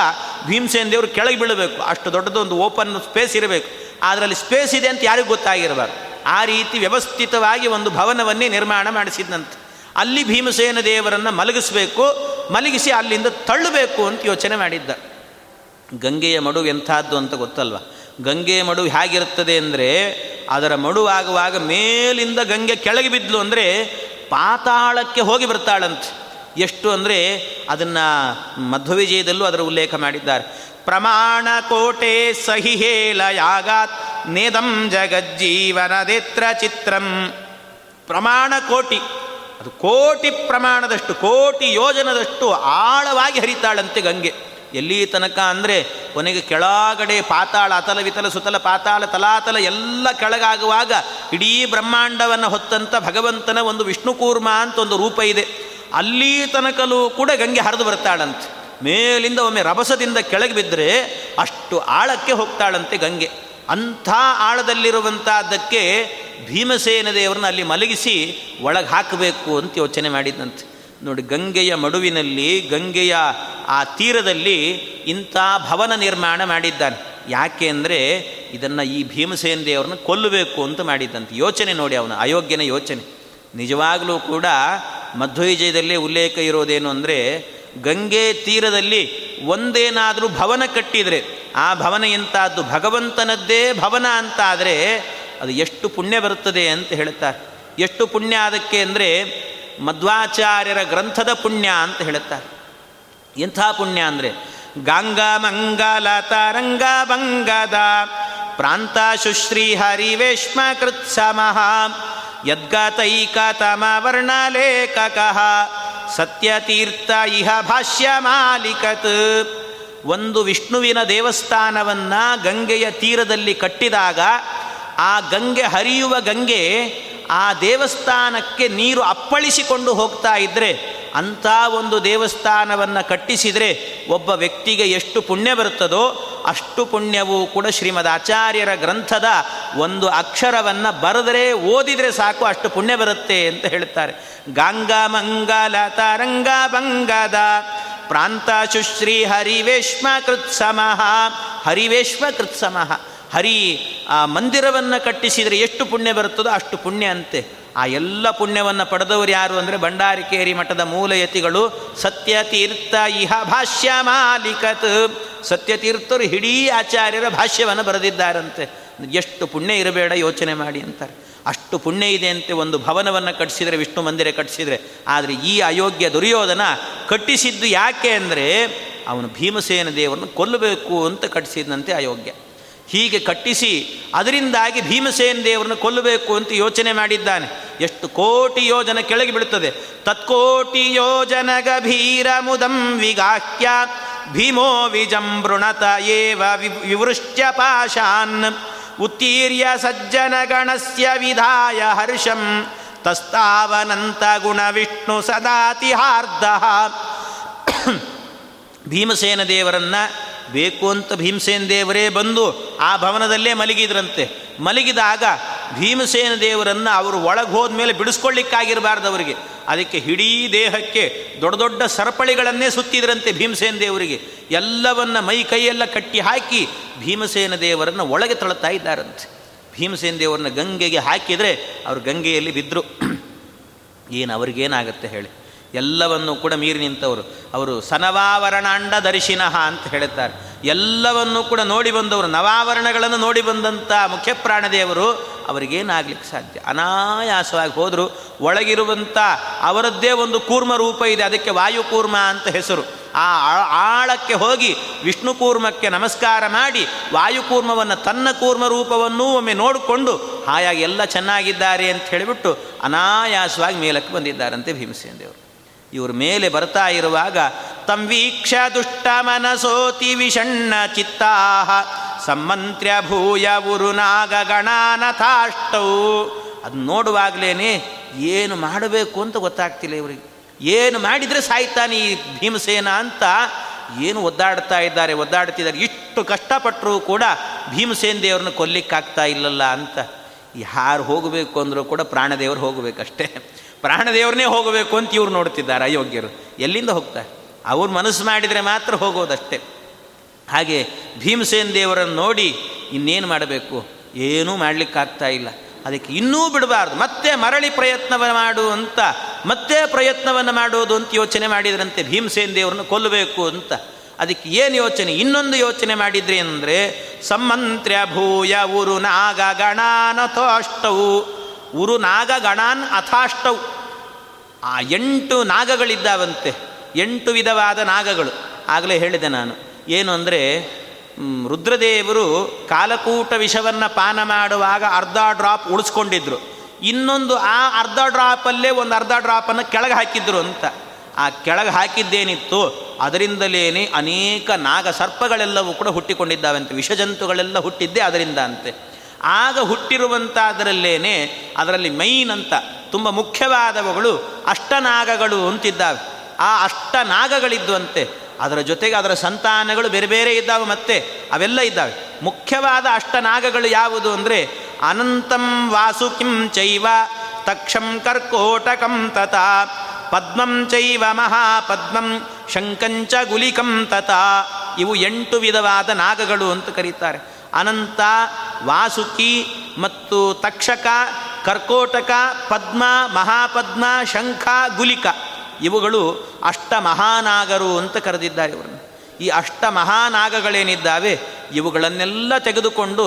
ಭೀಮಸೇನ ದೇವರು ಕೆಳಗೆ ಬೀಳಬೇಕು. ಅಷ್ಟು ದೊಡ್ಡದೊಂದು ಓಪನ್ ಸ್ಪೇಸ್ ಇರಬೇಕು. ಅದರಲ್ಲಿ ಸ್ಪೇಸ್ ಇದೆ ಅಂತ ಯಾರಿಗೂ ಗೊತ್ತಾಗಿರಬಾರ್ದು. ಆ ರೀತಿ ವ್ಯವಸ್ಥಿತವಾಗಿ ಒಂದು ಭವನವನ್ನೇ ನಿರ್ಮಾಣ ಮಾಡಿಸಿದಂತೆ ಅಲ್ಲಿ ಭೀಮಸೇನ ದೇವರನ್ನು ಮಲಗಿಸಬೇಕು, ಮಲಗಿಸಿ ಅಲ್ಲಿಂದ ತಳ್ಳಬೇಕು ಅಂತ ಯೋಚನೆ ಮಾಡಿದ್ದ. ಗಂಗೆಯ ಮಡು ಎಂಥದ್ದು ಅಂತ ಗೊತ್ತಲ್ವ? ಗಂಗೆಯ ಮಡು ಹೇಗಿರುತ್ತದೆ ಅಂದರೆ, ಅದರ ಮಡುವಾಗುವಾಗ ಮೇಲಿಂದ ಗಂಗೆ ಕೆಳಗೆ ಬಿದ್ದಲು ಅಂದರೆ ಪಾತಾಳಕ್ಕೆ ಹೋಗಿ ಬರ್ತಾಳಂತೆ. ಎಷ್ಟು ಅಂದರೆ ಅದನ್ನು ಮಧ್ವವಿಜಯದಲ್ಲೂ ಅದರ ಉಲ್ಲೇಖ ಮಾಡಿದ್ದಾರೆ. ಪ್ರಮಾಣ ಕೋಟೆ ಸಹಿ ಹೇಳ ಯಾಗಾತ್, ನೇದಂ ಜಗಜ್ಜೀವನದೇತ್ರ ಚಿತ್ರಂ. ಪ್ರಮಾಣ ಕೋಟಿ, ಅದು ಕೋಟಿ ಪ್ರಮಾಣದಷ್ಟು, ಕೋಟಿ ಯೋಜನದಷ್ಟು ಆಳವಾಗಿ ಹರಿತಾಳಂತೆ ಗಂಗೆ. ಎಲ್ಲಿ ತನಕ ಅಂದರೆ ಕೊನೆಗೆ ಕೆಳಗಡೆ ಪಾತಾಳ, ಅತಲ ವಿತಲ, ಸುತಲ, ಪಾತಾಳ, ತಲಾತಲ ಎಲ್ಲ ಕೆಳಗಾಗುವಾಗ ಇಡೀ ಬ್ರಹ್ಮಾಂಡವನ್ನು ಹೊತ್ತಂಥ ಭಗವಂತನ ಒಂದು ವಿಷ್ಣುಕೂರ್ಮ ಅಂತ ಒಂದು ರೂಪ ಇದೆ. ಅಲ್ಲಿ ತನಕಲೂ ಕೂಡ ಗಂಗೆ ಹರಿದು ಬರ್ತಾಳಂತೆ. ಮೇಲಿಂದ ಒಮ್ಮೆ ರಭಸದಿಂದ ಕೆಳಗೆ ಬಿದ್ದರೆ ಅಷ್ಟು ಆಳಕ್ಕೆ ಹೋಗ್ತಾಳಂತೆ ಗಂಗೆ. ಅಂಥ ಆಳದಲ್ಲಿರುವಂಥದ್ದಕ್ಕೆ ಭೀಮಸೇನ ದೇವರನ್ನ ಅಲ್ಲಿ ಮಲಗಿಸಿ ಒಳಗೆ ಹಾಕಬೇಕು ಅಂತ ಯೋಚನೆ ಮಾಡಿದಂತೆ ನೋಡಿ ಗಂಗೆಯ ಮಡುವಿನಲ್ಲಿ, ಗಂಗೆಯ ಆ ತೀರದಲ್ಲಿ ಇಂಥ ಭವನ ನಿರ್ಮಾಣ ಮಾಡಿದ್ದಾನೆ. ಯಾಕೆ ಅಂದರೆ ಇದನ್ನು ಈ ಭೀಮಸೇನ ದೇವರನ್ನ ಕೊಲ್ಲಬೇಕು ಅಂತ ಮಾಡಿದ್ದಂತೆ ಯೋಚನೆ ನೋಡಿ ಅವನ, ಅಯೋಗ್ಯನ ಯೋಚನೆ. ನಿಜವಾಗಲೂ ಕೂಡ ಮಧ್ವೈಜಯದಲ್ಲಿ ಉಲ್ಲೇಖ ಇರೋದೇನು ಅಂದರೆ ಗಂಗೆ ತೀರದಲ್ಲಿ ಒಂದೇನಾದರೂ ಭವನ ಕಟ್ಟಿದರೆ, ಆ ಭವನ ಎಂತಾದ್ದು ಭಗವಂತನದ್ದೇ ಭವನ ಅಂತಾದರೆ ಅದು ಎಷ್ಟು ಪುಣ್ಯ ಬರುತ್ತದೆ ಅಂತ ಹೇಳುತ್ತಾರೆ. ಎಷ್ಟು ಪುಣ್ಯ ಅದಕ್ಕೆ ಅಂದರೆ ಮಧ್ವಾಚಾರ್ಯರ ಗ್ರಂಥದ ಪುಣ್ಯ ಅಂತ ಹೇಳುತ್ತಾರೆ. ಎಂಥ ಪುಣ್ಯ ಅಂದರೆ, ಗಾಂಗ ಮಂಗಲ ತರಂಗ ಭಂಗದ ಪ್ರಾಂತ ಶುಶ್ರೀ ಹರಿವೇಶ್ಮ ಕೃತ್ಸಮಃ ಯದ್ಗತೈಕತಮ ವರ್ಣಲೇಖಕ ಸತ್ಯತೀರ್ಥ ಇಹ ಭಾಷ್ಯ ಮಾಲಿಕತ್ ಒಂದು ವಿಷ್ಣುವಿನ ದೇವಸ್ಥಾನವನ್ನು ಗಂಗೆಯ ತೀರದಲ್ಲಿ ಕಟ್ಟಿದಾಗ ಆ ಗಂಗೆ ಹರಿಯುವ ಗಂಗೆ ಆ ದೇವಸ್ಥಾನಕ್ಕೆ ನೀರು ಅಪ್ಪಳಿಸಿಕೊಂಡು ಹೋಗ್ತಾ ಇದ್ದರೆ ಅಂಥ ಒಂದು ದೇವಸ್ಥಾನವನ್ನು ಕಟ್ಟಿಸಿದರೆ ಒಬ್ಬ ವ್ಯಕ್ತಿಗೆ ಎಷ್ಟು ಪುಣ್ಯ ಬರುತ್ತದೋ ಅಷ್ಟು ಪುಣ್ಯವೂ ಕೂಡ ಶ್ರೀಮದ್ ಆಚಾರ್ಯರ ಗ್ರಂಥದ ಒಂದು ಅಕ್ಷರವನ್ನು ಬರೆದರೆ ಓದಿದರೆ ಸಾಕು, ಅಷ್ಟು ಪುಣ್ಯ ಬರುತ್ತೆ ಅಂತ ಹೇಳ್ತಾರೆ. ಗಾಂಗಾ ಮಂಗಲ ತರಂಗ ಭಂಗದ ಪ್ರಾಂತ ಶುಶ್ರೀ ಹರಿವೇಶ್ಮ ಕೃತ್ಸಮಃ ಹರಿವೇಶ್ಮ ಕೃತ್ಸಮಃ ಹರಿ ಆ ಮಂದಿರವನ್ನು ಕಟ್ಟಿಸಿದರೆ ಎಷ್ಟು ಪುಣ್ಯ ಬರುತ್ತದೋ ಅಷ್ಟು ಪುಣ್ಯ ಅಂತೆ. ಆ ಎಲ್ಲ ಪುಣ್ಯವನ್ನು ಪಡೆದವರು ಯಾರು ಅಂದರೆ ಭಂಡಾರಿಕೇರಿ ಮಠದ ಮೂಲ ಯತಿಗಳು ಸತ್ಯತೀರ್ಥ ಇಹ ಭಾಷ್ಯ ಮಾಲಿಕತ್. ಸತ್ಯತೀರ್ಥರು ಹಿಡೀ ಆಚಾರ್ಯರ ಭಾಷ್ಯವನ್ನು ಬರೆದಿದ್ದಾರಂತೆ. ಎಷ್ಟು ಪುಣ್ಯ ಇರಬೇಡ ಯೋಚನೆ ಮಾಡಿ ಅಂತಾರೆ. ಅಷ್ಟು ಪುಣ್ಯ ಇದೆ ಅಂತೆ ಒಂದು ಭವನವನ್ನು ಕಟ್ಟಿಸಿದರೆ ವಿಷ್ಣು ಮಂದಿರ ಕಟ್ಟಿಸಿದರೆ ಆದರೆ ಈ ಅಯೋಗ್ಯ ದುರ್ಯೋಧನ ಕಟ್ಟಿಸಿದ್ದು ಯಾಕೆ ಅಂದರೆ ಅವನು ಭೀಮಸೇನ ದೇವರನ್ನು ಕೊಲ್ಲಬೇಕು ಅಂತ ಕಟ್ಟಿಸಿದಂತೆ ಅಯೋಗ್ಯ. ಹೀಗೆ ಕಟ್ಟಿಸಿ ಅದರಿಂದಾಗಿ ಭೀಮಸೇನ ದೇವರನ್ನು ಕೊಲ್ಲಬೇಕು ಅಂತ ಯೋಚನೆ ಮಾಡಿದ್ದಾನೆ. ಎಷ್ಟು ಕೋಟಿ ಯೋಜನ ಕೆಳಗೆ ಬಿಡುತ್ತದೆ ತತ್ಕೋಟಿ ಯೋಜನ ಗಭೀರ ಮುದಂ ವಿಗಾಹ್ಯ ಭೀಮೋ ವಿಜಂಭೃಣತ ಏವ ವಿವೃಶ್ಯ ಪಾಶಾನ್ ಉತ್ತೀರ್ಯ ಸಜ್ಜನ ಗಣಸ್ಯ ವಿಧಾಯ ಹರ್ಷಂ ತಸ್ತಾವನಂತ ಗುಣ ವಿಷ್ಣು ಸದಾತಿಹಾರ್ಧ ಭೀಮಸೇನ ದೇವರನ್ನ ಬೇಕು ಅಂತ ಭೀಮಸೇನ ದೇವರೇ ಬಂದು ಆ ಭವನದಲ್ಲೇ ಮಲಗಿದ್ರಂತೆ. ಮಲಗಿದಾಗ ಭೀಮಸೇನ ದೇವರನ್ನು ಅವರು ಒಳಗೆ ಹೋದ್ಮೇಲೆ ಬಿಡಿಸ್ಕೊಳ್ಳಿಕ್ಕಾಗಿರಬಾರ್ದು ಅವರಿಗೆ. ಅದಕ್ಕೆ ಇಡೀ ದೇಹಕ್ಕೆ ದೊಡ್ಡ ದೊಡ್ಡ ಸರಪಳಿಗಳನ್ನೇ ಸುತ್ತಿದ್ರಂತೆ ಭೀಮಸೇನ ದೇವರಿಗೆ. ಎಲ್ಲವನ್ನ ಮೈ ಕೈಯೆಲ್ಲ ಕಟ್ಟಿ ಹಾಕಿ ಭೀಮಸೇನ ದೇವರನ್ನು ಒಳಗೆ ತಳ್ತಾ ಇದ್ದಾರಂತೆ. ಭೀಮಸೇನ ದೇವರನ್ನ ಗಂಗೆಗೆ ಹಾಕಿದರೆ ಅವರು ಗಂಗೆಯಲ್ಲಿ ಬಿದ್ದರು ಏನು ಅವ್ರಿಗೇನಾಗತ್ತೆ ಹೇಳಿ. ಎಲ್ಲವನ್ನು ಕೂಡ ಮೀರಿ ನಿಂತವರು. ಅವರು ಸನವಾವರಣಾಂಡ ದರ್ಶಿನಃ ಅಂತ ಹೇಳುತ್ತಾರೆ ಎಲ್ಲವನ್ನೂ ಕೂಡ ನೋಡಿ ಬಂದವರು. ನವಾವರಣಗಳನ್ನು ನೋಡಿ ಬಂದಂಥ ಮುಖ್ಯ ಪ್ರಾಣದೇವರು ಅವರಿಗೇನಾಗಲಿಕ್ಕೆ ಸಾಧ್ಯ? ಅನಾಯಾಸವಾಗಿ ಹೋದರು. ಒಳಗಿರುವಂಥ ಅವರದ್ದೇ ಒಂದು ಕೂರ್ಮ ರೂಪ ಇದೆ. ಅದಕ್ಕೆ ವಾಯುಕೂರ್ಮ ಅಂತ ಹೆಸರು. ಆ ಆಳಕ್ಕೆ ಹೋಗಿ ವಿಷ್ಣು ಕೂರ್ಮಕ್ಕೆ ನಮಸ್ಕಾರ ಮಾಡಿ ವಾಯುಕೂರ್ಮವನ್ನು ತನ್ನ ಕೂರ್ಮ ರೂಪವನ್ನೂ ಒಮ್ಮೆ ನೋಡಿಕೊಂಡು ಹಾಯಾಗಿ ಎಲ್ಲ ಚೆನ್ನಾಗಿದ್ದಾರೆ ಅಂತ ಹೇಳಿಬಿಟ್ಟು ಅನಾಯಾಸವಾಗಿ ಮೇಲಕ್ಕೆ ಬಂದಿದ್ದಾರಂತೆ ಭೀಮಸೇನ ದೇವರು ಇವ್ರ ಮೇಲೆ ಬರ್ತಾ ಇರುವಾಗ, ತಂವೀಕ್ಷ ದುಷ್ಟ ಮನಸೋತಿ ವಿಷಣ್ಣ ಚಿತ್ತಾಹ ಸಮ್ಮಂತ್ರ್ಯ ಭೂಯ ಉರುನಾಗ ಗಣಾನಥಾಷ್ಟವು ಅದು ನೋಡುವಾಗಲೇ ಏನು ಮಾಡಬೇಕು ಅಂತ ಗೊತ್ತಾಗ್ತಿಲ್ಲ ಇವರಿಗೆ. ಏನು ಮಾಡಿದರೆ ಸಾಯ್ತಾನೆ ಈ ಭೀಮಸೇನ ಅಂತ ಏನು ಒದ್ದಾಡ್ತಾ ಇದ್ದಾರೆ, ಒದ್ದಾಡ್ತಿದ್ದಾರೆ. ಇಷ್ಟು ಕಷ್ಟಪಟ್ಟರೂ ಕೂಡ ಭೀಮಸೇನ ದೇವ್ರನ್ನ ಕೊಲ್ಲಿಕ್ಕಾಗ್ತಾ ಇಲ್ಲಲ್ಲ ಅಂತ. ಯಾರು ಹೋಗಬೇಕು ಅಂದರೂ ಕೂಡ ಪ್ರಾಣದೇವರು ಹೋಗಬೇಕಷ್ಟೇ. ಪ್ರಾಣದೇವ್ರನ್ನೇ ಹೋಗಬೇಕು ಅಂತ ಇವ್ರು ನೋಡ್ತಿದ್ದಾರೆ, ಅಯೋಗ್ಯರು. ಎಲ್ಲಿಂದ ಹೋಗ್ತಾರೆ? ಅವ್ರು ಮನಸ್ಸು ಮಾಡಿದರೆ ಮಾತ್ರ ಹೋಗೋದಷ್ಟೇ. ಹಾಗೆ ಭೀಮಸೇನ ದೇವರನ್ನು ನೋಡಿ ಇನ್ನೇನು ಮಾಡಬೇಕು? ಏನೂ ಮಾಡಲಿಕ್ಕಾಗ್ತಾ ಇಲ್ಲ. ಅದಕ್ಕೆ ಇನ್ನೂ ಬಿಡಬಾರ್ದು. ಮತ್ತೆ ಮರಳಿ ಪ್ರಯತ್ನವನ್ನು ಮಾಡು ಅಂತ, ಮತ್ತೆ ಪ್ರಯತ್ನವನ್ನು ಮಾಡೋದು ಅಂತ ಯೋಚನೆ ಮಾಡಿದ್ರಂತೆ ಭೀಮಸೇನ ದೇವರನ್ನು ಕೊಲ್ಲಬೇಕು ಅಂತ. ಅದಕ್ಕೆ ಏನು ಯೋಚನೆ? ಇನ್ನೊಂದು ಯೋಚನೆ ಮಾಡಿದ್ರಿ ಅಂದರೆ ಸಮ್ಮಂತ್ರ್ಯ ಭೂಯ ಉರು ನಾಗ ಗಣಾನಥೋಷ್ಟವು. ಉರು ನಾಗ ಗಣಾನ್ ಅಥಾಷ್ಟವು ಆ ಎಂಟು ನಾಗಗಳಿದ್ದಾವಂತೆ. ಎಂಟು ವಿಧವಾದ ನಾಗಗಳು. ಆಗಲೇ ಹೇಳಿದೆ ನಾನು. ಏನು ಅಂದರೆ ರುದ್ರದೇವರು ಕಾಲಕೂಟ ವಿಷವನ್ನು ಪಾನ ಮಾಡುವಾಗ ಅರ್ಧ ಡ್ರಾಪ್ ಉಳಿಸ್ಕೊಂಡಿದ್ರು. ಇನ್ನೊಂದು ಆ ಅರ್ಧ ಡ್ರಾಪಲ್ಲೇ ಒಂದು ಅರ್ಧ ಡ್ರಾಪನ್ನು ಕೆಳಗೆ ಹಾಕಿದ್ರು ಅಂತ. ಆ ಕೆಳಗೆ ಹಾಕಿದ್ದೇನಿತ್ತು ಅದರಿಂದಲೇ ಅನೇಕ ನಾಗ ಸರ್ಪಗಳೆಲ್ಲವೂ ಕೂಡ ಹುಟ್ಟಿಕೊಂಡಿದ್ದಾವಂತೆ. ವಿಷಜಂತುಗಳೆಲ್ಲ ಹುಟ್ಟಿದ್ದೇ ಅದರಿಂದ ಅಂತೆ ಆಗ ಹುಟ್ಟಿರುವಂಥದ್ರಲ್ಲೇನೆ ಅದರಲ್ಲಿ ಮೈನ್ ಅಂತ. ತುಂಬ ಮುಖ್ಯವಾದವುಗಳು ಅಷ್ಟನಾಗಗಳು ಅಂತಿದ್ದಾವೆ. ಆ ಅಷ್ಟನಾಗಗಳಿದ್ವಂತೆ ಅದರ ಜೊತೆಗೆ ಅದರ ಸಂತಾನಗಳು ಬೇರೆ ಬೇರೆ ಇದ್ದಾವೆ ಮತ್ತೆ ಅವೆಲ್ಲ ಇದ್ದಾವೆ. ಮುಖ್ಯವಾದ ಅಷ್ಟನಾಗಗಳು ಯಾವುದು ಅಂದರೆ ಅನಂತಂ ವಾಸುಕಿಂ ಚೈವ ತಕ್ಷಂ ಕರ್ಕೋಟಕಂ ತಥಾ ಪದ್ಮಂ ಚೈವ ಮಹಾಪದ್ಮಂ ಶಂಕಂಚ ಗುಲಿಕಂ ತಥಾ ಇವು ಎಂಟು ವಿಧವಾದ ನಾಗಗಳು ಅಂತ ಕರೀತಾರೆ. ಅನಂತ ವಾಸುಕಿ ಮತ್ತು ತಕ್ಷಕ, ಕರ್ಕೋಟಕ, ಪದ್ಮ, ಮಹಾಪದ್ಮ, ಶಂಖ, ಗುಲಿಕ. ಇವುಗಳು ಅಷ್ಟ ಮಹಾನಾಗರು ಅಂತ ಕರೆದಿದ್ದಾರೆ ಇವರನ್ನು. ಈ ಅಷ್ಟ ಮಹಾನಾಗಗಳೇನಿದ್ದಾವೆ ಇವುಗಳನ್ನೆಲ್ಲ ತೆಗೆದುಕೊಂಡು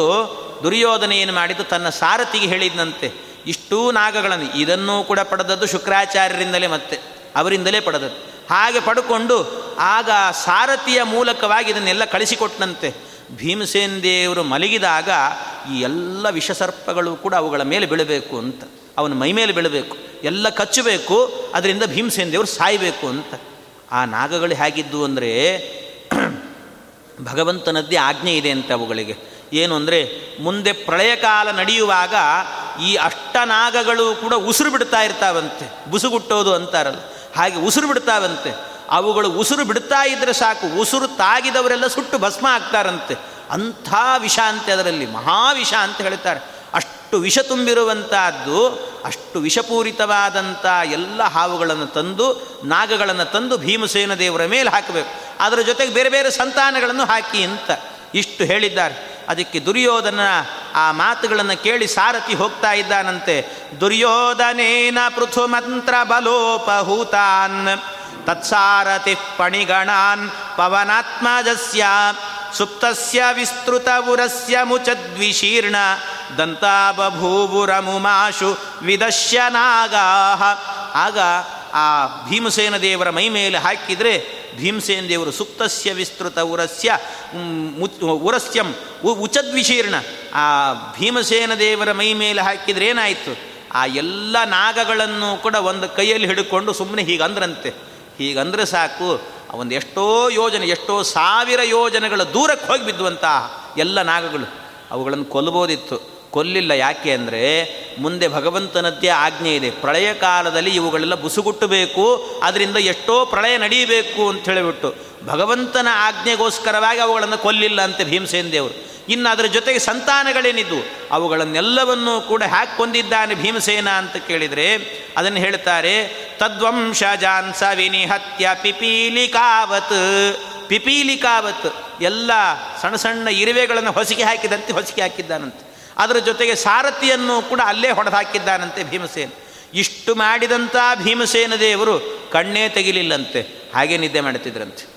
ದುರ್ಯೋಧನ ಏನು ಮಾಡಿದ್ದು ತನ್ನ ಸಾರಥಿಗೆ ಹೇಳಿದಂತೆ ಇಷ್ಟೂ ನಾಗಗಳನ್ನು, ಇದನ್ನೂ ಕೂಡ ಪಡೆದದ್ದು ಶುಕ್ರಾಚಾರ್ಯರಿಂದಲೇ ಮತ್ತೆ, ಅವರಿಂದಲೇ ಪಡೆದದ್ದು. ಹಾಗೆ ಪಡ್ಕೊಂಡು ಆಗ ಸಾರಥಿಯ ಮೂಲಕವಾಗಿ ಇದನ್ನೆಲ್ಲ ಕಳಿಸಿಕೊಟ್ಟನಂತೆ ಭೀಮಸೇನ ದೇವರು ಮಲಗಿದಾಗ ಈ ಎಲ್ಲ ವಿಷಸರ್ಪಗಳು ಕೂಡ ಅವುಗಳ ಮೇಲೆ ಬೀಳಬೇಕು ಅಂತ, ಅವನ ಮೈ ಮೇಲೆ ಬೀಳಬೇಕು, ಎಲ್ಲ ಕಚ್ಚಬೇಕು, ಅದರಿಂದ ಭೀಮಸೇನ ದೇವರು ಸಾಯಬೇಕು ಅಂತ. ಆ ನಾಗಗಳು ಹೇಗಿದ್ದು ಅಂದರೆ ಭಗವಂತನದ್ದೇ ಆಜ್ಞೆ ಇದೆ ಅಂತ ಅವುಗಳಿಗೆ. ಏನು ಅಂದರೆ ಮುಂದೆ ಪ್ರಳಯ ಕಾಲ ನಡೆಯುವಾಗ ಈ ಅಷ್ಟನಾಗಗಳು ಕೂಡ ಉಸಿರು ಬಿಡ್ತಾ ಇರ್ತಾವಂತೆ, ಬುಸುಗುಟ್ಟೋದು ಅಂತಾರಲ್ಲ, ಹಾಗೆ ಉಸಿರು ಬಿಡ್ತಾವಂತೆ. ಅವುಗಳು ಉಸಿರು ಬಿಡ್ತಾ ಇದ್ದರೆ ಸಾಕು, ಉಸಿರು ತಾಗಿದವರೆಲ್ಲ ಸುಟ್ಟು ಭಸ್ಮ ಆಗ್ತಾರಂತೆ. ಅಂಥ ವಿಷ ಅಂತೆ ಅದರಲ್ಲಿ ಮಹಾವಿಷ ಅಂತ ಹೇಳ್ತಾರೆ. ಅಷ್ಟು ವಿಷ ತುಂಬಿರುವಂತಹದ್ದು, ಅಷ್ಟು ವಿಷಪೂರಿತವಾದಂಥ ಎಲ್ಲ ಹಾವುಗಳನ್ನು ತಂದು, ನಾಗಗಳನ್ನು ತಂದು ಭೀಮಸೇನ ದೇವರ ಮೇಲೆ ಹಾಕಬೇಕು. ಅದರ ಜೊತೆಗೆ ಬೇರೆ ಬೇರೆ ಸಂತಾನಗಳನ್ನು ಹಾಕಿ ಅಂತ ಇಷ್ಟು ಹೇಳಿದ್ದಾರೆ. ಅದಕ್ಕೆ ದುರ್ಯೋಧನ ಆ ಮಾತುಗಳನ್ನು ಕೇಳಿ ಸಾರಥಿ ಹೋಗ್ತಾ ಇದ್ದಾನಂತೆ. ದುರ್ಯೋಧನೇನ ಮಂತ್ರ ಬಲೋಪಹೂತಾನ್. ತತ್ಸಾರಥಿ ಪಣಿಗಣಾನ್ ಪವನಾತ್ಮಜಸ್ಯ ಸುಪ್ತಸ್ಯ ವಿಸ್ತೃತ ಉರಸ್ಯ ಮುಚದ್ವಿಶೀರ್ಣ ದಂತಾಬಭೂವುರಮುಮಾಶು ವಿದಶ್ಯನಾಗಾ ಆಗ ಆ ಭೀಮಸೇನ ದೇವರ ಮೈ ಮೇಲೆ ಹಾಕಿದರೆ ಭೀಮಸೇನ ದೇವರು ಸುಪ್ತಸ್ಯ ವಿಸ್ತೃತ ಉರಸ್ಯ ಉರಸ್ಯಂ ಉಚದ್ವಿಶೀರ್ಣ. ಆ ಭೀಮಸೇನ ದೇವರ ಮೈ ಮೇಲೆ ಹಾಕಿದರೆ ಏನಾಯಿತು? ಆ ಎಲ್ಲ ನಾಗಗಳನ್ನು ಕೂಡ ಒಂದು ಕೈಯಲ್ಲಿ ಹಿಡ್ಕೊಂಡು ಸುಮ್ಮನೆ ಹೀಗಂದ್ರಂತೆ. ಹೀಗಂದ್ರೆ ಸಾಕು ಒಂದು ಎಷ್ಟೋ ಯೋಜನೆ, ಎಷ್ಟೋ ಸಾವಿರ ಯೋಜನೆಗಳ ದೂರಕ್ಕೆ ಹೋಗಿ ಬಿದ್ದುವಂತಹ ಎಲ್ಲ ನಾಗಗಳು. ಅವುಗಳನ್ನು ಕೊಲ್ಲಬೋದಿತ್ತು ಕೊಲ್ಲಿಲ್ಲ ಯಾಕೆ ಅಂದರೆ, ಮುಂದೆ ಭಗವಂತನದ್ದೇ ಆಜ್ಞೆ ಇದೆ. ಪ್ರಳಯ ಕಾಲದಲ್ಲಿ ಇವುಗಳೆಲ್ಲ ಬುಸುಗುಟ್ಟಬೇಕು ಅದರಿಂದ ಎಷ್ಟೋ ಪ್ರಳಯ ನಡೀಬೇಕು ಅಂತ ಹೇಳಿಬಿಟ್ಟು ಭಗವಂತನ ಆಜ್ಞೆಗೋಸ್ಕರವಾಗಿ ಅವುಗಳನ್ನು ಕೊಲ್ಲಿಲ್ಲ ಅಂತೆ ಭೀಮಸೇನ್ ದೇವರು. ಇನ್ನು ಅದರ ಜೊತೆಗೆ ಸಂತಾನಗಳೇನಿದ್ದು ಅವುಗಳನ್ನೆಲ್ಲವನ್ನೂ ಕೂಡ ಹ್ಯಾಕ್ ಕೊಂದಿದ್ದಾನೆ ಭೀಮಸೇನ ಅಂತ ಕೇಳಿದರೆ ಅದನ್ನು ಹೇಳ್ತಾರೆ, ತದ್ವಂಶ ಜಾನ್ಸ ವಿನಿಹತ್ಯ ಪಿಪೀಲಿಕಾವತ್. ಪಿಪೀಲಿಕಾವತ್ ಎಲ್ಲ ಸಣ್ಣ ಸಣ್ಣ ಇರುವೆಗಳನ್ನು ಹೊಸಿಗೆ ಹಾಕಿದಂತೆ ಹೊಸಿಗೆ ಹಾಕಿದ್ದಾನಂತೆ. ಅದರ ಜೊತೆಗೆ ಸಾರಥಿಯನ್ನು ಕೂಡ ಅಲ್ಲೇ ಹೊಡೆದು ಹಾಕಿದ್ದಾನಂತೆ ಭೀಮಸೇನ. ಇಷ್ಟು ಮಾಡಿದಂಥ ಭೀಮಸೇನ ದೇವರು ಕಣ್ಣೇ ತೆಗಿಲಿಲ್ಲಂತೆ, ಹಾಗೆ ನಿದ್ದೆ ಮಾಡ್ತಿದ್ರಂತೆ.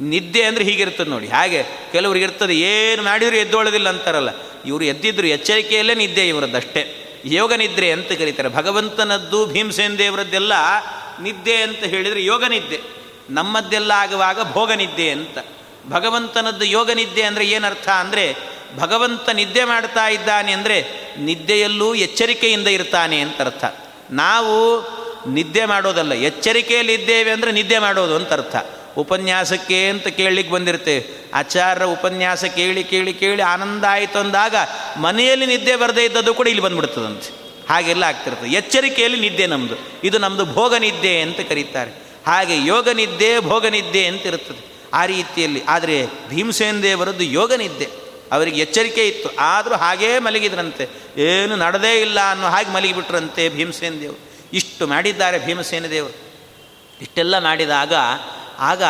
ನಿದ್ದೆ ಅಂದರೆ ಹೀಗಿರ್ತದೆ ನೋಡಿ. ಹಾಗೆ ಕೆಲವ್ರಿಗೆ ಇರ್ತದೆ, ಏನು ಮಾಡಿದ್ರು ಎದ್ದೊಳ್ಳೋದಿಲ್ಲ ಅಂತಾರಲ್ಲ. ಇವರು ಎದ್ದಿದ್ರು ಎಚ್ಚರಿಕೆಯಲ್ಲೇ ನಿದ್ದೆ ಇವರದ್ದಷ್ಟೇ ಯೋಗ ನಿದ್ರೆ ಅಂತ ಕರೀತಾರೆ. ಭಗವಂತನದ್ದು ಭೀಮಸೇನ ದೇವರದ್ದೆಲ್ಲ ನಿದ್ದೆ ಅಂತ ಹೇಳಿದರೆ ಯೋಗ ನಿದ್ದೆ. ನಮ್ಮದ್ದೆಲ್ಲ ಆಗುವಾಗ ಭೋಗ ನಿದ್ದೆ ಅಂತ. ಭಗವಂತನದ್ದು ಯೋಗ ನಿದ್ದೆ ಅಂದರೆ ಏನರ್ಥ ಅಂದರೆ, ಭಗವಂತ ನಿದ್ದೆ ಮಾಡ್ತಾ ಇದ್ದಾನೆ ಅಂದರೆ ನಿದ್ದೆಯಲ್ಲೂ ಎಚ್ಚರಿಕೆಯಿಂದ ಇರ್ತಾನೆ ಅಂತ ಅರ್ಥ. ನಾವು ನಿದ್ದೆ ಮಾಡೋದಲ್ಲ ಎಚ್ಚರಿಕೆಯಲ್ಲಿ ಇದ್ದೇವೆ ಅಂದರೆ ನಿದ್ದೆ ಮಾಡೋದು ಅಂತ ಅರ್ಥ. ಉಪನ್ಯಾಸಕ್ಕೆ ಅಂತ ಕೇಳಲಿಕ್ಕೆ ಬಂದಿರ್ತೇವೆ ಆಚಾರ್ಯ ಉಪನ್ಯಾಸ ಕೇಳಿ ಕೇಳಿ ಕೇಳಿ ಆನಂದ ಆಯಿತು ಅಂದಾಗ ಮನೆಯಲ್ಲಿ ನಿದ್ದೆ ಬರದೇ ಇದ್ದದ್ದು ಕೂಡ ಇಲ್ಲಿ ಬಂದ್ಬಿಡ್ತದಂತೆ. ಹಾಗೆಲ್ಲ ಆಗ್ತಿರ್ತದೆ ಎಚ್ಚರಿಕೆಯಲ್ಲಿ ನಿದ್ದೆ ನಮ್ಮದು ಇದು ನಮ್ಮದು ಭೋಗ ನಿದ್ದೆ ಅಂತ ಕರೀತಾರೆ. ಹಾಗೆ ಯೋಗ ನಿದ್ದೆ, ಭೋಗ ನಿದ್ದೆ ಅಂತ ಇರುತ್ತದೆ. ಆ ರೀತಿಯಲ್ಲಿ. ಆದರೆ ಭೀಮಸೇನ ದೇವರದ್ದು ಯೋಗ ನಿದ್ದೆ. ಅವರಿಗೆ ಎಚ್ಚರಿಕೆ ಇತ್ತು. ಆದರೂ ಹಾಗೇ ಮಲಗಿದ್ರಂತೆ. ಏನು ನಡೆದೇ ಇಲ್ಲ ಅನ್ನೋ ಹಾಗೆ ಮಲಗಿಬಿಟ್ರಂತೆ ಭೀಮಸೇನ ದೇವರು. ಇಷ್ಟು ಮಾಡಿದ್ದಾರೆ ಭೀಮಸೇನ ದೇವರು. ಇಷ್ಟೆಲ್ಲ ಮಾಡಿದಾಗ ಆಗ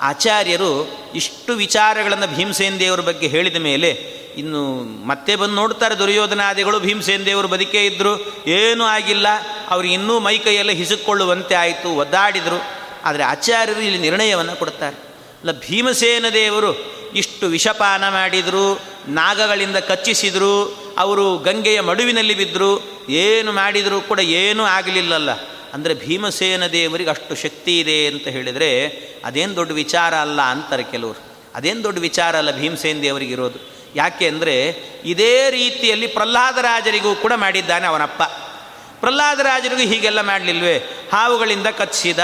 ಆಚಾರ್ಯರು ಇಷ್ಟು ವಿಚಾರಗಳನ್ನು ಭೀಮಸೇನ ದೇವರ ಬಗ್ಗೆ ಹೇಳಿದ ಮೇಲೆ, ಇನ್ನು ಮತ್ತೆ ಬಂದು ನೋಡ್ತಾರೆ ದುರ್ಯೋಧನಾದಿಗಳು ಭೀಮಸೇನ ದೇವರು ಬದುಕೇ ಇದ್ದರು ಏನೂ ಆಗಿಲ್ಲ ಅವ್ರಿಗೆ ಇನ್ನೂ ಮೈ ಕೈಯೆಲ್ಲ ಹಿಸುಕೊಳ್ಳುವಂತೆ ಆಯಿತು, ಒದ್ದಾಡಿದರು. ಆದರೆ ಆಚಾರ್ಯರು ಇಲ್ಲಿ ನಿರ್ಣಯವನ್ನು ಕೊಡ್ತಾರೆ. ಅಲ್ಲ ಭೀಮಸೇನ ದೇವರು ಇಷ್ಟು ವಿಷಪಾನ ಮಾಡಿದರು, ನಾಗಗಳಿಂದ ಕಚ್ಚಿಸಿದರು, ಅವರು ಗಂಗೆಯ ಮಡುವಿನಲ್ಲಿ ಬಿದ್ದರು ಏನು ಮಾಡಿದರೂ ಕೂಡ ಏನೂ ಆಗಲಿಲ್ಲಲ್ಲ. ಅಂದರೆ ಭೀಮಸೇನ ದೇವರಿಗೆ ಅಷ್ಟು ಶಕ್ತಿ ಇದೆ ಅಂತ ಹೇಳಿದರೆ ಅದೇನು ದೊಡ್ಡ ವಿಚಾರ ಅಲ್ಲ ಅಂತಾರೆ ಕೆಲವರು. ಅದೇನು ದೊಡ್ಡ ವಿಚಾರ ಅಲ್ಲ ಭೀಮಸೇನ ದೇವರಿಗೆ ಇರೋದು. ಯಾಕೆ ಅಂದರೆ ಇದೇ ರೀತಿಯಲ್ಲಿ ಪ್ರಹ್ಲಾದರಾಜರಿಗೂ ಕೂಡ ಮಾಡಿದ್ದಾನೆ ಅವನಪ್ಪ. ಪ್ರಹ್ಲಾದರಾಜರಿಗೂ ಹೀಗೆಲ್ಲ ಮಾಡಲಿಲ್ವೇ? ಹಾವುಗಳಿಂದ ಕಚ್ಚಿದ,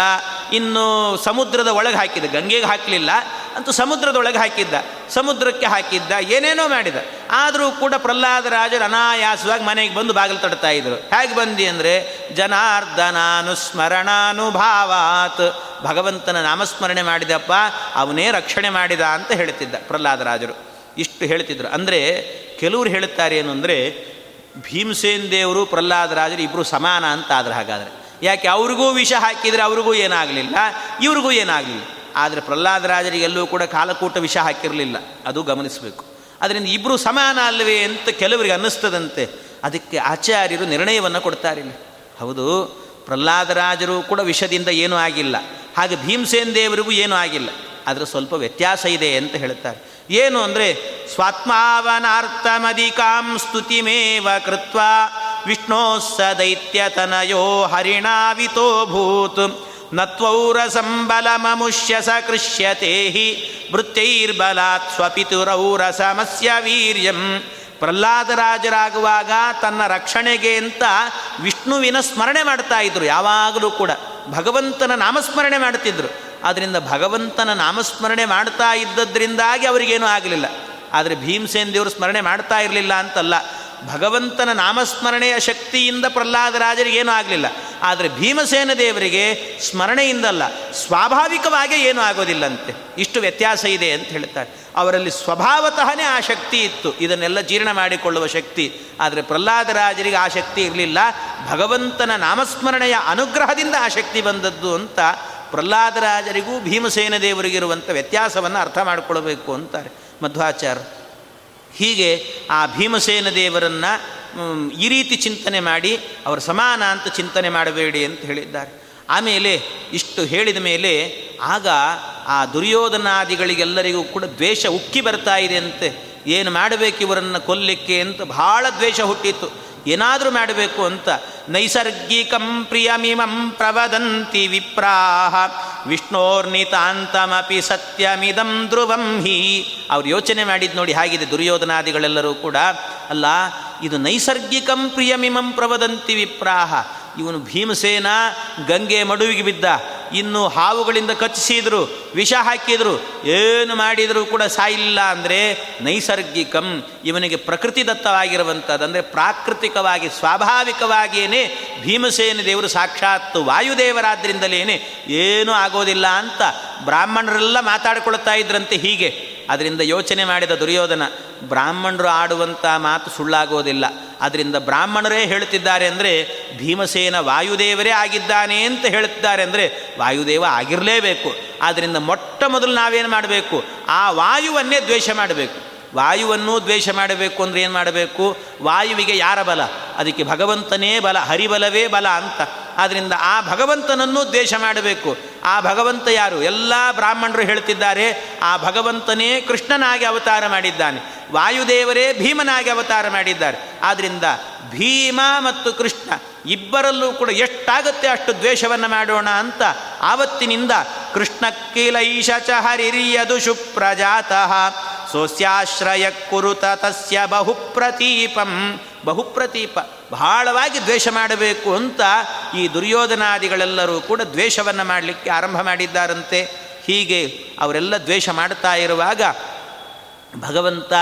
ಇನ್ನು ಸಮುದ್ರದ ಒಳಗೆ ಹಾಕಿದ, ಗಂಗೆಗೆ ಹಾಕಲಿಲ್ಲ, ಅಂತೂ ಸಮುದ್ರದೊಳಗೆ ಹಾಕಿದ್ದ, ಸಮುದ್ರಕ್ಕೆ ಹಾಕಿದ್ದ, ಏನೇನೋ ಮಾಡಿದ. ಆದರೂ ಕೂಡ ಪ್ರಹ್ಲಾದರಾಜರು ಅನಾಯಾಸವಾಗಿ ಮನೆಗೆ ಬಂದು ಬಾಗಿಲು ತಡ್ತಾ ಇದ್ರು. ಹೇಗೆ ಬಂದಿ ಅಂದರೆ ಜನಾರ್ದನಾನುಸ್ಮರಣಾನುಭಾವಾತ್ ಭಗವಂತನ ನಾಮಸ್ಮರಣೆ ಮಾಡಿದಪ್ಪ ಅವನೇ ರಕ್ಷಣೆ ಮಾಡಿದ ಅಂತ ಹೇಳ್ತಿದ್ದ ಪ್ರಹ್ಲಾದರಾಜರು ಇಷ್ಟು ಹೇಳ್ತಿದ್ರು. ಅಂದರೆ, ಕೆಲವರು ಹೇಳುತ್ತಾರೆ ಏನು ಅಂದರೆ ಭೀಮಸೇನ್ ದೇವರು ಪ್ರಹ್ಲಾದರಾಜರು ಇಬ್ಬರು ಸಮಾನ ಅಂತ ಆದ್ರೆ ಹಾಗಾದರೆ. ಯಾಕೆ ಅವ್ರಿಗೂ ವಿಷ ಹಾಕಿದರೆ ಅವ್ರಿಗೂ ಏನಾಗಲಿಲ್ಲ? ಇವ್ರಿಗೂ ಏನಾಗಲಿಲ್ಲ. ಆದರೆ ಪ್ರಹ್ಲಾದರಾಜರಿಗೆಲ್ಲೂ ಕೂಡ ಕಾಲಕೂಟ ವಿಷ ಹಾಕಿರಲಿಲ್ಲ. ಅದು ಗಮನಿಸಬೇಕು. ಅದರಿಂದ ಇಬ್ಬರು ಸಮಾನ ಅಲ್ಲವೇ ಅಂತ ಕೆಲವರಿಗೆ ಅನ್ನಿಸ್ತದಂತೆ. ಅದಕ್ಕೆ ಆಚಾರ್ಯರು ನಿರ್ಣಯವನ್ನು ಕೊಡ್ತಾರಿಲ್ಲ ಹೌದು ಪ್ರಹ್ಲಾದರಾಜರು ಕೂಡ ವಿಷದಿಂದ ಏನೂ ಆಗಿಲ್ಲ. ಹಾಗೆ ಭೀಮಸೇನ್ ದೇವರಿಗೂ ಏನೂ ಆಗಿಲ್ಲ. ಆದರೆ ಸ್ವಲ್ಪ ವ್ಯತ್ಯಾಸ ಇದೆ ಅಂತ ಹೇಳ್ತಾರೆ. ಏನು ಅಂದರೆ ಸ್ವಾತ್ಮಾವನಾರ್ಥಮಧಿಕಾಂ ಸ್ತುತಿಮೇವ ಕೃತ್ವ ವಿಷ್ಣೋ ಸ ದೈತ್ಯತನಯೋ ಹರಿಣಾವಿತೋಭೂತ್ ನತ್ವೌರ ಸಂಬಲ ಮಮುಷ್ಯ ಸ ಕೃಷ್ಯತೆ ಹಿ. ವೃತ್ತೈರ್ಬಲಾತ್ ಸ್ವಪಿತುರೌರ ಸಮಸ್ಯ ವೀರ್ಯಂ. ಪ್ರಹ್ಲಾದರಾಜರಾಗುವಾಗ ತನ್ನ ರಕ್ಷಣೆಗೆ ಅಂತ ವಿಷ್ಣುವಿನ ಸ್ಮರಣೆ ಮಾಡ್ತಾ ಇದ್ರು. ಯಾವಾಗಲೂ ಕೂಡ ಭಗವಂತನ ನಾಮಸ್ಮರಣೆ ಮಾಡ್ತಿದ್ರು. ಆದ್ದರಿಂದ ಭಗವಂತನ ನಾಮಸ್ಮರಣೆ ಮಾಡ್ತಾ ಇದ್ದದ್ರಿಂದಾಗಿ ಅವರಿಗೇನೂ ಆಗಲಿಲ್ಲ. ಆದರೆ ಭೀಮಸೇನ್ ದೇವರು ಸ್ಮರಣೆ ಮಾಡ್ತಾ ಇರಲಿಲ್ಲ ಅಂತಲ್ಲ, ಭಗವಂತನ ನಾಮಸ್ಮರಣೆಯ ಶಕ್ತಿಯಿಂದ ಪ್ರಹ್ಲಾದರಾಜರಿಗೇನೂ ಆಗಲಿಲ್ಲ. ಆದರೆ ಭೀಮಸೇನ ದೇವರಿಗೆ ಸ್ಮರಣೆಯಿಂದಲ್ಲ, ಸ್ವಾಭಾವಿಕವಾಗಿ ಏನೂ ಆಗೋದಿಲ್ಲಂತೆ. ಇಷ್ಟು ವ್ಯತ್ಯಾಸ ಇದೆ ಅಂತ ಹೇಳ್ತಾರೆ. ಅವರಲ್ಲಿ ಸ್ವಭಾವತಃನೇ ಆ ಶಕ್ತಿ ಇತ್ತು. ಇದನ್ನೆಲ್ಲ ಜೀರ್ಣ ಮಾಡಿಕೊಳ್ಳುವ ಶಕ್ತಿ. ಆದರೆ ಪ್ರಹ್ಲಾದರಾಜರಿಗೆ ಆ ಶಕ್ತಿ ಇರಲಿಲ್ಲ. ಭಗವಂತನ ನಾಮಸ್ಮರಣೆಯ ಅನುಗ್ರಹದಿಂದ ಆ ಶಕ್ತಿ ಬಂದದ್ದು ಅಂತ ಪ್ರಹ್ಲಾದರಾಜರಿಗೂ ಭೀಮಸೇನ ದೇವರಿಗಿರುವಂಥ ವ್ಯತ್ಯಾಸವನ್ನು ಅರ್ಥ ಮಾಡಿಕೊಳ್ಬೇಕು ಅಂತಾರೆ ಮಧ್ವಾಚಾರ್ಯ. ಹೀಗೆ ಆ ಭೀಮಸೇನ ದೇವರನ್ನು ಈ ರೀತಿ ಚಿಂತನೆ ಮಾಡಿ ಅವರ ಸಮಾನ ಅಂತ ಚಿಂತನೆ ಮಾಡಬೇಡಿ ಅಂತ ಹೇಳಿದ್ದಾರೆ. ಆಮೇಲೆ ಇಷ್ಟು ಹೇಳಿದ ಮೇಲೆ ಆಗ ಆ ದುರ್ಯೋಧನಾದಿಗಳಿಗೆಲ್ಲರಿಗೂ ಕೂಡ ದ್ವೇಷ ಉಕ್ಕಿ ಬರ್ತಾ ಇದೆ ಅಂತೆ. ಏನು ಮಾಡಬೇಕು ಇವರನ್ನು ಕೊಲ್ಲಿಕ್ಕೆ ಅಂತ ಬಹಳ ದ್ವೇಷ ಹುಟ್ಟಿತ್ತು. ಏನಾದರೂ ಮಾಡಬೇಕು ಅಂತ. ನೈಸರ್ಗಿಕಂ ಪ್ರಿಯಮಿಮಂ ಪ್ರವದಂತಿ ವಿಪ್ರಾಹ. ವಿಷ್ಣೋರ್ನಿತಾಂತಮಪಿ ಸತ್ಯಮಿದಂ ಧ್ರುವಂ ಹಿ. ಅವ್ರು ಯೋಚನೆ ಮಾಡಿದ್ದು ನೋಡಿ ಹಾಗಿದೆ ದುರ್ಯೋಧನಾದಿಗಳೆಲ್ಲರೂ ಕೂಡ. ಅಲ್ಲ, ಇದು ನೈಸರ್ಗಿಕಂ ಪ್ರಿಯಮಿಮಂ ಪ್ರವದಂತಿ ವಿಪ್ರಾಹ. ಇವನು ಭೀಮಸೇನ ಗಂಗೆ ಮಡುವಿಗೆ ಬಿದ್ದ. ಇನ್ನು ಹಾವುಗಳಿಂದ ಕಚ್ಚಿಸಿದ್ರು, ವಿಷ ಹಾಕಿದ್ರು. ಏನು ಮಾಡಿದರೂ ಕೂಡ ಸಾಯಿಲ್ಲ ಅಂದರೆ ನೈಸರ್ಗಿಕಂ. ಇವನಿಗೆ ಪ್ರಕೃತಿ ದತ್ತವಾಗಿರುವಂಥದ್ದು ಅಂದರೆ ಪ್ರಾಕೃತಿಕವಾಗಿ ಸ್ವಾಭಾವಿಕವಾಗಿಯೇ ಭೀಮಸೇನ ದೇವರು ಸಾಕ್ಷಾತ್ ವಾಯುದೇವರಾದ್ರಿಂದಲೇ ಏನೂ ಆಗೋದಿಲ್ಲ ಅಂತ ಬ್ರಾಹ್ಮಣರೆಲ್ಲ ಮಾತಾಡಿಕೊಳ್ತಾ ಇದ್ರಂತೆ ಹೀಗೆ. ಅದರಿಂದ ಯೋಚನೆ ಮಾಡಿದ ದುರ್ಯೋಧನ, ಬ್ರಾಹ್ಮಣರು ಆಡುವಂಥ ಮಾತು ಸುಳ್ಳಾಗೋದಿಲ್ಲ. ಅದರಿಂದ ಬ್ರಾಹ್ಮಣರೇ ಹೇಳ್ತಿದ್ದಾರೆ ಅಂದರೆ ಭೀಮಸೇನ ವಾಯುದೇವರೇ ಆಗಿದ್ದಾನೆ ಅಂತ ಹೇಳ್ತಿದ್ದಾರೆ ಅಂದರೆ ವಾಯುದೇವ ಆಗಿರಲೇಬೇಕು. ಆದ್ದರಿಂದ ಮೊಟ್ಟ ಮೊದಲು ನಾವೇನು ಮಾಡಬೇಕು? ಆ ವಾಯುವನ್ನೇ ದ್ವೇಷ ಮಾಡಬೇಕು. ವಾಯುವನ್ನು ದ್ವೇಷ ಮಾಡಬೇಕು ಅಂದರೆ ಏನು ಮಾಡಬೇಕು? ವಾಯುವಿಗೆ ಯಾರ ಬಲ? ಅದಕ್ಕೆ ಭಗವಂತನೇ ಬಲ, ಹರಿಬಲವೇ ಬಲ ಅಂತ. ಆದ್ದರಿಂದ ಆ ಭಗವಂತನನ್ನು ದ್ವೇಷ ಮಾಡಬೇಕು. ಆ ಭಗವಂತ ಯಾರು? ಎಲ್ಲ ಬ್ರಾಹ್ಮಣರು ಹೇಳ್ತಿದ್ದಾರೆ, ಆ ಭಗವಂತನೇ ಕೃಷ್ಣನಾಗಿ ಅವತಾರ ಮಾಡಿದ್ದಾನೆ. ವಾಯುದೇವರೇ ಭೀಮನಾಗಿ ಅವತಾರ ಮಾಡಿದ್ದಾರೆ. ಆದ್ದರಿಂದ ಭೀಮ ಮತ್ತು ಕೃಷ್ಣ ಇಬ್ಬರಲ್ಲೂ ಕೂಡ ಎಷ್ಟಾಗುತ್ತೆ ಅಷ್ಟು ದ್ವೇಷವನ್ನು ಮಾಡೋಣ ಅಂತ ಆವತ್ತಿನಿಂದ ಕೃಷ್ಣ ಕಿಲೈಶ ಚ ಹರಿರಿಯದು ಶುಪ್ರಜಾತಃ ಸೋಸ್ಯಾಶ್ರಯ ಕುರುತ ತಸ್ಯ ಬಹುಪ್ರತೀಪಂ ಬಹುಪ್ರತೀಪ, ಬಹಳವಾಗಿ ದ್ವೇಷ ಮಾಡಬೇಕು ಅಂತ ಈ ದುರ್ಯೋಧನಾದಿಗಳೆಲ್ಲರೂ ಕೂಡ ದ್ವೇಷವನ್ನು ಮಾಡಲಿಕ್ಕೆ ಆರಂಭ ಮಾಡಿದ್ದಾರಂತೆ. ಹೀಗೆ ಅವರೆಲ್ಲ ದ್ವೇಷ ಮಾಡ್ತಾ ಇರುವಾಗ ಭಗವಂತ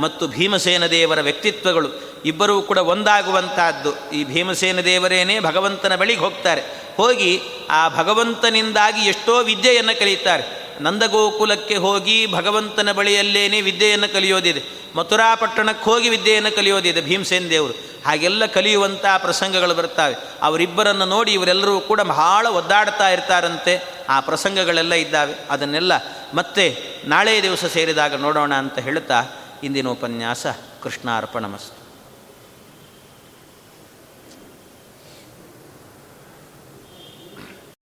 ಮತ್ತು ಭೀಮಸೇನ ದೇವರ ವ್ಯಕ್ತಿತ್ವಗಳು ಇಬ್ಬರೂ ಕೂಡ ಒಂದಾಗುವಂತಹದ್ದು ಈ ಭೀಮಸೇನ ದೇವರೇನೇ ಭಗವಂತನ ಬಳಿಗೆ ಹೋಗ್ತಾರೆ. ಹೋಗಿ ಆ ಭಗವಂತನಿಂದಾಗಿ ಎಷ್ಟೋ ವಿದ್ಯೆಯನ್ನು ಕಲಿಯುತ್ತಾರೆ ನಂದಗೋಕುಲಕ್ಕೆ ಹೋಗಿ ಭಗವಂತನ ಬಳಿಯಲ್ಲೇನೇ ವಿದ್ಯೆಯನ್ನು ಕಲಿಯೋದಿದೆ. ಮಥುರಾ ಪಟ್ಟಣಕ್ಕೆ ಹೋಗಿ ವಿದ್ಯೆಯನ್ನು ಕಲಿಯೋದಿದೆ ಭೀಮಸೇನ ದೇವರು. ಹಾಗೆಲ್ಲ ಕಲಿಯುವಂಥ ಪ್ರಸಂಗಗಳು ಬರ್ತವೆ ಅವರಿಬ್ಬರನ್ನು ನೋಡಿ ಇವರೆಲ್ಲರೂ ಕೂಡ ಬಹಳ ಒದ್ದಾಡ್ತಾ ಇರ್ತಾರಂತೆ. ಆ ಪ್ರಸಂಗಗಳೆಲ್ಲ ಇದ್ದಾವೆ. ಅದನ್ನೆಲ್ಲ ಮತ್ತೆ ನಾಳೆ ದಿವಸ ಸೇರಿದಾಗ ನೋಡೋಣ ಅಂತ ಹೇಳ್ತಾ ಇಂದಿನ ಉಪನ್ಯಾಸ ಕೃಷ್ಣಾರ್ಪಣಮಸ್ತು.